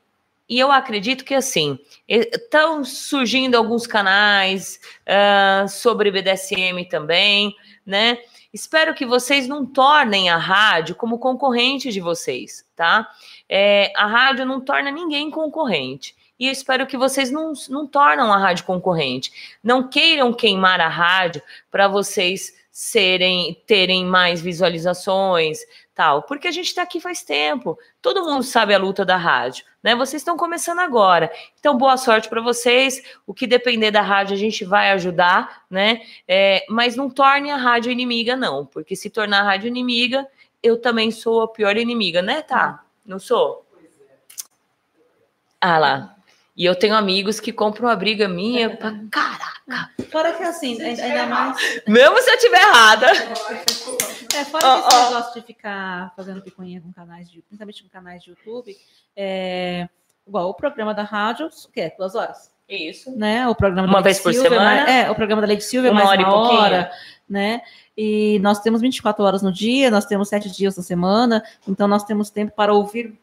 e eu acredito que assim estão surgindo alguns canais ah, sobre BDSM também, né? Espero que vocês não tornem a rádio como concorrente de vocês, tá? É, a rádio não torna ninguém concorrente. E eu espero que vocês não, não tornam a rádio concorrente. Não queiram queimar a rádio para vocês serem terem mais visualizações, tal, porque a gente está aqui faz tempo. Todo mundo sabe a luta da rádio, né? Vocês estão começando agora. Então, boa sorte para vocês. O que depender da rádio, a gente vai ajudar, né? É, mas não torne a rádio inimiga, não, porque se tornar a rádio inimiga, eu também sou a pior inimiga, né, tá? Não sou? Ah lá. E eu tenho amigos que compram uma briga minha pra caraca. Fora que assim, ainda ainda mais. Mesmo se eu tiver errada. É, fora Ó, que esse ó. negócio de ficar fazendo picuinha com canais de, principalmente com canais de YouTube, é, igual o programa da rádio, o quê? Duas horas? Isso. Né? O programa Uma da Lady vez por Silvia, semana? mais- é, o programa da Lady Silvia Uma mais hora e uma pouquinho? hora, né? E nós temos 24 horas no dia, nós temos sete dias na semana, então nós temos tempo para ouvir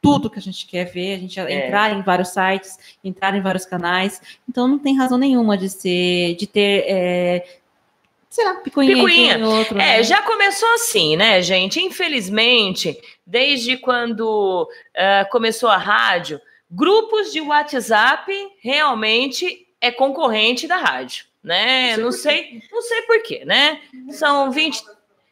tudo que a gente quer ver, a gente É. entrar em vários sites, entrar em vários canais, então não tem razão nenhuma de ser, de ter, é, sei lá, picuinha, Picuinha. outro, É, né? já começou assim, né, gente? Infelizmente, desde quando ah, começou a rádio, grupos de WhatsApp realmente é concorrente da rádio, né? Não sei, não sei por quê, né? São 20,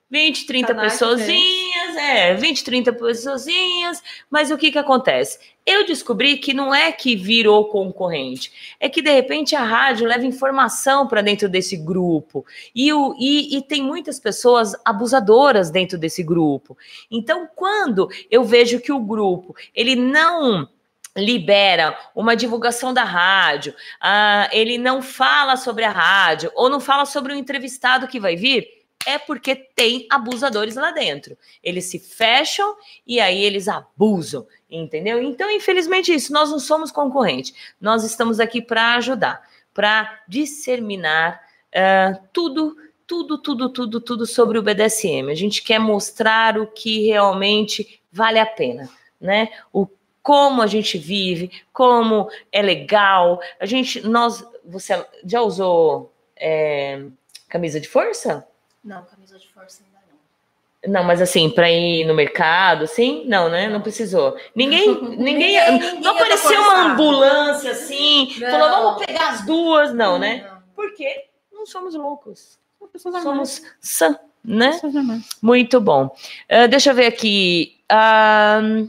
20 30 Canais pessoazinhas, é, 20, 30 pessoazinhas, mas o que que acontece? Eu descobri que não é que virou concorrente, é que de repente a rádio leva informação para dentro desse grupo e, o, e, e tem muitas pessoas abusadoras dentro desse grupo. Então, quando eu vejo que o grupo ele não libera uma divulgação da rádio, ah, ele não fala sobre a rádio ou não fala sobre o entrevistado que vai vir, é porque tem abusadores lá dentro. Eles se fecham e aí eles abusam, entendeu? Então, infelizmente, isso. Nós não somos concorrente. Nós estamos aqui para ajudar, para disseminar ah, tudo, tudo, tudo, tudo, tudo sobre o BDSM. A gente quer mostrar o que realmente vale a pena, né? O como a gente vive, como é legal. A gente, nós, você já usou é, camisa de força? Não, camisa de força ainda não. Não, mas assim, para ir no mercado, assim? Não, né? Não precisou. Ninguém, ninguém, Ninguém- não apareceu uma ambulância assim, Não. falou, vamos pegar as duas, não, né? Porque não somos loucos. Somos sã, né? Muito bom. Ah, deixa eu ver aqui. Ahn,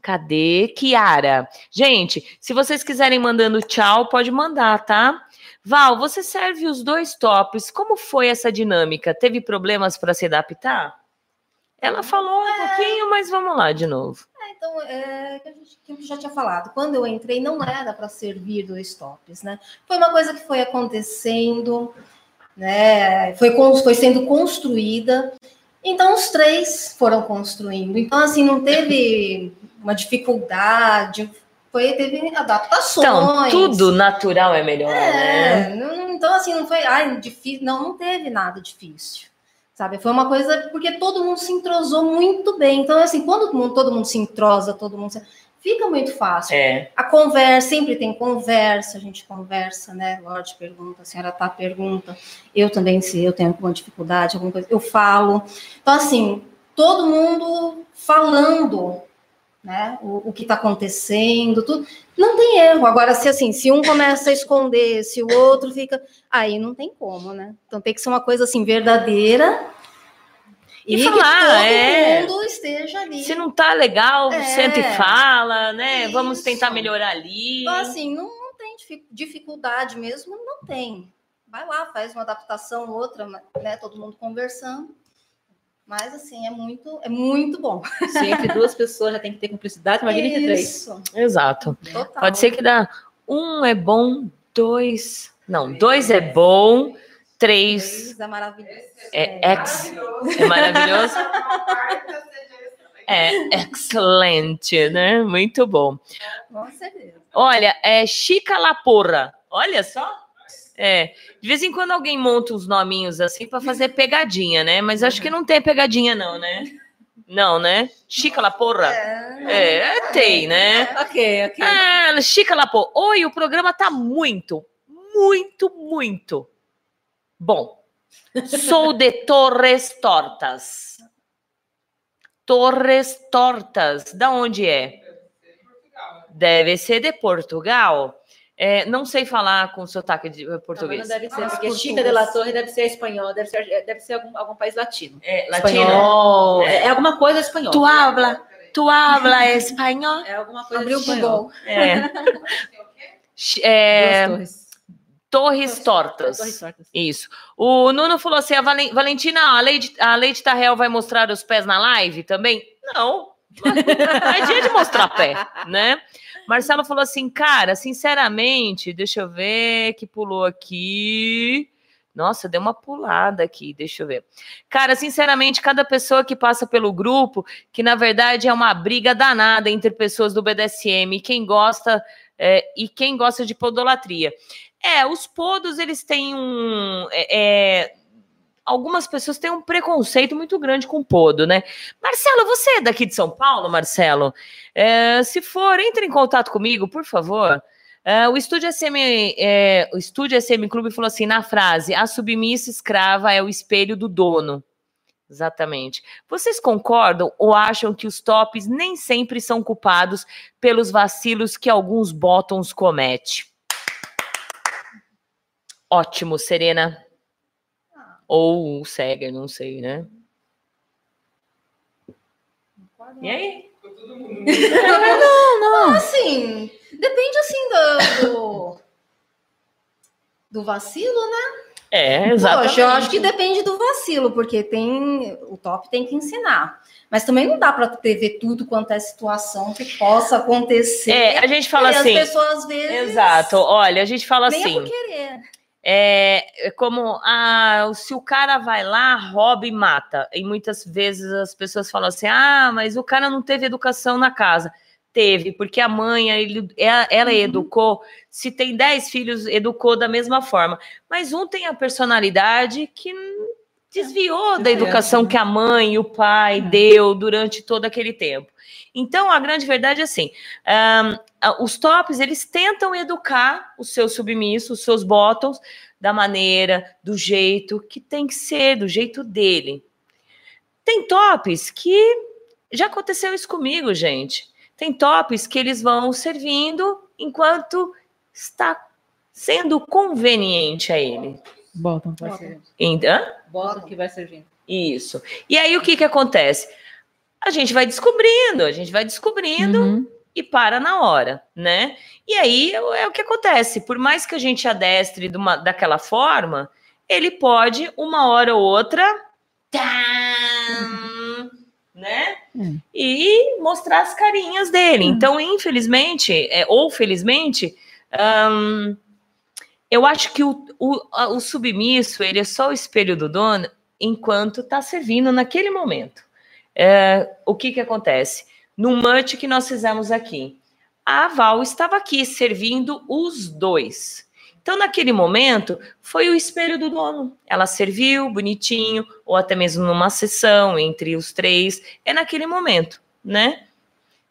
cadê? Kiara. Gente, se vocês quiserem mandando tchau, pode mandar, tá? Val, você serve os dois tops. Como foi essa dinâmica? Teve problemas para se adaptar? Ela falou um pouquinho, mas vamos lá de novo. Então, é, que a gente que eu já tinha falado, quando eu entrei não era para servir dois tops, né? Foi uma coisa que foi acontecendo, né? Foi, foi sendo construída. Então, os três foram construindo. Então, assim, não teve uma dificuldade, foi, teve adaptações. Então, tudo natural é melhor, né? É, não- não- então assim, não foi, ai, difícil, não, não teve nada difícil. Sabe, foi uma coisa porque todo mundo se entrosou muito bem. Então, assim, quando todo mundo, todo mundo se entrosa, todo mundo se- fica muito fácil. É. A conversa, sempre tem conversa, a gente conversa, né? Lorde pergunta, a senhora tá pergunta. Eu também, se eu tenho alguma dificuldade, alguma coisa, eu falo. Então, assim, todo mundo falando, né? O, o que está acontecendo, tudo. Não tem erro. Agora, se assim, se um começa a esconder, se o outro fica. Aí não tem como, né? Então tem que ser uma coisa assim, verdadeira. E, que falar, todo é. mundo esteja ali. Se não tá legal, É. senta e fala, né? Vamos Isso. tentar melhorar ali. Então, assim, não, não tem difi- dificuldade mesmo, não tem. Vai lá, faz uma adaptação, outra, né? Todo mundo conversando. Mas, assim, é muito, é muito bom. Se entre duas pessoas já tem que ter cumplicidade, imagina entre três. Isso. Exato. Total. Pode ser que dá um é bom, dois. Não, dois é bom, três Isso é maravilhoso. é ex. É maravilhoso. É excelente, né? Muito bom. Com certeza. Olha, é Chica Laporra. Olha só. É, de vez em quando alguém monta uns nominhos assim para fazer pegadinha, né? Mas acho que não tem pegadinha não, né? Não, né? Chica Laporra. É, tem, né? Ok, ok. Ah, Chica Laporra. Oi, o programa tá muito, muito, muito bom. Sou de Torres Tortas. Torres Tortas. Da onde é? Deve ser de Portugal. É, não sei falar com sotaque de eh, português. Não deve ser, Nossa, porque Chica português. de la Torre deve ser espanhol, deve ser, deve ser algum, algum país latino. É, latino? Espanhol. É. É, alguma coisa espanhol. Tu habla, tu habla espanhol? É alguma coisa Abriu o espanhol. Google. É. É, Duas torres. Torres Tortas. Torres tortas. Isso. O Nuno falou assim: a Valen- Valentina, a Leide, a Tarrel vai mostrar os pés na live também? Não. Não é dia de mostrar pé, né? Marcelo falou assim, cara, sinceramente, deixa eu ver que pulou aqui. Nossa, deu uma pulada aqui, deixa eu ver. Cara, sinceramente, cada pessoa que passa pelo grupo, que na verdade é uma briga danada entre pessoas do BDSM, quem gosta é, e quem gosta de podolatria. É, os podos, eles têm um. é, é, algumas pessoas têm um preconceito muito grande com podo, né? Marcelo, você é daqui de São Paulo, Marcelo? É, se for, entre em contato comigo, por favor. É, o Estúdio SM, é, o Estúdio SM Clube falou assim na frase: a submissa escrava é o espelho do dono. Exatamente. Vocês concordam ou acham que os tops nem sempre são culpados pelos vacilos que alguns bottoms cometem? Ótimo, Serena. Ou o Seger, não sei, né? E aí? Não, não. Assim, depende assim do, do, do vacilo, né? É, exatamente. Poxa, eu acho que depende do vacilo, porque tem o top tem que ensinar. Mas também não dá para prever tudo quanto é situação que possa acontecer. É, a gente fala e assim. As pessoas às vezes. Exato. Olha, a gente fala é assim. por querer. É, é como ah, se o cara vai lá, rouba e mata. E muitas vezes as pessoas falam assim: ah, mas o cara não teve educação na casa. Teve, porque a mãe, ele, ela, ela Uhum. educou. Se tem 10 filhos, educou da mesma forma. Mas um tem a personalidade que desviou da educação que a mãe e o pai deu durante todo aquele tempo. Então, a grande verdade é assim: a- os tops eles tentam educar os seus submissos, os seus bottoms, da maneira, do jeito que tem que ser, do jeito dele. Tem tops que já aconteceu isso comigo, gente. Tem tops que eles vão servindo enquanto está sendo conveniente a ele. Bottom que vai servindo. Então, Bottom que vai servindo. isso. E aí o que que acontece? A gente vai descobrindo, a gente vai descobrindo e para na hora, né? E aí é, o- é o que acontece. Por mais que a gente adestre de uma- daquela forma, ele pode uma hora ou outra, tam, né? E mostrar as carinhas dele. Então, infelizmente, é, ou felizmente, eu acho que o, o, a- o submisso ele é só o espelho do dono enquanto está servindo naquele momento. É, o que que acontece? No mute que nós fizemos aqui, a Val estava aqui servindo os dois. Então, naquele momento, foi o espelho do dono. Ela serviu bonitinho, ou até mesmo numa sessão entre os três. É naquele momento, né?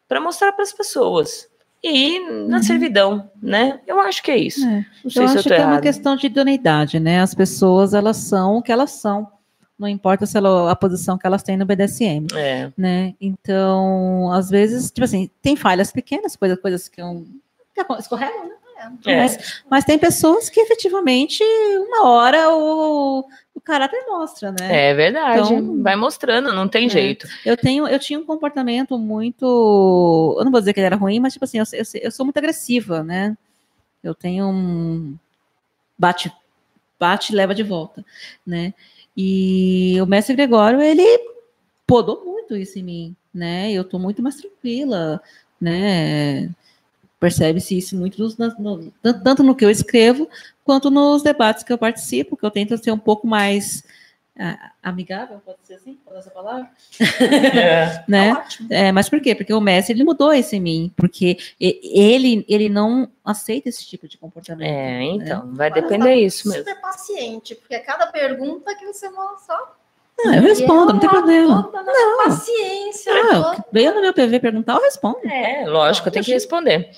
para mostrar para as pessoas. E na servidão, né? Eu acho que é isso. É. Eu acho eu que é uma errado. questão de idoneidade, né? As pessoas, elas são o que elas são. Não importa se ela, a posição que elas têm no BDSM, É. né? Então, às vezes, tipo assim, tem falhas pequenas, coisas, coisas que, um, que escorregam, né? É. Mas, mas tem pessoas que efetivamente, uma hora o, o caráter mostra, né? É verdade. Então, Vai mostrando, não tem É. jeito. Eu tenho, eu tinha um comportamento muito, eu não vou dizer que ele era ruim, mas tipo assim, eu, eu, eu sou muito agressiva, né? Eu tenho um bate, bate e leva de volta, né? E o mestre Gregório, ele podou muito isso em mim, né? Eu tô muito mais tranquila, né? Percebe-se isso muito nos- no- tan- tanto no que eu escrevo quanto nos debates que eu participo, que eu tento ser um pouco mais amigável, pode ser assim, pode essa palavra? É. né? É, mas por quê? Porque o mestre ele mudou isso em mim, porque ele ele não aceita esse tipo de comportamento. É, né? então, vai depender disso mesmo. Super paciente, porque cada pergunta que você manda só. Ah, eu respondo, não tem problema. Não. Paciência. Ah, eu- veio no meu PV perguntar, eu respondo. É, lógico, eu tenho que responder.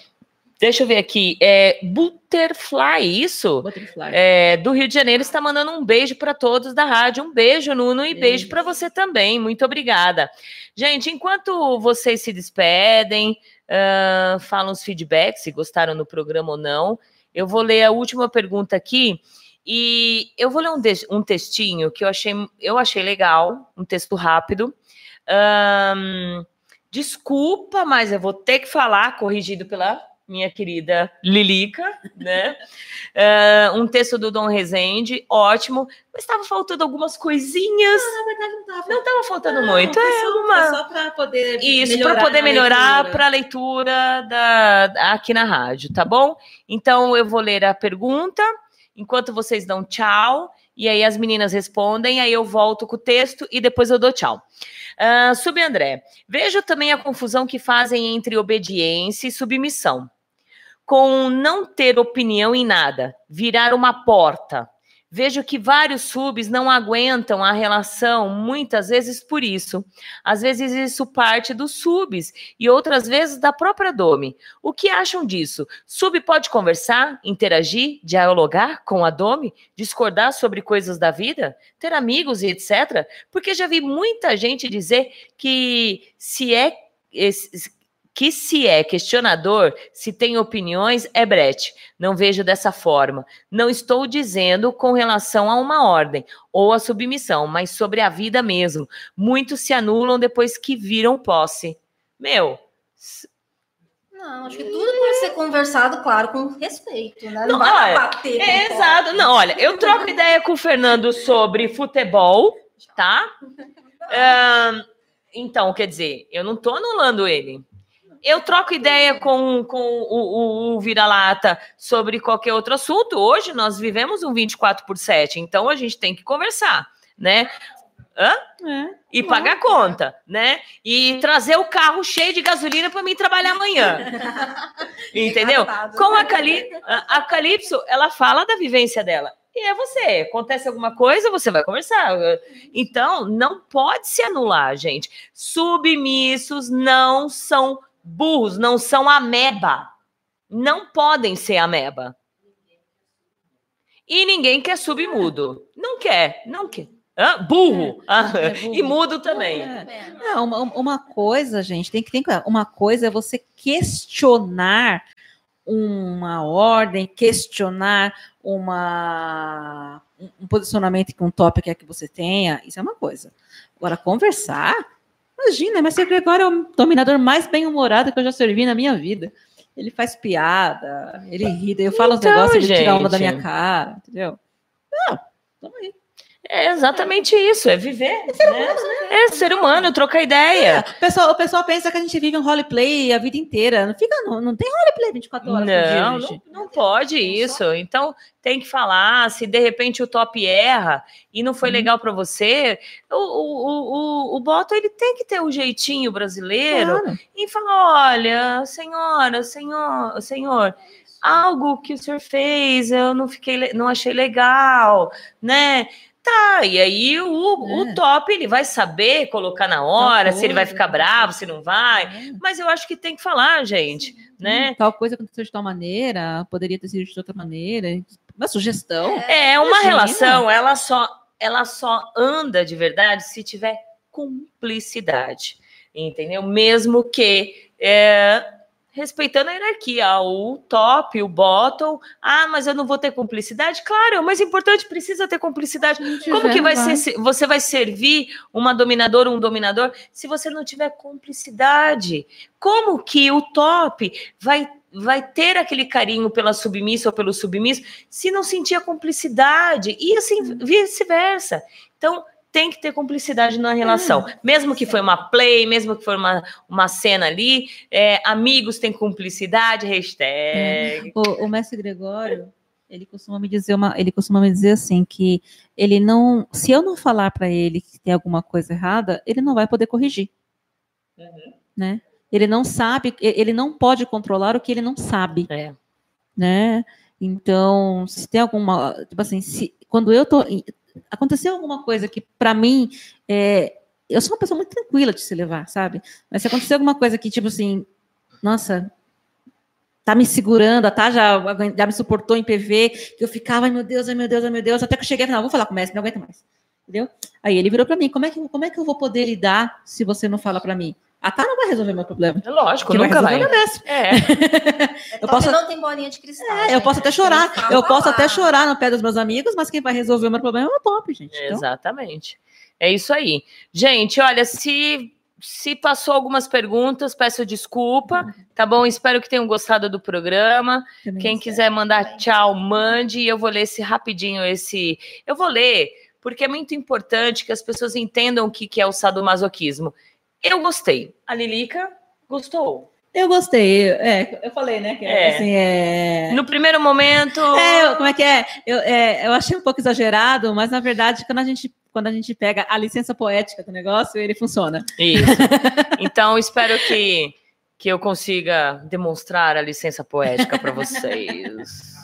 Deixa eu ver aqui. É Butterfly, isso? Butterfly. É, do Rio de Janeiro está mandando um beijo para todos da rádio. Um beijo, Nuno, e beijo para você também. Muito obrigada. Gente, enquanto vocês se despedem, ah, falam os feedbacks, se gostaram do programa ou não, eu vou ler a última pergunta aqui. E eu vou ler um, um textinho que eu achei, eu achei legal, um texto rápido. Ahn, desculpa, mas eu vou ter que falar, corrigido pela minha querida Lilica, né? Ah, um texto do Dom Rezende, ótimo, mas estava faltando algumas coisinhas. na verdade não estava. Não estava faltando muito. foi É só- uma... só para poder Isso, para poder melhorar para a leitura da, aqui na rádio, tá bom? Então eu vou ler a pergunta enquanto vocês dão tchau, e aí as meninas respondem, aí eu volto com o texto e depois eu dou tchau. Ah, Sub André, vejo também a confusão que fazem entre obediência e submissão. Com não ter opinião em nada, virar uma porta. Vejo que vários subs não aguentam a relação, muitas vezes por isso. Às vezes isso parte dos subs e outras vezes da própria Domi. O que acham disso? Sub pode conversar, interagir, dialogar com a Domi, discordar sobre coisas da vida, ter amigos e etc. Porque já vi muita gente dizer que se é que se é questionador, se tem opiniões, é brete. Não vejo dessa forma. Não estou dizendo com relação a uma ordem ou a submissão, mas sobre a vida mesmo. Muitos se anulam depois que viram posse. Meu, Não, acho que tudo pode ser conversado, claro, com respeito, né? Não, Não, vai olha, bater. É, exato. Não, olha, eu troco ideia com o Fernando sobre futebol, tá? Então, quer dizer, eu não tô anulando ele. Eu troco ideia com, com o, o, o vira-lata sobre qualquer outro assunto. Hoje nós vivemos um 24 por 7, então a gente tem que conversar, né? Hã? E pagar conta, né? E trazer o carro cheio de gasolina para mim trabalhar amanhã. Entendeu? Com a, Cali a Calypso, ela fala da vivência dela. E é você. Acontece alguma coisa, você vai conversar. Então, não pode se anular, gente. Submissos não são burros, não são ameba. Não podem ser ameba. E ninguém quer submudo. Não quer, não quer. Burro. Ah, é burro. E mudo também. Não, uma, uma coisa, gente, tem que que uma coisa é você questionar uma ordem, questionar uma um- posicionamento com um tópico que você tenha, isso é uma coisa. Agora conversar, imagina, mas o Gregório é o dominador mais bem-humorado que eu já servi na minha vida. Ele faz piada, ele ri, eu falo os Então, negócios, ele tira onda da minha cara, entendeu? Não, tamo aí. É exatamente isso, é viver. né? É ser humano, trocar ideia. O pessoal, o pessoal pensa que a gente vive um roleplay a vida inteira. Não fica, não, não tem roleplay 24 horas por dia, Não, não, não pode isso. Então tem que falar. Se de repente o top erra e não foi legal para você, o, o, o, o, Boto ele tem que ter o jeitinho brasileiro Claro. e falar: olha, senhora, senhor, senhor, algo que o senhor fez, eu não fiquei, não achei legal, né? Tá, e aí o, o top ele vai saber colocar na hora, se ele vai ficar bravo, se não vai. Mas eu acho que tem que falar, gente, né? Tal coisa aconteceu de tal maneira, poderia ter sido de outra maneira. Uma sugestão. É uma Imagina. relação, ela só, ela só anda de verdade se tiver cumplicidade, entendeu? Mesmo que é, respeitando a hierarquia, o top, o bottom. Ah, mas eu não vou ter cumplicidade? Claro, é o mais importante precisa ter cumplicidade. Como que vai vai. ser? se- Você vai servir uma dominadora, um dominador, se você não tiver cumplicidade? Como que o top vai vai ter aquele carinho pela submissa ou pelo submisso se não sentir a cumplicidade e assim vice-versa. Então tem que ter cumplicidade na relação, mesmo que foi uma play, mesmo que foi uma, uma cena ali, é, amigos têm cumplicidade, hashtag. O, o mestre Gregório, ele costuma me dizer uma, ele costuma me dizer assim que ele não, se eu não falar para ele que tem alguma coisa errada, ele não vai poder corrigir, né? Ele não sabe, ele não pode controlar o que ele não sabe, É. né? Então, se tem alguma, tipo assim, se quando eu tô aconteceu alguma coisa que para mim é, eu sou uma pessoa muito tranquila de se levar, sabe? Mas se acontecer alguma coisa que tipo assim, nossa, tá me segurando, tá? Já, já me suportou em PV, que eu ficava, ai meu Deus, ai meu Deus, ai meu Deus, até que eu cheguei e falei, não, vou falar com o mestre, não aguento mais. Entendeu? Aí ele virou para mim, como é, que, como é que eu vou poder lidar se você não fala para mim? A Tá não vai resolver meu problema. Lógico, Quem nunca resolver vai. é. É. Eu posso, não tem bolinha de cristal. é, eu posso até chorar, eu posso até chorar no pé dos meus amigos, mas quem vai resolver o meu problema é o top, gente. Então, Exatamente. É isso aí. Gente, olha, se se passou algumas perguntas, peço desculpa, tá bom? Espero que tenham gostado do programa. Também Quem quiser mandar tchau, mande e eu vou ler esse rapidinho esse. Eu vou ler porque é muito importante que as pessoas entendam o que que é o sadomasoquismo. Eu gostei. A Lilica gostou. Eu gostei, é, eu falei, né? Que É. assim, é... No primeiro momento. É, como é que é? Eu, é, eu achei um pouco exagerado, mas na verdade, quando a gente, quando a gente pega a licença poética do negócio, ele funciona. Isso. Então, espero que, que eu consiga demonstrar a licença poética para vocês.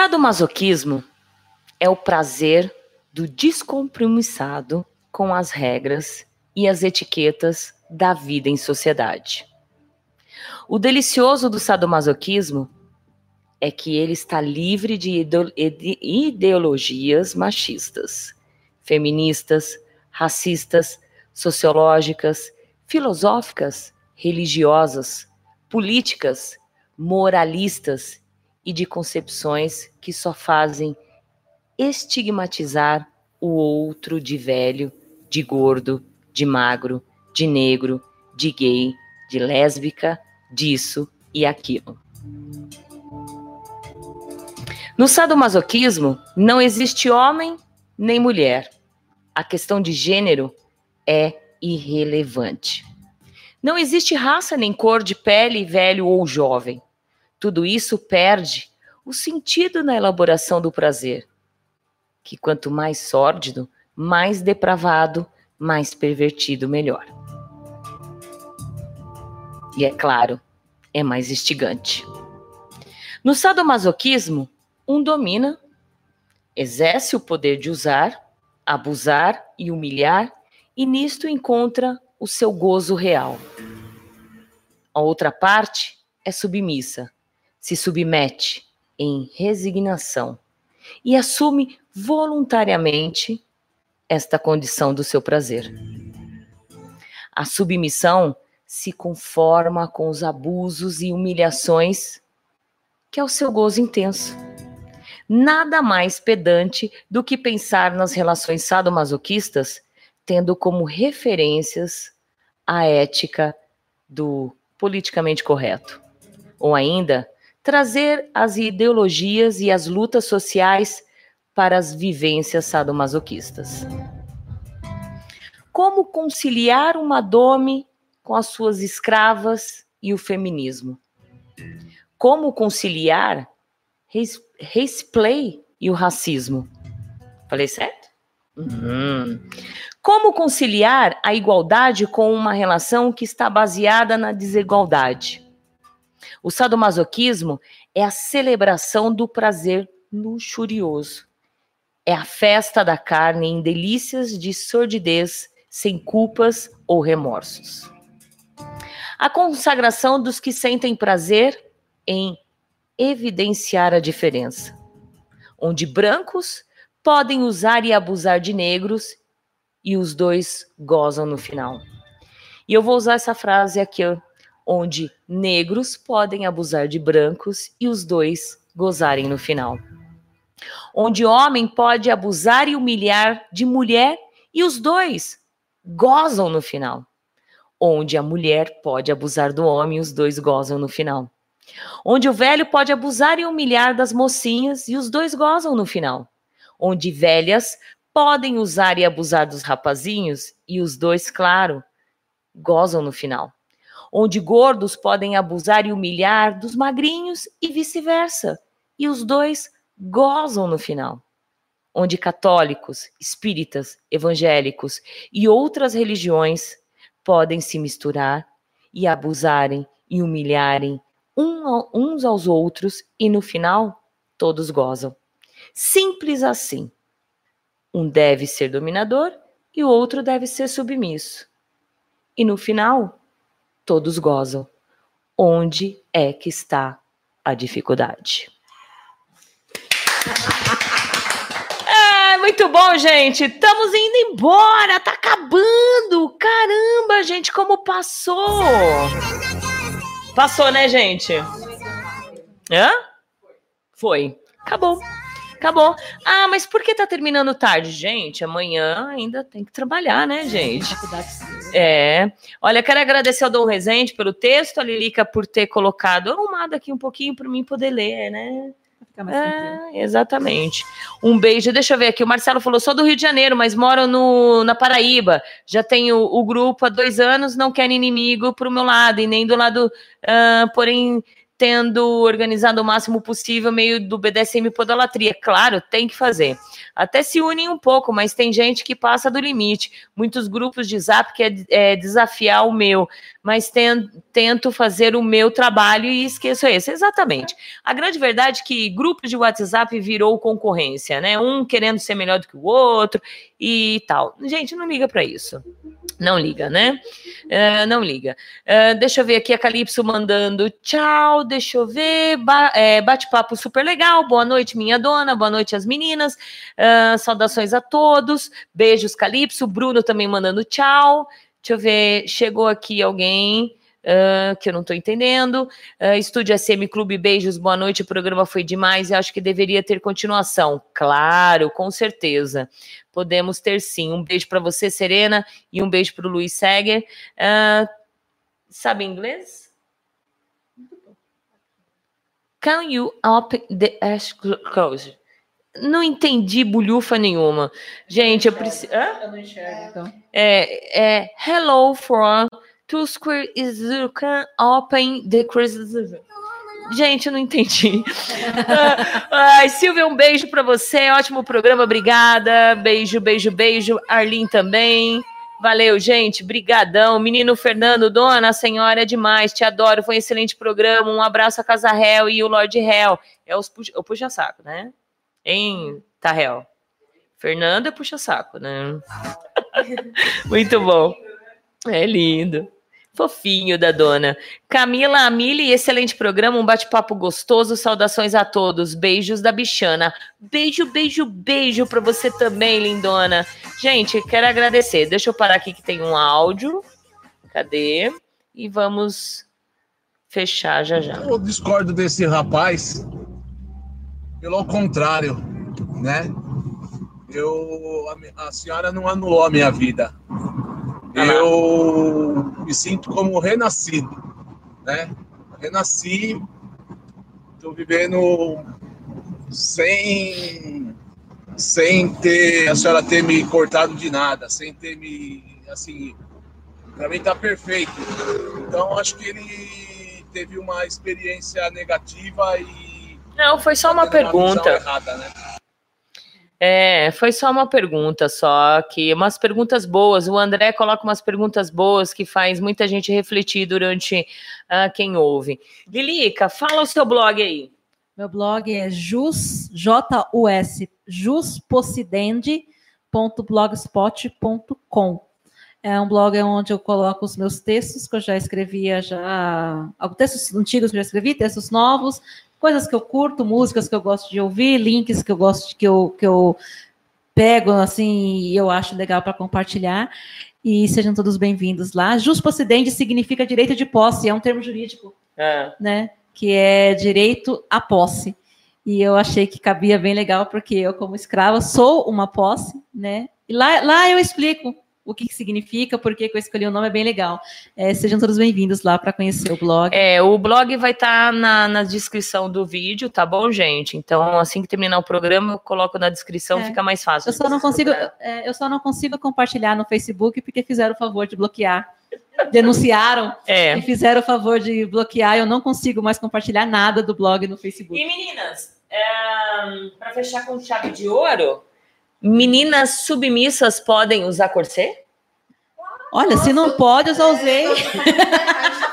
Sadomasoquismo é o prazer do descompromissado com as regras e as etiquetas da vida em sociedade. O delicioso do sadomasoquismo é que ele está livre de ideo- ide- ideologias machistas, feministas, racistas, sociológicas, filosóficas, religiosas, políticas, moralistas e de concepções que só fazem estigmatizar o outro de velho, de gordo, de magro, de negro, de gay, de lésbica, disso e aquilo. No sadomasoquismo, não existe homem nem mulher. A questão de gênero é irrelevante. Não existe raça nem cor de pele, velho ou jovem. Tudo isso perde o sentido na elaboração do prazer, que quanto mais sórdido, mais depravado, mais pervertido, melhor. E é claro, é mais instigante. No sadomasoquismo, um domina, exerce o poder de usar, abusar e humilhar, e nisto encontra o seu gozo real. A outra parte é submissa, se submete em resignação e assume voluntariamente esta condição do seu prazer. A submissão se conforma com os abusos e humilhações que é o seu gozo intenso. Nada mais pedante do que pensar nas relações sadomasoquistas tendo como referências a ética do politicamente correto. Ou ainda, trazer as ideologias e as lutas sociais para as vivências sadomasoquistas. Como conciliar uma dome com as suas escravas e o feminismo? Como conciliar res- resplay e o racismo? Falei certo? Hum. Como conciliar a igualdade com uma relação que está baseada na desigualdade? O sadomasoquismo é a celebração do prazer luxurioso. É a festa da carne em delícias de sordidez, sem culpas ou remorsos. A consagração dos que sentem prazer em evidenciar a diferença, onde brancos podem usar e abusar de negros e os dois gozam no final. E eu vou usar essa frase aqui, onde negros podem abusar de brancos e os dois gozarem no final. Onde homem pode abusar e humilhar de mulher e os dois gozam no final. Onde a mulher pode abusar do homem e os dois gozam no final. Onde o velho pode abusar e humilhar das mocinhas e os dois gozam no final. Onde velhas podem usar e abusar dos rapazinhos e os dois, claro, gozam no final. Onde gordos podem abusar e humilhar dos magrinhos e vice-versa, e os dois gozam no final. Onde católicos, espíritas, evangélicos e outras religiões podem se misturar e abusarem e humilharem uns aos outros e no final todos gozam. Simples assim. Um deve ser dominador e o outro deve ser submisso. E no final, todos gozam. Onde é que está a dificuldade? Muito bom, gente. Estamos indo embora. Tá acabando. Caramba, gente, como passou. Passou, né, gente? Hã? Foi. Acabou. Acabou. Ah, mas por que tá terminando tarde? Gente, amanhã ainda tem que trabalhar, né, gente? É. Olha, quero agradecer ao Dom Rezende pelo texto, a Lilica por ter colocado arrumado aqui um pouquinho para mim poder ler, né? É, exatamente. Um beijo. Deixa eu ver aqui. O Marcelo falou: sou do Rio de Janeiro, mas moro no, na Paraíba. Já tenho o grupo há dois anos, não quero inimigo pro meu lado, e nem do lado, ah, porém, tendo organizado o máximo possível meio do BDSM podolatria. Claro, tem que fazer. Até se unem um pouco, mas tem gente que passa do limite. Muitos grupos de zap quer é, desafiar o meu, mas ten, tento fazer o meu trabalho e esqueço esse. Exatamente. A grande verdade é que grupos de WhatsApp virou concorrência, né? Um querendo ser melhor do que o outro e tal. Gente, não liga para isso. Não liga, né? Uh, não liga. Uh, deixa eu ver aqui a Calypso mandando tchau. Deixa eu ver. Ba é, Bate-papo super legal. Boa noite, minha dona. Boa noite, as meninas. Uh, saudações a todos. Beijos, Calypso. Bruno também mandando tchau. Deixa eu ver. Chegou aqui alguém. Uh, que eu não estou entendendo. Uh, Estúdio SM Clube, beijos, boa noite. O programa foi demais e acho que deveria ter continuação. Claro, com certeza. Podemos ter sim. Um beijo para você, Serena, e um beijo para o Luiz Seger. Uh, sabe inglês? Can you open the ash close? Não entendi bulhufa nenhuma. Gente, eu preciso. Eu não enxergo, então. É, é hello from to square is you can open the crisis. Gente, eu não entendi. Ai, Silvia, um beijo para você. Ótimo programa, obrigada. Beijo, beijo, beijo. Arlin também. Valeu, gente. Brigadão. Menino Fernando, dona, senhora é demais. Te adoro. Foi um excelente programa. Um abraço a Casa Hell e o Lord Hell. É os puxa, o puxa-saco, né? Hein, Hell? Fernando puxa-saco, né? Muito bom. É lindo. Fofinho da dona. Camila Amili, excelente programa, um bate-papo gostoso. Saudações a todos. Beijos da bichana. Beijo, beijo, beijo para você também, lindona. Gente, quero agradecer. Deixa eu parar aqui que tem um áudio. Cadê? E vamos fechar já já. Eu discordo desse rapaz. Pelo contrário, né? Eu, a, a senhora não anulou a minha vida eu me sinto como renascido, né? Renasci, estou vivendo sem sem ter a senhora ter me cortado de nada, sem ter me assim, para mim tá perfeito. Então acho que ele teve uma experiência negativa e não foi só uma pergunta. Errada, né? É, foi só uma pergunta só, que umas perguntas boas. O André coloca umas perguntas boas que faz muita gente refletir durante ah, quem ouve. Lilica, fala o seu blog aí. Meu blog é jus, J-U-S, juspossidende.blogspot.com. É um blog onde eu coloco os meus textos que eu já escrevia já, textos antigos que eu já escrevi, textos novos, coisas que eu curto, músicas que eu gosto de ouvir, links que eu gosto de, que eu, que eu pego assim e eu acho legal para compartilhar. E sejam todos bem-vindos lá. Juspossidente significa direito de posse, é um termo jurídico, É. né? Que é direito à posse. E eu achei que cabia bem legal, porque eu, como escrava, sou uma posse, né? E lá, lá eu explico o que, que significa, por que que eu escolhi o nome, é bem legal. É, sejam todos bem-vindos lá para conhecer o blog. É, o blog vai estar na, na descrição do vídeo, tá bom, gente? Então, assim que terminar o programa, eu coloco na descrição, É. fica mais fácil. Eu só não consigo, é, eu só não consigo compartilhar no Facebook porque fizeram o favor de bloquear. Denunciaram É. e fizeram o favor de bloquear. Eu não consigo mais compartilhar nada do blog no Facebook. E meninas, para fechar com chave de ouro, meninas submissas podem usar corset? Olha, se não pode, eu já usei.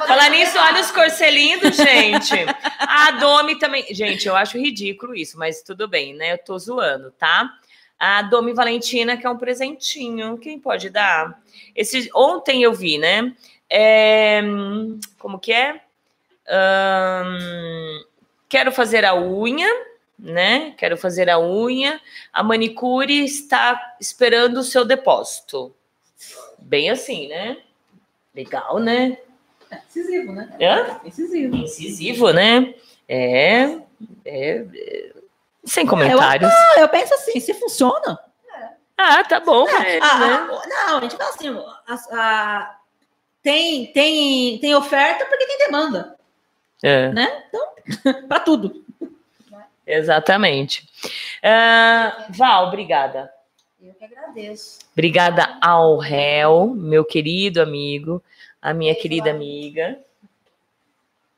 Falar nisso, olha os corcelindos, gente. A Domi também. Gente, eu acho ridículo isso, mas tudo bem, né? Eu tô zoando, tá? A Domi Valentina, que é um presentinho. Quem pode dar? Esse, ontem eu vi, né? É, como que é? Quero fazer a unha, né? Quero fazer a unha. A manicure está esperando o seu depósito. Bem assim, né? Legal, né? Incisivo, né? Hã? Incisivo. Incisivo, né? É, é, é, Sem comentários. Eu, não, eu penso assim, se funciona. Ah, tá bom. Não, é, a- né? a- não, a gente fala assim, a- a- tem, tem, tem oferta porque tem demanda, É, né? Então, para tudo. Exatamente. Ah, Val, obrigada. Eu que agradeço. Obrigada ao réu, meu querido amigo, a minha querida amiga.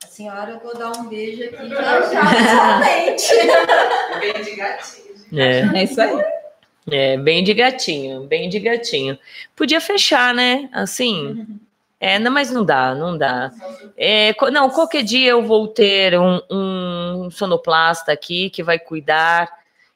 A senhora, eu vou dar um beijo aqui já, já. Bem de gatinho. É. É isso aí. É, bem de gatinho, bem de gatinho. Podia fechar, né? Assim. É, não, mas não dá, não dá. É, não, qualquer dia eu vou ter um, um sonoplasta aqui que vai cuidar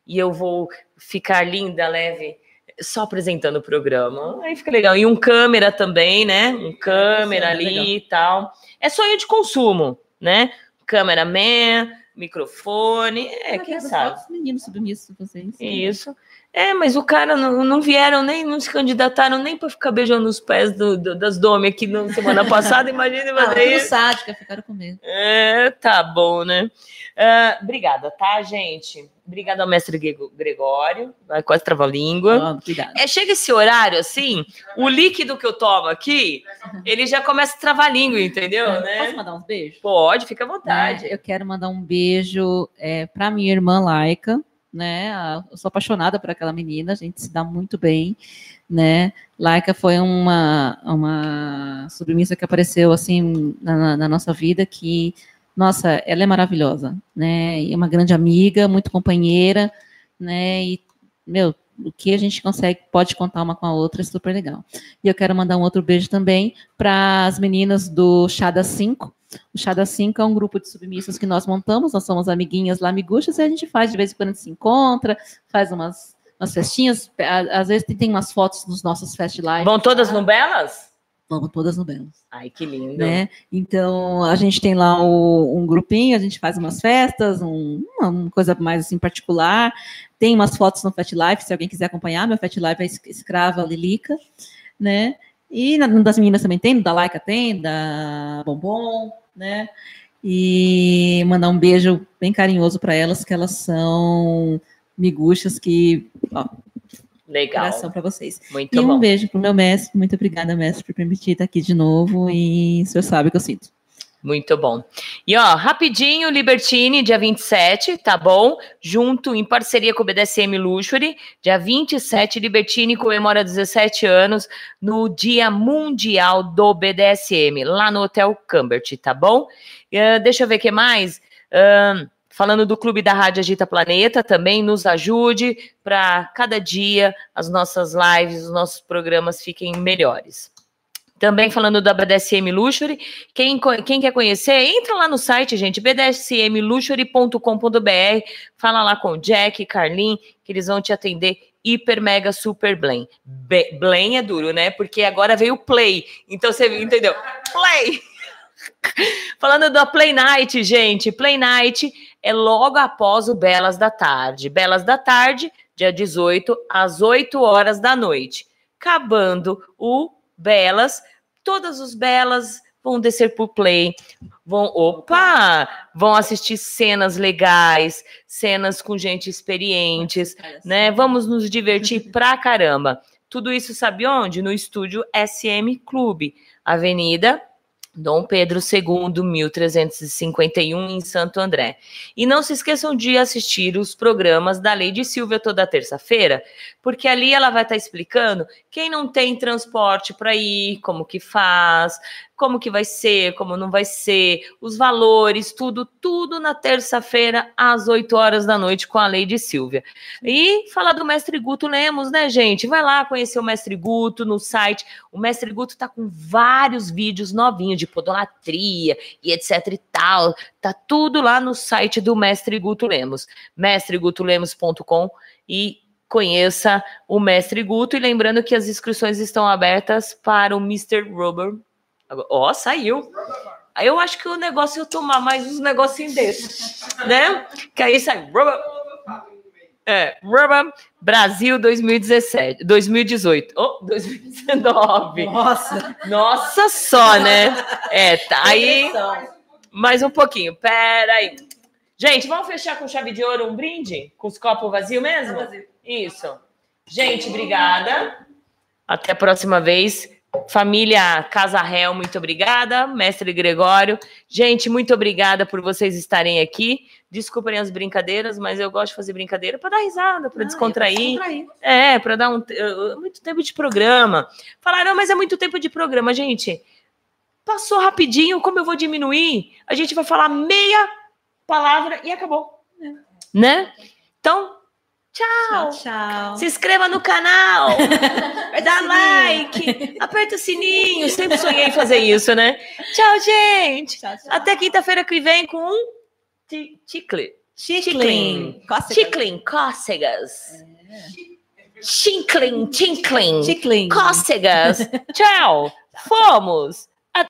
e eu vou ficar linda, leve, só apresentando o programa. Aí fica legal. E um câmera também, né? Um câmera é ali e tal. É sonho de consumo, né? Cameraman, microfone, é, quem sabe. Os meninos submissos, vocês. Isso. É, mas o cara não, não vieram nem, não se candidataram nem para ficar beijando os pés do, do- das Domi aqui na semana passada. Imagina Ah, tudo isso. sádica, ficaram com medo. É, tá bom, né? Ah, obrigada, tá, gente? Obrigada ao mestre Gregório. Vai quase travar a língua. obrigada. É, chega esse horário assim, o líquido que eu tomo aqui, ele já começa a travar a língua, entendeu? né? Posso mandar uns beijos? Pode, fica à vontade. Né, Eu quero mandar um beijo é, para minha irmã Laika, né? Eu sou apaixonada por aquela menina, a gente se dá muito bem, né? Laika foi uma, uma submissa que apareceu assim na, na- nossa vida que, nossa, ela é maravilhosa, né? E é uma grande amiga, muito companheira, né? E, meu, o que a gente consegue, pode contar uma com a outra, é super legal. E eu quero mandar um outro beijo também para as meninas do Chá das 5. O Chá das 5 é um grupo de submissas que nós montamos, nós somos amiguinhas lá, amiguchas, e a gente faz, de vez em quando a gente se encontra, faz umas, umas festinhas, às vezes tem, umas fotos nos nossos fest live. Vão todas no Belas? Vamos todas no Belas. Ai, que lindo. Né? Então, a gente tem lá o- um grupinho, a gente faz umas festas, um- uma, coisa mais assim particular. Tem umas fotos no Fat Life, se alguém quiser acompanhar, meu Fat Life é es- escrava Lilica, né? E na, das meninas também tem, da Laika tem, da Bombom, né? E mandar um beijo bem carinhoso para elas, que elas são miguxas que, ó, Legal. coração para vocês. Muito e um bom. beijo pro meu mestre, muito obrigada, mestre, por permitir estar aqui de novo, e o senhor sabe o que eu sinto. Muito bom. E ó, rapidinho, Libertine, dia 27, tá bom? Junto, em parceria com o BDSM Luxury, dia 27, Libertine comemora 17 anos no Dia Mundial do BDSM, lá no Hotel Cambert, tá bom? Ah, deixa eu ver o que mais. Ahn, Falando do Clube da Rádio Agita Planeta, também nos ajude para cada dia as nossas lives, os nossos programas fiquem melhores. Também falando da BDSM Luxury, quem, quem quer conhecer, entra lá no site, gente, bdsmluxury.com.br, fala lá com o Jack, Carlin, que eles vão te atender hiper, mega, super. Be- Blém é duro, né? Porque agora veio o play, então você entendeu? Play! Falando da Play Night, gente, Play Night é logo após o Belas da Tarde. Belas da Tarde, dia 18, às 8 horas da noite. Acabando o Belas, todas os Belas vão descer por Play, vão, opa, vão assistir cenas legais, cenas com gente experientes, né? Vamos nos divertir pra caramba. Tudo isso sabe onde? No estúdio SM Clube, Avenida Dom Pedro II, 1351, em Santo André. E não se esqueçam de assistir os programas da Lady Silvia toda terça-feira, porque ali ela vai estar explicando quem não tem transporte para ir, como que faz, como que vai ser, como não vai ser, os valores, tudo, tudo na terça-feira, às 8 horas da noite, com a Lady Silvia. E falar do Mestre Guto Lemos, né, gente? Vai lá conhecer o Mestre Guto no site. O Mestre Guto tá com vários vídeos novinhos de podolatria e etc e tal. Tá tudo lá no site do Mestre Guto Lemos, mestregutolemos.com e conheça o Mestre Guto. E lembrando que as inscrições estão abertas para o Mr. Rubber. Ó, saiu. Aí eu acho que o negócio eu tomar mais uns negocinhos desses, né? Que aí sai. É, Brasil 2017, 2018, oh, 2019. Nossa. Nossa só, né? É, tá aí. Mais um pouquinho, pera aí. Gente, vamos fechar com chave de ouro um brinde? Com os copos vazios mesmo? Isso. Gente, obrigada. Até a próxima vez. Família Casa Réu, muito obrigada. Mestre Gregório. Gente, muito obrigada por vocês estarem aqui. Desculpem as brincadeiras, mas eu gosto de fazer brincadeira para dar risada, para descontrair. É, para dar um muito tempo de programa. Falaram, mas é muito tempo de programa, gente. Passou rapidinho, como eu vou diminuir? A gente vai falar meia palavra e acabou. Né? Então, tchau. Tchau. Se inscreva no canal. dá like. Aperta o sininho. Sempre sonhei em fazer isso, né? Tchau, gente. Até quinta-feira que vem com um ti- ticle. Chiclin. Cócegas. Chiclin, cócegas. Chinclin, tinclin. Chiclin. Cócegas. Tchau. Fomos.